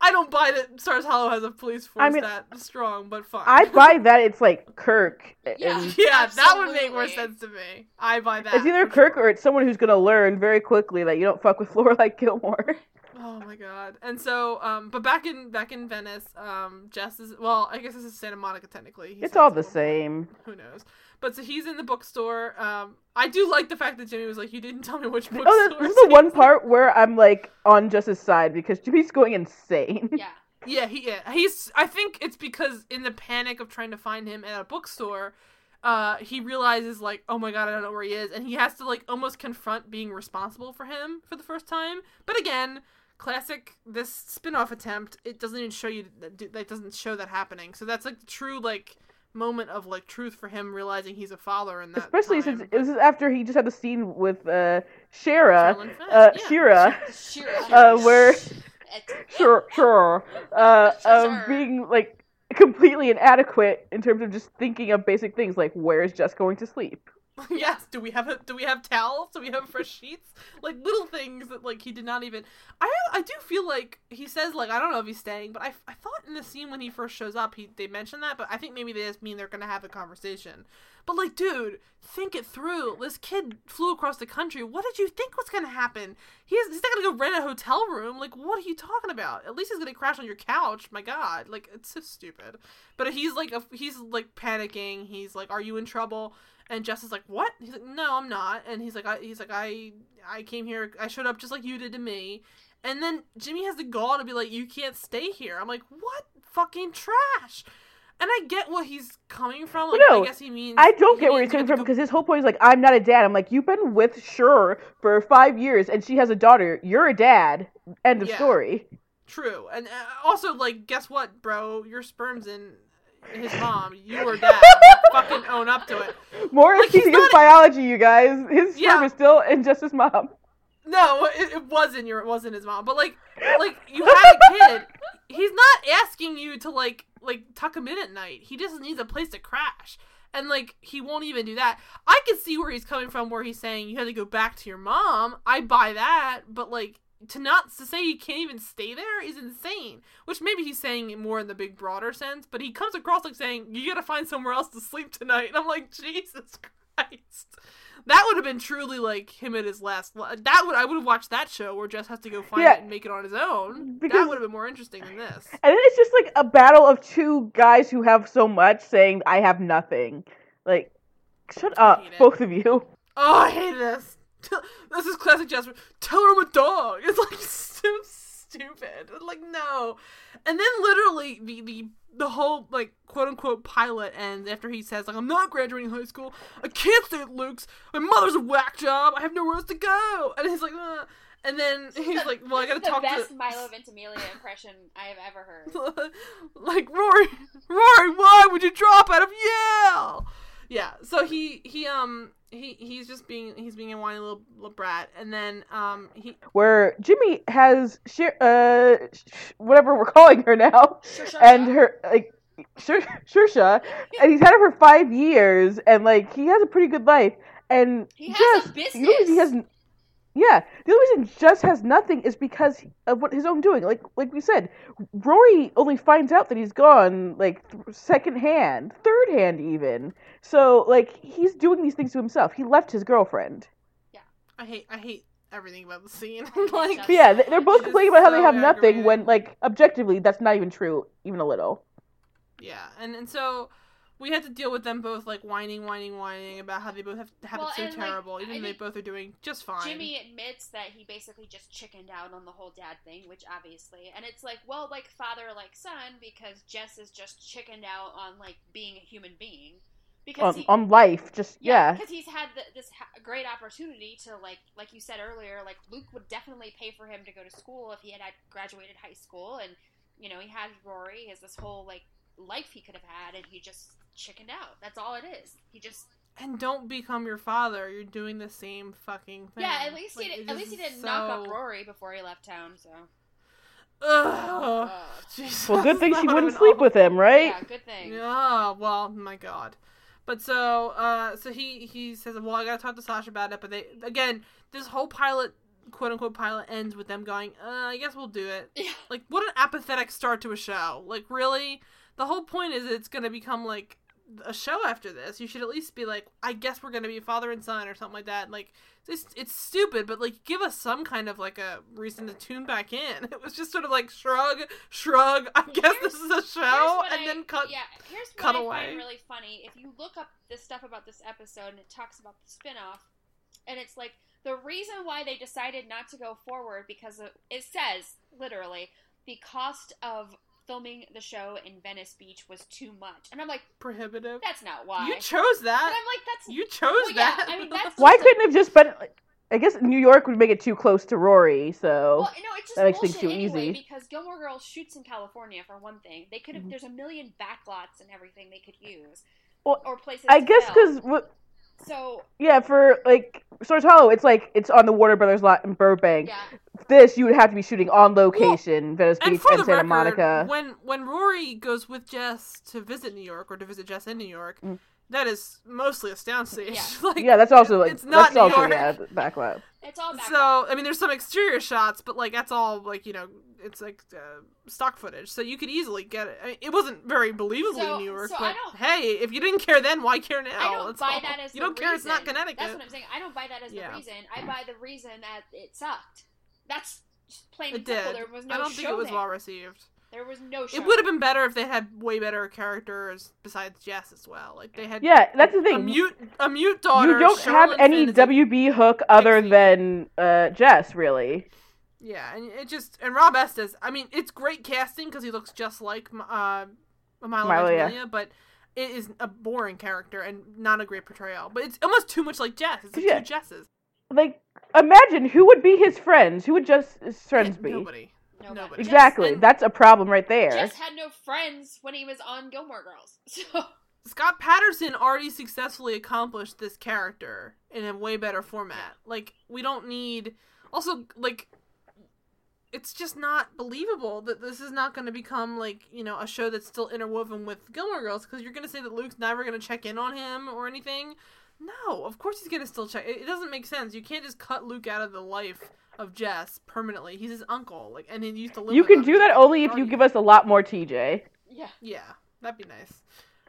I don't buy that Stars Hollow has a police force I mean, that strong, but fine. I buy that it's like Kirk. Yeah, and... yeah that would make more sense to me. I buy that. It's either Kirk sure. or it's someone who's gonna learn very quickly that you don't fuck with Lorelai Gilmore. Oh my god! And so, um, but back in back in Venice, um, Jess is well. I guess this is Santa Monica technically. it's all the same. Who knows? But so he's in the bookstore. Um, I do like the fact that Jimmy was like, "You didn't tell me which bookstore." Oh, this is the one part where I'm like on Jess's side because Jimmy's going insane. Yeah. Yeah, he yeah. He's I think it's because in the panic of trying to find him at a bookstore, uh, he realizes like, oh my god, I don't know where he is, and he has to like almost confront being responsible for him for the first time. But again, classic this spin-off attempt, it doesn't even show you that that doesn't show that happening. So that's like the true like moment of like truth for him realizing he's a father and that especially time. since this is after he just had the scene with uh Shara uh yeah. Shira, Shira. uh where sure sure uh of being like completely inadequate in terms of just thinking of basic things like where is Jess going to sleep yes. Do we have a, do we have towels? Do we have fresh sheets? Like little things that like he did not even. I I do feel like he says like I don't know if he's staying, but I, I thought in the scene when he first shows up he they mentioned that, but I think maybe they just mean they're gonna have a conversation. But like, dude, think it through. This kid flew across the country. What did you think was gonna happen? He's he's not gonna go rent a hotel room. Like, what are you talking about? At least he's gonna crash on your couch. My God, like it's so stupid. But he's like a, he's like panicking. He's like, "Are you in trouble?" And Jess is like, "What?" He's like, "No, I'm not." And he's like, I, "He's like, I, I came here. I showed up just like you did to me." And then Jimmy has the gall to be like, "You can't stay here." I'm like, "What fucking trash?" And I get what he's coming from. Like, no, I guess he means. I don't get where he's coming from because his whole point is like, "I'm not a dad." I'm like, "You've been with Shur for five years, and she has a daughter. You're a dad." End of yeah, story. True, and uh, also like, guess what, bro? Your sperm's in his mom. You or dad. fucking own up to it. More like, teaching his biology, you guys. His yeah. sperm is still in just his mom. No, it, it wasn't your. It wasn't his mom. But like, like you had a kid. He's not asking you to like like tuck him in at night. He just needs a place to crash. And like he won't even do that. I can see where he's coming from, where he's saying you had to go back to your mom. I buy that, but like to not to say he can't even stay there is insane. Which maybe he's saying it more in the big broader sense, but he comes across like saying you gotta find somewhere else to sleep tonight. And I'm like, Jesus Christ. That would have been truly like him at his last. That would I would have watched that show where Jess has to go find yeah, it and make it on his own. Because, that would have been more interesting than this. And then it's just like a battle of two guys who have so much saying I have nothing. Like, shut up, both of you. Oh, I hate this. This is classic Jasper. Tell her I'm a dog. It's like so stupid. Like no, and then literally the the the whole like quote unquote pilot ends after he says like I'm not graduating high school. I can't stay at Luke's. My mother's a whack job. I have nowhere else to go. And he's like. Uh, and then he's like, "Well, I gotta talk to." The best Milo Ventimiglia impression I have ever heard. like Rory, Rory, why would you drop out of Yale? Yeah. So he he um he he's just being he's being a whiny little, little brat, and then um he where Jimmy has uh whatever we're calling her now, and her like Saoirse, and he's had her for five years, and like he has a pretty good life. And he has just, a business. He has, yeah, the only reason Jess has nothing is because of what his own doing. Like like we said, Rory only finds out that he's gone like second hand, third hand even. So like he's doing these things to himself. He left his girlfriend. Yeah, I hate I hate everything about the scene. like, yeah, they're both complaining about how they have nothing when, like, objectively, that's not even true, even a little. Yeah, and and so we had to deal with them both like whining, whining, whining about how they both have, have well, it so terrible, like, even though they both are doing just fine. Jimmy admits that he basically just chickened out on the whole dad thing, which obviously, and it's like, well, like father, like son, because Jess is just chickened out on like being a human being because on, he, on life just yeah because yeah. he's had the, this ha- great opportunity to like like you said earlier like luke would definitely pay for him to go to school if he had, had graduated high school and you know he had rory he has this whole like life he could have had and he just chickened out that's all it is he just and don't become your father you're doing the same fucking thing yeah at least like, he did, at least he didn't so... knock up rory before he left town so Ugh. well, good thing she wouldn't sleep awful. with him, right? Yeah, good thing. Yeah, well, my God. But so, uh, so he he says, "Well, I gotta talk to Sasha about it." But they again, this whole pilot, quote unquote pilot, ends with them going, uh, "I guess we'll do it." Yeah. Like, what an apathetic start to a show. Like, really, the whole point is it's gonna become like a show after this. You should at least be like, "I guess we're gonna be father and son" or something like that. Like, it's it's stupid, but like give us some kind of like a reason to tune back in. It was just sort of like shrug, shrug. I guess here's, this is a show, and I, then cut. Yeah, here's what cut I away. find really funny. If you look up the stuff about this episode and it talks about the spinoff, and it's like the reason why they decided not to go forward because of, it says literally the cost of filming the show in Venice Beach was too much. And I'm like, prohibitive. That's not why. You chose that. And I'm like, that's you chose well, that. Yeah, I mean, that's why couldn't have just been? I guess New York would make it too close to Rory, so well, no, it's just that makes things too anyway, easy. Because Gilmore Girls shoots in California for one thing. They could have. Mm-hmm. There's a million backlots and everything they could use. Well, or places. I guess because. So yeah, for like Stars Hollow, it's like it's on the Warner Brothers lot in Burbank. Yeah. This you would have to be shooting on location, well, Venice Beach and, and Santa record, Monica. When when Rory goes with Jess to visit New York or to visit Jess in New York, mm. That is mostly a soundstage. Yeah. like, yeah, that's also like it's not that's also York. yeah backlot. It's all backlot. So I mean, there's some exterior shots, but like that's all like you know it's like uh, stock footage, so you could easily get it. I mean, it wasn't very believably so, New York, so but hey, if you didn't care then, why care now? I don't That's buy all. that as you don't reason. care. It's not Connecticut. That's what I'm saying. I don't buy that as yeah. the reason. I buy the reason that it sucked. That's plain it and simple. Did. There was no. I don't think it was there. well received. There was no. Show it would have been better if they had way better characters besides Jess as well. Like they had. Yeah, that's the thing. A mute, a mute daughter. You don't have any WB hook other than uh, Jess, really. Yeah, and it just and Rob Estes. I mean, it's great casting because he looks just like uh, Milo, Milo yeah. but it is a boring character and not a great portrayal. But it's almost too much like Jess. It's like yeah. two Jesses. Like, imagine who would be his friends. Who would just his friends be? Nobody. Nobody. Exactly. Jess, That's a problem right there. Jess had no friends when he was on Gilmore Girls. So Scott Patterson already successfully accomplished this character in a way better format. Like we don't need also like it's just not believable that this is not going to become like you know a show that's still interwoven with Gilmore Girls because you're going to say that Luke's never going to check in on him or anything. No, of course he's going to still check. It doesn't make sense. You can't just cut Luke out of the life of Jess permanently. He's his uncle, like, and he used to live. You can do that only if you give us a lot more TJ. Yeah, yeah, that'd be nice.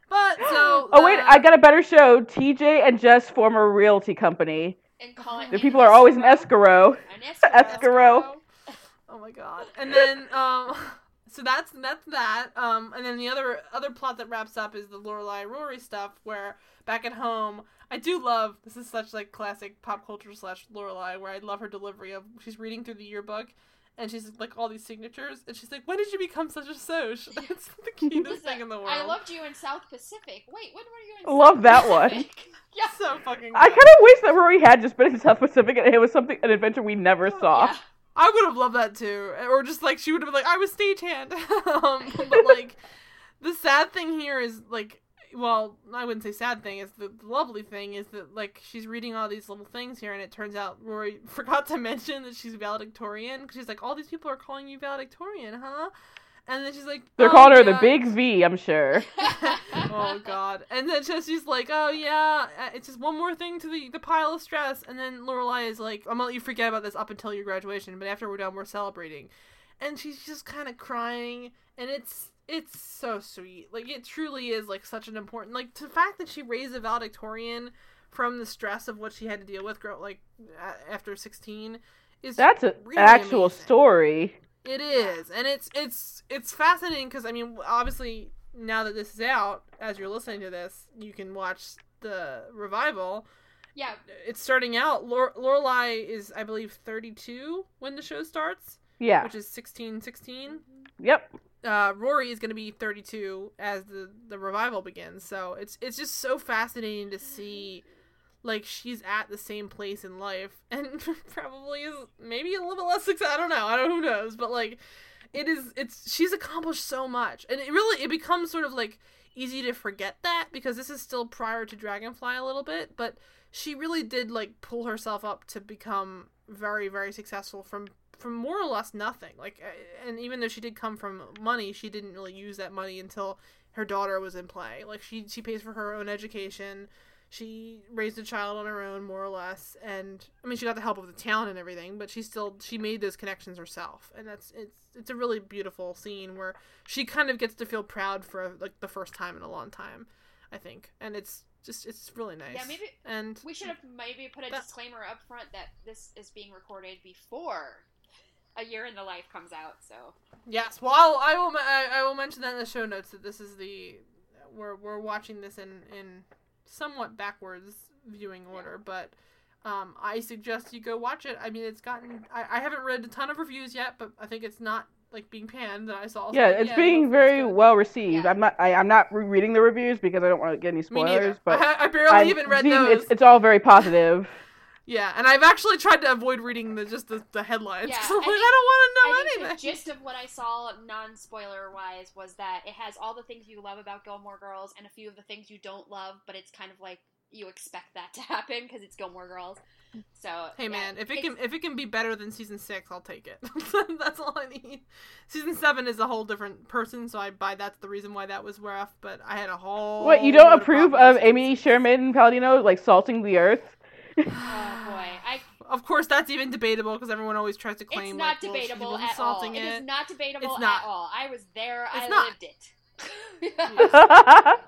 But so. oh wait, I got a better show. TJ and Jess form a realty company. And call the people are always in escrow. An escrow. Oh my god. And then um so that's that's that. Um and then the other other plot that wraps up is the Lorelai Rory stuff where back at home I do love this is such like classic pop culture slash Lorelai where I love her delivery of she's reading through the yearbook and she's like all these signatures and she's like when did you become such a soch it's the cutest thing in the world i loved you in south pacific wait when were you in love south that pacific? one yeah so fucking good. i kind of wish that rory had just been in south pacific and it was something an adventure we never saw yeah. I would have loved that too, or just like she would have been like, I was stagehand. um, but like, the sad thing here is like, well, I wouldn't say sad thing. Is the, the lovely thing is that like she's reading all these little things here, and it turns out Rory forgot to mention that she's valedictorian because she's like, all these people are calling you valedictorian, huh? And then she's like, They're oh, calling her yeah. the Big V, I'm sure. oh God! And then she's like, "Oh yeah, uh, it's just one more thing to the the pile of stress." And then Lorelai is like, "I'm gonna let you forget about this up until your graduation, but after we're done, we're celebrating." And she's just kind of crying, and it's it's so sweet. Like it truly is like such an important like the fact that she raised a valedictorian from the stress of what she had to deal with, grow like a- after 16, is That's a, really an actual amazing. story. It is, and it's it's it's fascinating because I mean, obviously, now that this is out, as you're listening to this, you can watch the revival. yeah, It's starting out. Lore- Lorelai is, I believe, 32 when the show starts, Yeah. which is 16, 16. Mm-hmm. Yep. Uh, Rory is going to be 32 as the the revival begins. So it's it's just so fascinating to see. Like she's at the same place in life, and probably is maybe a little bit less success. I don't know. I don't. know Who knows? But like, it is it's she's accomplished so much and it really it becomes sort of like easy to forget that because this is still prior to dragonfly a little bit but she really did like pull herself up to become very very successful from from more or less nothing. Like uh, and even though she did come from money she didn't really use that money until her daughter was in play. Like she she pays for her own education. She raised a child on her own more or less. And i mean she got the help of the town and everything but she still she made those connections herself. And that's it's it's a really beautiful scene where she kind of gets to feel proud for like the first time in a long time i think. And it's just it's really nice. Yeah, maybe- and we should have maybe put a That- disclaimer up front that this is being recorded before a year in the life comes out. So Yes, well, I'll, I will. I, I will mention that in the show notes that this is the we're we're watching this in in somewhat backwards viewing order, but um, I suggest you go watch it. I mean, it's gotten. I, I haven't read a ton of reviews yet, but I think it's not like being panned. That I saw. Yeah, it's no, being very good. well received. Yeah. I'm not. I, I'm not rereading the reviews because I don't want to get any Me neither. spoilers. But I, I barely I've even read seen those. It's, it's all very positive. Yeah, and I've actually tried to avoid reading the just the, the headlines. Yeah, 'cause I'm I like, think- I don't want to I know think anything. the gist of what I saw, non spoiler wise, was that it has all the things you love about Gilmore Girls and a few of the things you don't love, but it's kind of like you expect that to happen because it's Gilmore Girls. So Hey yeah, man, if it can if it can be better than season six, I'll take it. that's all I need. Season seven is a whole different person, so I buy that's the reason why that was rough. But I had a whole. what you don't approve problems of with Amy Sherman Palladino like salting the earth? Oh boy, I Of course, that's even debatable because everyone always tries to claim it's not like, well, she debatable wasn't at all. It it. is not debatable It's not. at all. I was there. I It's not. lived it.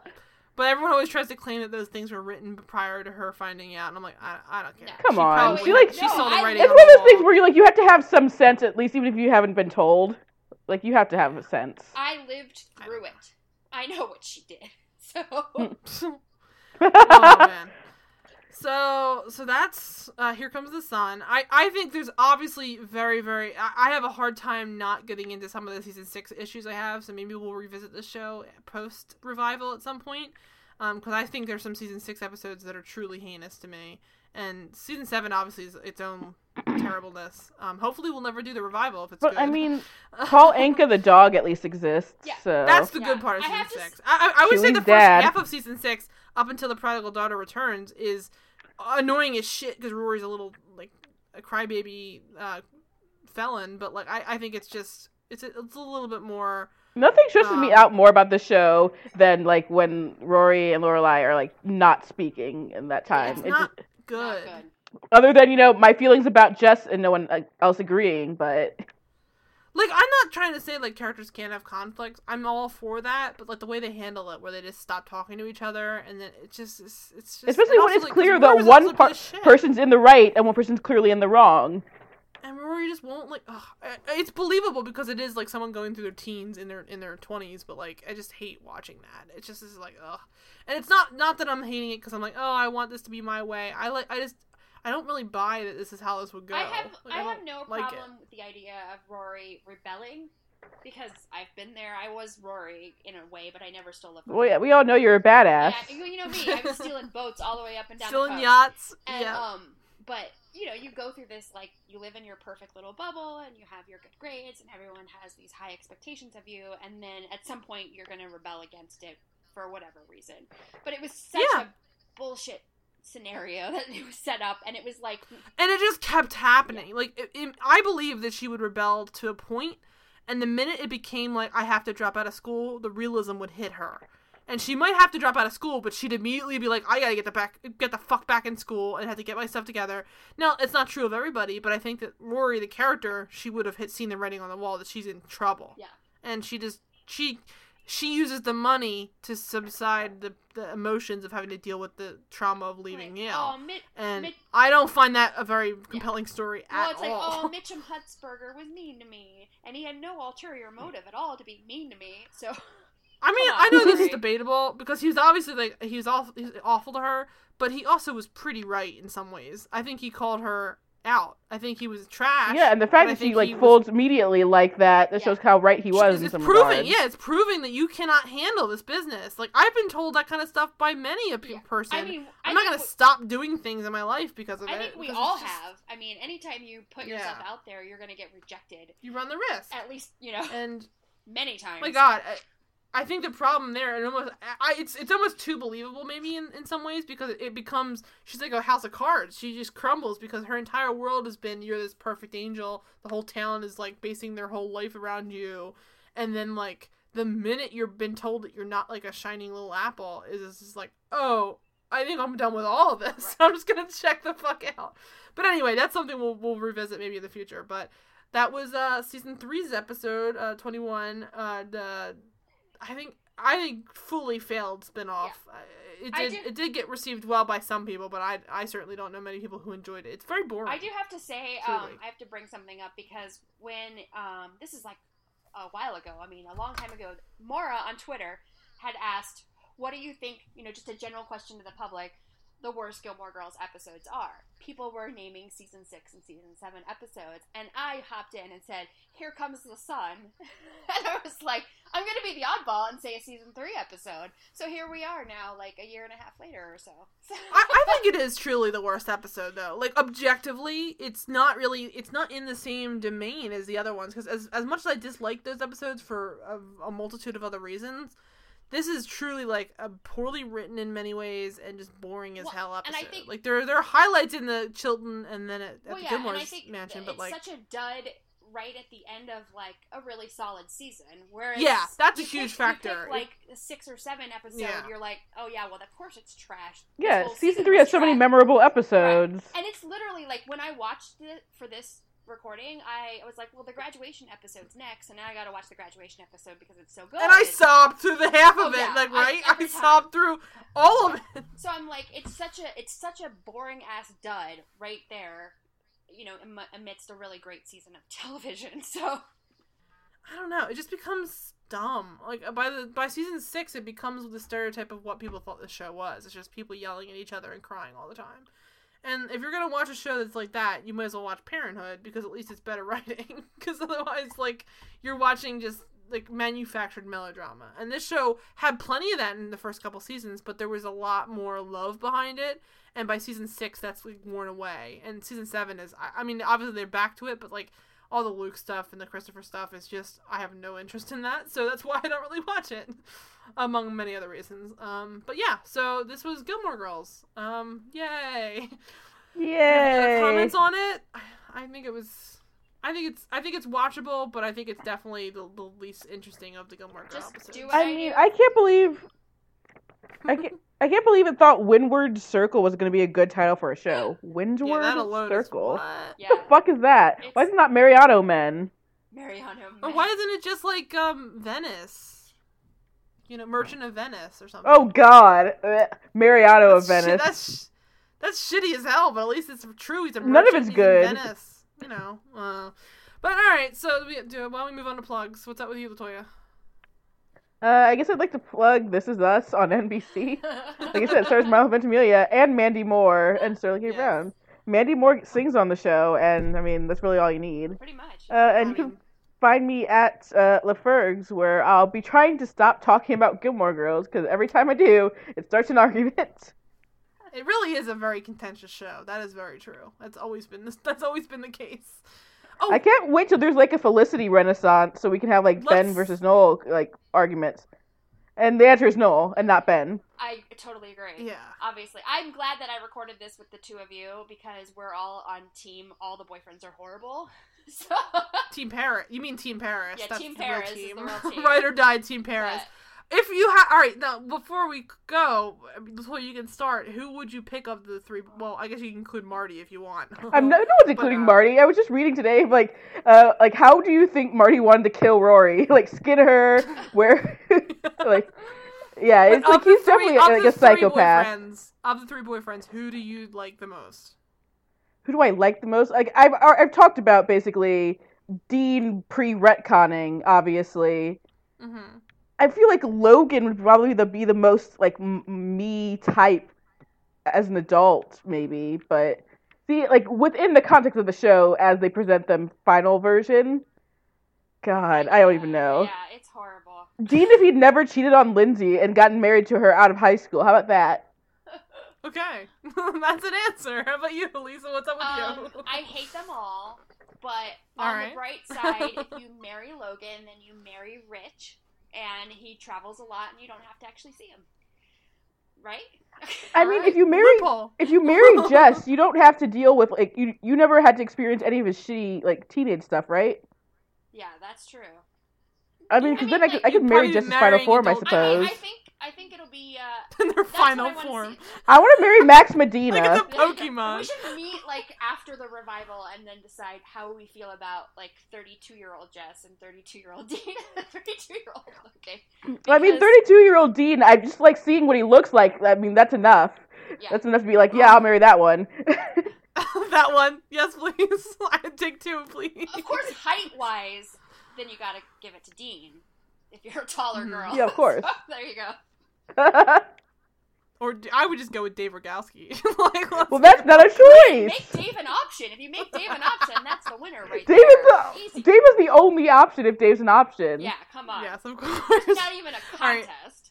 But everyone always tries to claim that those things were written prior to her finding out, and I'm like, I, I don't care. No. Come She on, probably- she, like- she No, saw the writing it's on one of those things where you like you have to have some sense at least, even if you haven't been told. Like you have to have a sense. I lived through it. I know what she did. So oh man. So so that's uh, here comes the sun. I I think there's obviously very very I, I have a hard time not getting into some of the season six issues I have. So maybe we'll revisit the show post revival at some point. Um, because I think there's some season six episodes that are truly heinous to me, and season seven obviously is its own terribleness. Um, hopefully we'll never do the revival if it's But good. I mean, Paul Anka the dog at least exists. Yeah, so That's the Yeah. good part of I season have six. I, I, I would say the first dad. half of season six, up until the prodigal daughter returns, is annoying as shit because Rory's a little like a crybaby uh, felon. But like, I, I think it's just it's a, it's a little bit more. nothing stresses me Um, out more about the show than like when Rory and Lorelai are like not speaking in that time. It's It not just- good. not good. other than you know my feelings about Jess and no one uh, else agreeing, but Like, I'm not trying to say like characters can't have conflicts. I'm all for that, but like the way they handle it, where they just stop talking to each other, and then it's just it's, it's just especially when also, it's like, clear that one par- piece of shit. person's in the right and one person's clearly in the wrong. and Rory just won't like. Ugh. It's believable because it is like someone going through their teens in their in their twenties, but like I just hate watching that. It just is like ugh, and it's not not that I'm hating it because I'm like oh I want this to be my way. I like I just I don't really buy that this is how this would go. I have Like, I have no like problem with the idea of Rory rebelling because I've been there. I was Rory in a way, but I never stole a boat. Well, yeah, we all know you're a badass. Yeah, you know me. I was stealing boats all the way up and down Stealing the coast. yachts. And yeah. um, but you know, you go through this like you live in your perfect little bubble, and you have your good grades, and everyone has these high expectations of you, and then at some point you're going to rebel against it for whatever reason. But it was such Yeah. a bullshit scenario that it was set up, and it was like and it just kept happening. Like it, it- I believe that she would rebel to a point, And the minute it became like I have to drop out of school, the realism would hit her. And she might have to drop out of school, but she'd immediately be like, "I gotta get the back, get the fuck back in school, and have to get my stuff together." Now, it's not true of everybody, but I think that Rory, the character, she would have hit, seen the writing on the wall that she's in trouble. Yeah. And she just she she uses the money to subside the, the emotions of having to deal with the trauma of leaving Like, Yale. oh, and I don't find that a very compelling story at all. well, it's like, all. oh, Mitchum Huntzberger was mean to me, and he had no ulterior motive at all to be mean to me. So I mean, I know this is debatable because he was obviously like he was awful, he's awful to her, but he also was pretty right in some ways. I think he called her out. I think he was trash. Yeah, and the fact that she like he was- folds immediately like that, that Yeah. shows how right he was it's in some proving, regards. yeah, it's proving that you cannot handle this business. Like I've been told that kind of stuff by many a pe- Yeah. person. I mean, I I'm not gonna we- stop doing things in my life because of I it. think we all just- have. I mean, anytime you put yourself Yeah. out there, you're gonna get rejected. You run the risk, At least you know and many times. my God, I, I think the problem there, and almost, I, it's it's almost too believable maybe in, in some ways because it becomes she's like a house of cards. She just crumbles because her entire world has been you're this perfect angel. The whole town is like basing their whole life around you, and then like the minute you've been told that you're not like a shining little apple, is just like oh. I think I'm done with all of this. I'm just gonna check the fuck out. But anyway, that's something we'll we'll revisit maybe in the future. But that was uh season three's episode uh 21 uh the i think i think fully failed spin-off Uh, it did it did get received well by some people but i i certainly don't know many people who enjoyed it it's very boring I do have to say, um, I have to bring something up because when um, this is like a while ago. I mean, a long time ago. Mora on Twitter had asked, "What do you think? You know, just a general question to the public." The worst Gilmore Girls episodes are. People were naming season six and season seven episodes, and I hopped in and said, "Here comes the sun," and I was like, "I'm going to be the oddball and say a season three episode." So here we are now, like a year and a half later or so. I, I think it is truly the worst episode though like objectively it's not really it's not in the same domain as the other ones because as, as much as i dislike those episodes for a, a multitude of other reasons this is truly like a poorly written in many ways and just boring as Well, hell and I episode. think- like there there are highlights in the Chilton and then at, at well, the yeah, Gilmore's and I think mansion, it's but like such a dud right at the end of like a really solid season. Whereas Yeah, that's a you pick- huge factor. pick, like a six or seven episode, Yeah. you're like, oh yeah, well of course it's trash. Yeah, whole season three was has so many memorable episodes. And it's literally like when I watched it for this recording, I was like, well, the graduation episode's next, and now I got to watch the graduation episode because it's so good. and I sobbed through the half of Oh, it, yeah, like right, I, every time. sobbed through all of it. So I'm like, it's such a it's such a boring ass dud right there, you know, am- amidst a really great season of television. So I don't know. It just becomes dumb. Like uh, by the by season six, it becomes the stereotype of what people thought the show was. It's just people yelling at each other and crying all the time. And if you're gonna watch a show that's like that, you might as well watch Parenthood because at least it's better writing. Because otherwise, like you're watching just like manufactured melodrama. And this show had plenty of that in the first couple seasons, but there was a lot more love behind it. And by season six, that's like worn away. And season seven is, I, I mean, obviously they're back to it, but like all the Luke stuff and the Christopher stuff is just I have no interest in that, so that's why I don't really watch it, among many other reasons. Um, but yeah, so this was Gilmore Girls. Um, yay! Yay! comments on it? I- I think it was. I think it's. I think it's watchable, but I think it's definitely the, the least interesting of the Gilmore Girls Just episodes. do what I I mean, do. I can't believe I can't. I can't believe it thought Windward Circle was going to be a good title for a show. Windward yeah, that alone is Circle. what? yeah, What the fuck is that? Why is it not Mariano Men? Mariano. Or why isn't it just like um Venice? You know, Merchant of Venice or something. Oh God, Ugh. Mariano of That's shi- Venice. that's that's shitty as hell, but at least it's true. He's a None of it's good. Venice, you know. Uh, but all right, so we, do, why don't we move on to plugs? What's up with you, Latoya? Uh, I guess I'd like to plug This Is Us on NBC. Like I said, it stars Milo Ventimiglia and Mandy Moore and Sterling K. Yes. Brown. Mandy Moore sings on the show, and I mean that's really all you need. Pretty much. Uh, and I you can find me at uh, LaFergs, where I'll be trying to stop talking about Gilmore Girls because every time I do, it starts an argument. It really is a very contentious show. That is very true. That's always been this. That's always been the case. Oh, I can't wait till there's like a Felicity renaissance, so we can have like Ben Let's- versus Noel like arguments, and the answer is Noel and not Ben. I totally agree. yeah. Obviously, I'm glad that I recorded this with the two of you because we're all on team. All the boyfriends are horrible. So Team Paris. You mean Team Paris? Yeah, That's Team Paris is the real team. Ride or die, Team Paris. But If you have, all right, now before we go, before you can start, who would you pick of the three? Well, I guess you can include Marty if you want. I'm no, no one's But, including uh, Marty. I was just reading today, like, uh, like how do you think Marty wanted to kill Rory? Like, skin her, where, like, yeah, it's like he's three- definitely of like the a three psychopath. boyfriends- Of the three boyfriends, who do you like the most? Who do I like the most? Like, I've I've talked about basically Dean pre retconning, obviously. Mm-hmm. I feel like Logan would probably the, be the most like m- me type as an adult, maybe. But see, like within the context of the show, as they present them final version, God, I don't even know. Yeah, it's horrible. Dean, if he'd never cheated on Lindsay and gotten married to her out of high school, how about that? Okay, that's an answer. How about you, Lisa? What's up with Um, you? I hate them all, but All on right. the bright side, if you marry Logan, then you marry Rich, and he travels a lot, and you don't have to actually see him. Right? I mean, if you marry Loophole. if you marry Jess, you don't have to deal with like you you never had to experience any of his shitty like teenage stuff, right? yeah, that's true. I mean, because mean, then I could, I could marry probably be Jess's final marrying form, I adult- I, mean, suppose. I think I think it'll be. Uh, in their final I form. see. I want to marry Max Medina. Like it's a Yeah, Pokemon. We should meet like after the revival and then decide how we feel about like 32 year old Jess and 32 year old Dean. 32 year old. Okay. I mean, 32 year old Dean, I just like seeing what he looks like. I mean, that's enough. Yeah. That's enough to be like, yeah, I'll marry that one. that one, yes, please. I take two, please. Of course, height wise, then you gotta give it to Dean if you're a taller Mhm. girl. Yeah, of course. So, there you go. Or d- I would just go with Dave Rygalski. like, well, that's not a choice. Make Dave an option. If you make Dave an option, that's the winner right David's there. the, Easy. Dave is the only option if Dave's an option. Yeah, come on. Yes, of course. It's not even a All right. contest.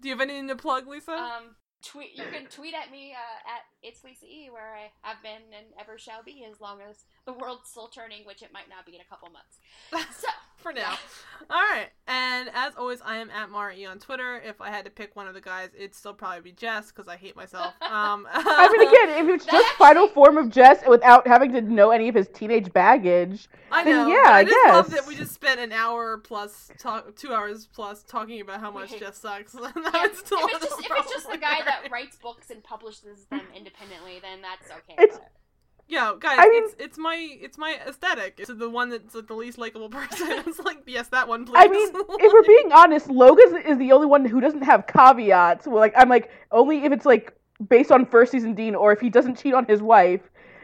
Do you have anything to plug, Lisa? Um, tweet. You can tweet at me uh, at it's Lisa E, where I have been and ever shall be as long as the world's still turning, which it might not be in a couple months. So For now. All right. And as always, I am at Mara E on Twitter. If I had to pick one of the guys, it'd still probably be Jess because I hate myself. Um, I mean, again, if it's just actually- final form of Jess without having to know any of his teenage baggage, I then know. yeah, but I, I just love that we just spent an hour plus, talk, two hours plus, talking about how much Jess sucks. Yeah, That's if it's just if it's just the guy that writes books and publishes them independently, then that's okay. It's- but- Yeah, guys, I mean- it's it's my it's my aesthetic. It's the one that's like the least likable person. It's like yes, that one, please. I mean, if we're being honest, Logan is the only one who doesn't have caveats. Well, like I'm like only if it's like based on first season Dean, or if he doesn't cheat on his wife,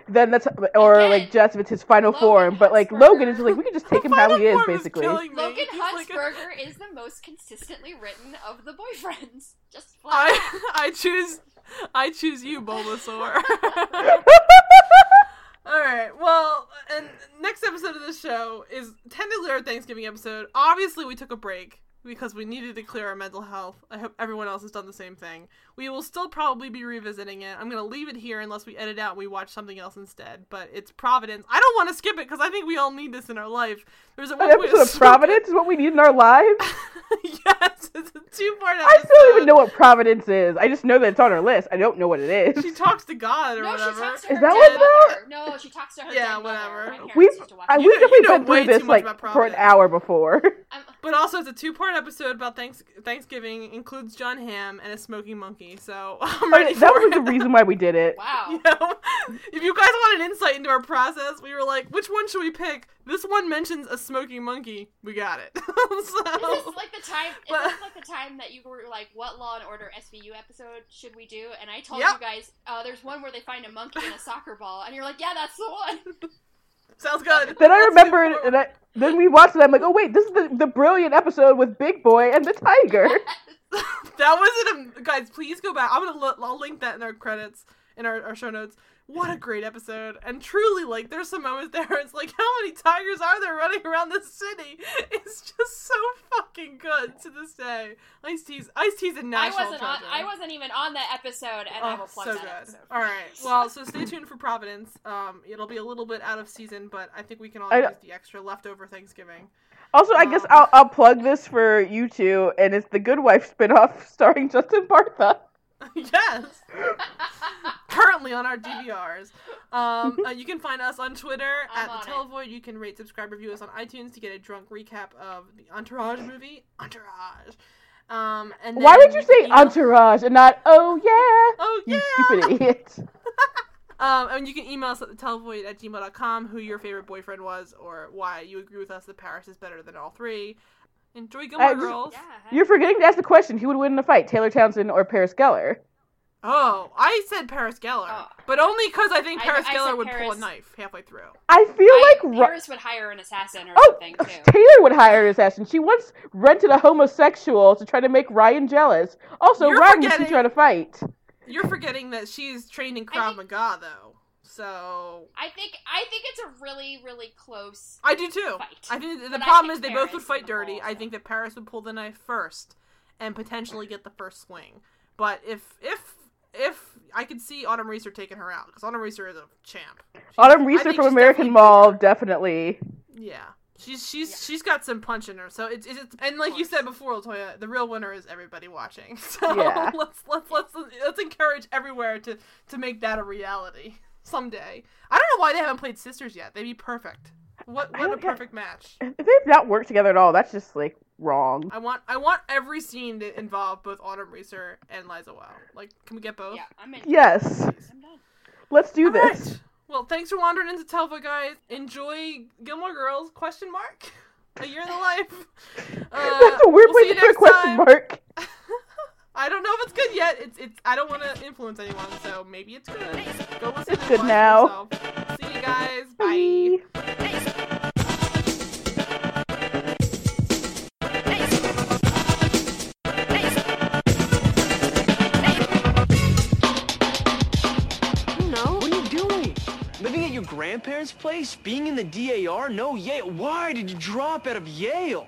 then that's or Again, like Jess if it's his final Logan form. But like Huntzberger- Logan is just like we can just take him how he is basically. killing me. Logan He's like a- is the most consistently written of the boyfriends. Just flat. I I choose I choose you, Bulbasaur. All right. Well, and next episode of the show is technically our Thanksgiving episode. Obviously, we took a break because we needed to clear our mental health. I hope everyone else has done the same thing. We will still probably be revisiting it. I'm going to leave it here unless we edit out and we watch something else instead. But it's Providence. I don't want to skip it because I think we all need this in our life. There's a An episode of Providence is what we need in our lives. yes, it's a two-part episode. I still don't even know what Providence is. I just know that it's on our list. I don't know what it is. She talks to God or no, whatever. she talks to Is that dead what mother. No, she talks to her Yeah, whatever. mother. My parents We've used to watch I, we've You definitely you know been way through this like for an hour before. I'm- But also, it's a two-part episode about thanks- Thanksgiving. Includes Jon Hamm and a smoking monkey. So I'm ready Okay, that was it. the reason why we did it. wow. You know, if you guys want an insight into our process, we were like, which one should we pick? This one mentions a smoking monkey. We got it. so, this like the time? Is But- this like the time that you were like, "What Law and Order SVU episode should we do?" And I told Yep. you guys, uh, "There's one where they find a monkey in a soccer ball," and you're like, "Yeah, that's the one." sounds good. Then I Let's remembered, move and I, then we watched it. I'm like, oh wait, this is the, the brilliant episode with Big Boy and the tiger. that wasn't a guys. Please go back. I'm gonna li- I'll link that in our credits in our, our show notes. What a great episode! And truly, like, there's some moments there. where It's like, how many tigers are there running around the city? It's just so fucking good to this day. Ice T's, Ice T's, and I National wasn't on. I wasn't even on that episode, and I Oh, will plug so that good. episode. All right. Well, so stay tuned for Providence. Um, it'll be a little bit out of season, but I think we can all I- use the extra leftover Thanksgiving. Also, I guess Um, I'll, I'll plug this for you two, and it's the Good Wife spinoff starring Justin Bartha. yes. Her currently on our DVRs. Um, uh, you can find us on Twitter I'm at the on Televoid. You can rate, subscribe, review us on iTunes to get a drunk recap of the Entourage movie. Entourage. Um, and Why then would you say email- entourage and not oh yeah? Oh yeah, You stupid idiot. Um, and you can email us at the televoid at gmail.com who your favorite boyfriend was or why you agree with us that Paris is better than all three. Enjoy Gilmore I just- Girls. Yeah. You're forgetting to ask the question: Who would win in a fight, Taylor Townsend or Paris Geller? Oh, I said Paris Geller, Oh. but only because I think Paris I Geller said would pull a knife halfway through. I feel I, like Ru- Paris would hire an assassin or oh, something too. Taylor would hire an assassin. She once rented a homosexual to try to make Ryan jealous. Also, You're Ryan was forgetting- trying to fight. You're forgetting that she's trained in I Krav think- Maga, though. So I think I think it's a really really close. I do too. Fight. I think the But problem think is they both would fight dirty. I think that Paris would pull the knife first and potentially get the first swing. But if if if I could see Autumn Reeser taking her out because Autumn Reeser is a champ. She's- Autumn I Reeser from American definitely Mall, bigger. definitely. Yeah. She's she's Yeah. she's got some punch in her. So it's it's and like you said before, Latoya, the real winner is everybody watching. So Yeah. let's let's let's let's encourage everywhere to to make that a reality someday. I don't know why they haven't played sisters yet. They'd be perfect. What what a don't get- perfect match. If they've not worked together at all, that's just like wrong. I want I want every scene to involve both Autumn Reeser and Liza Weil. Like, can we get both? Yeah, I'm in. Yes, I'm done. let's do All this. right. Well, thanks for wandering into Telva, guys. Enjoy Gilmore Girls? Question mark. A year in the life. Uh, that's a weird we'll place to put a question time. mark. I don't know if it's good yet. It's it's. I don't want to influence anyone, so maybe it's good. Go listen. It's and good now. yourself. See you guys. Bye. Bye. Grandparents' place? Being in the DAR? No Yale. Why did you drop out of Yale?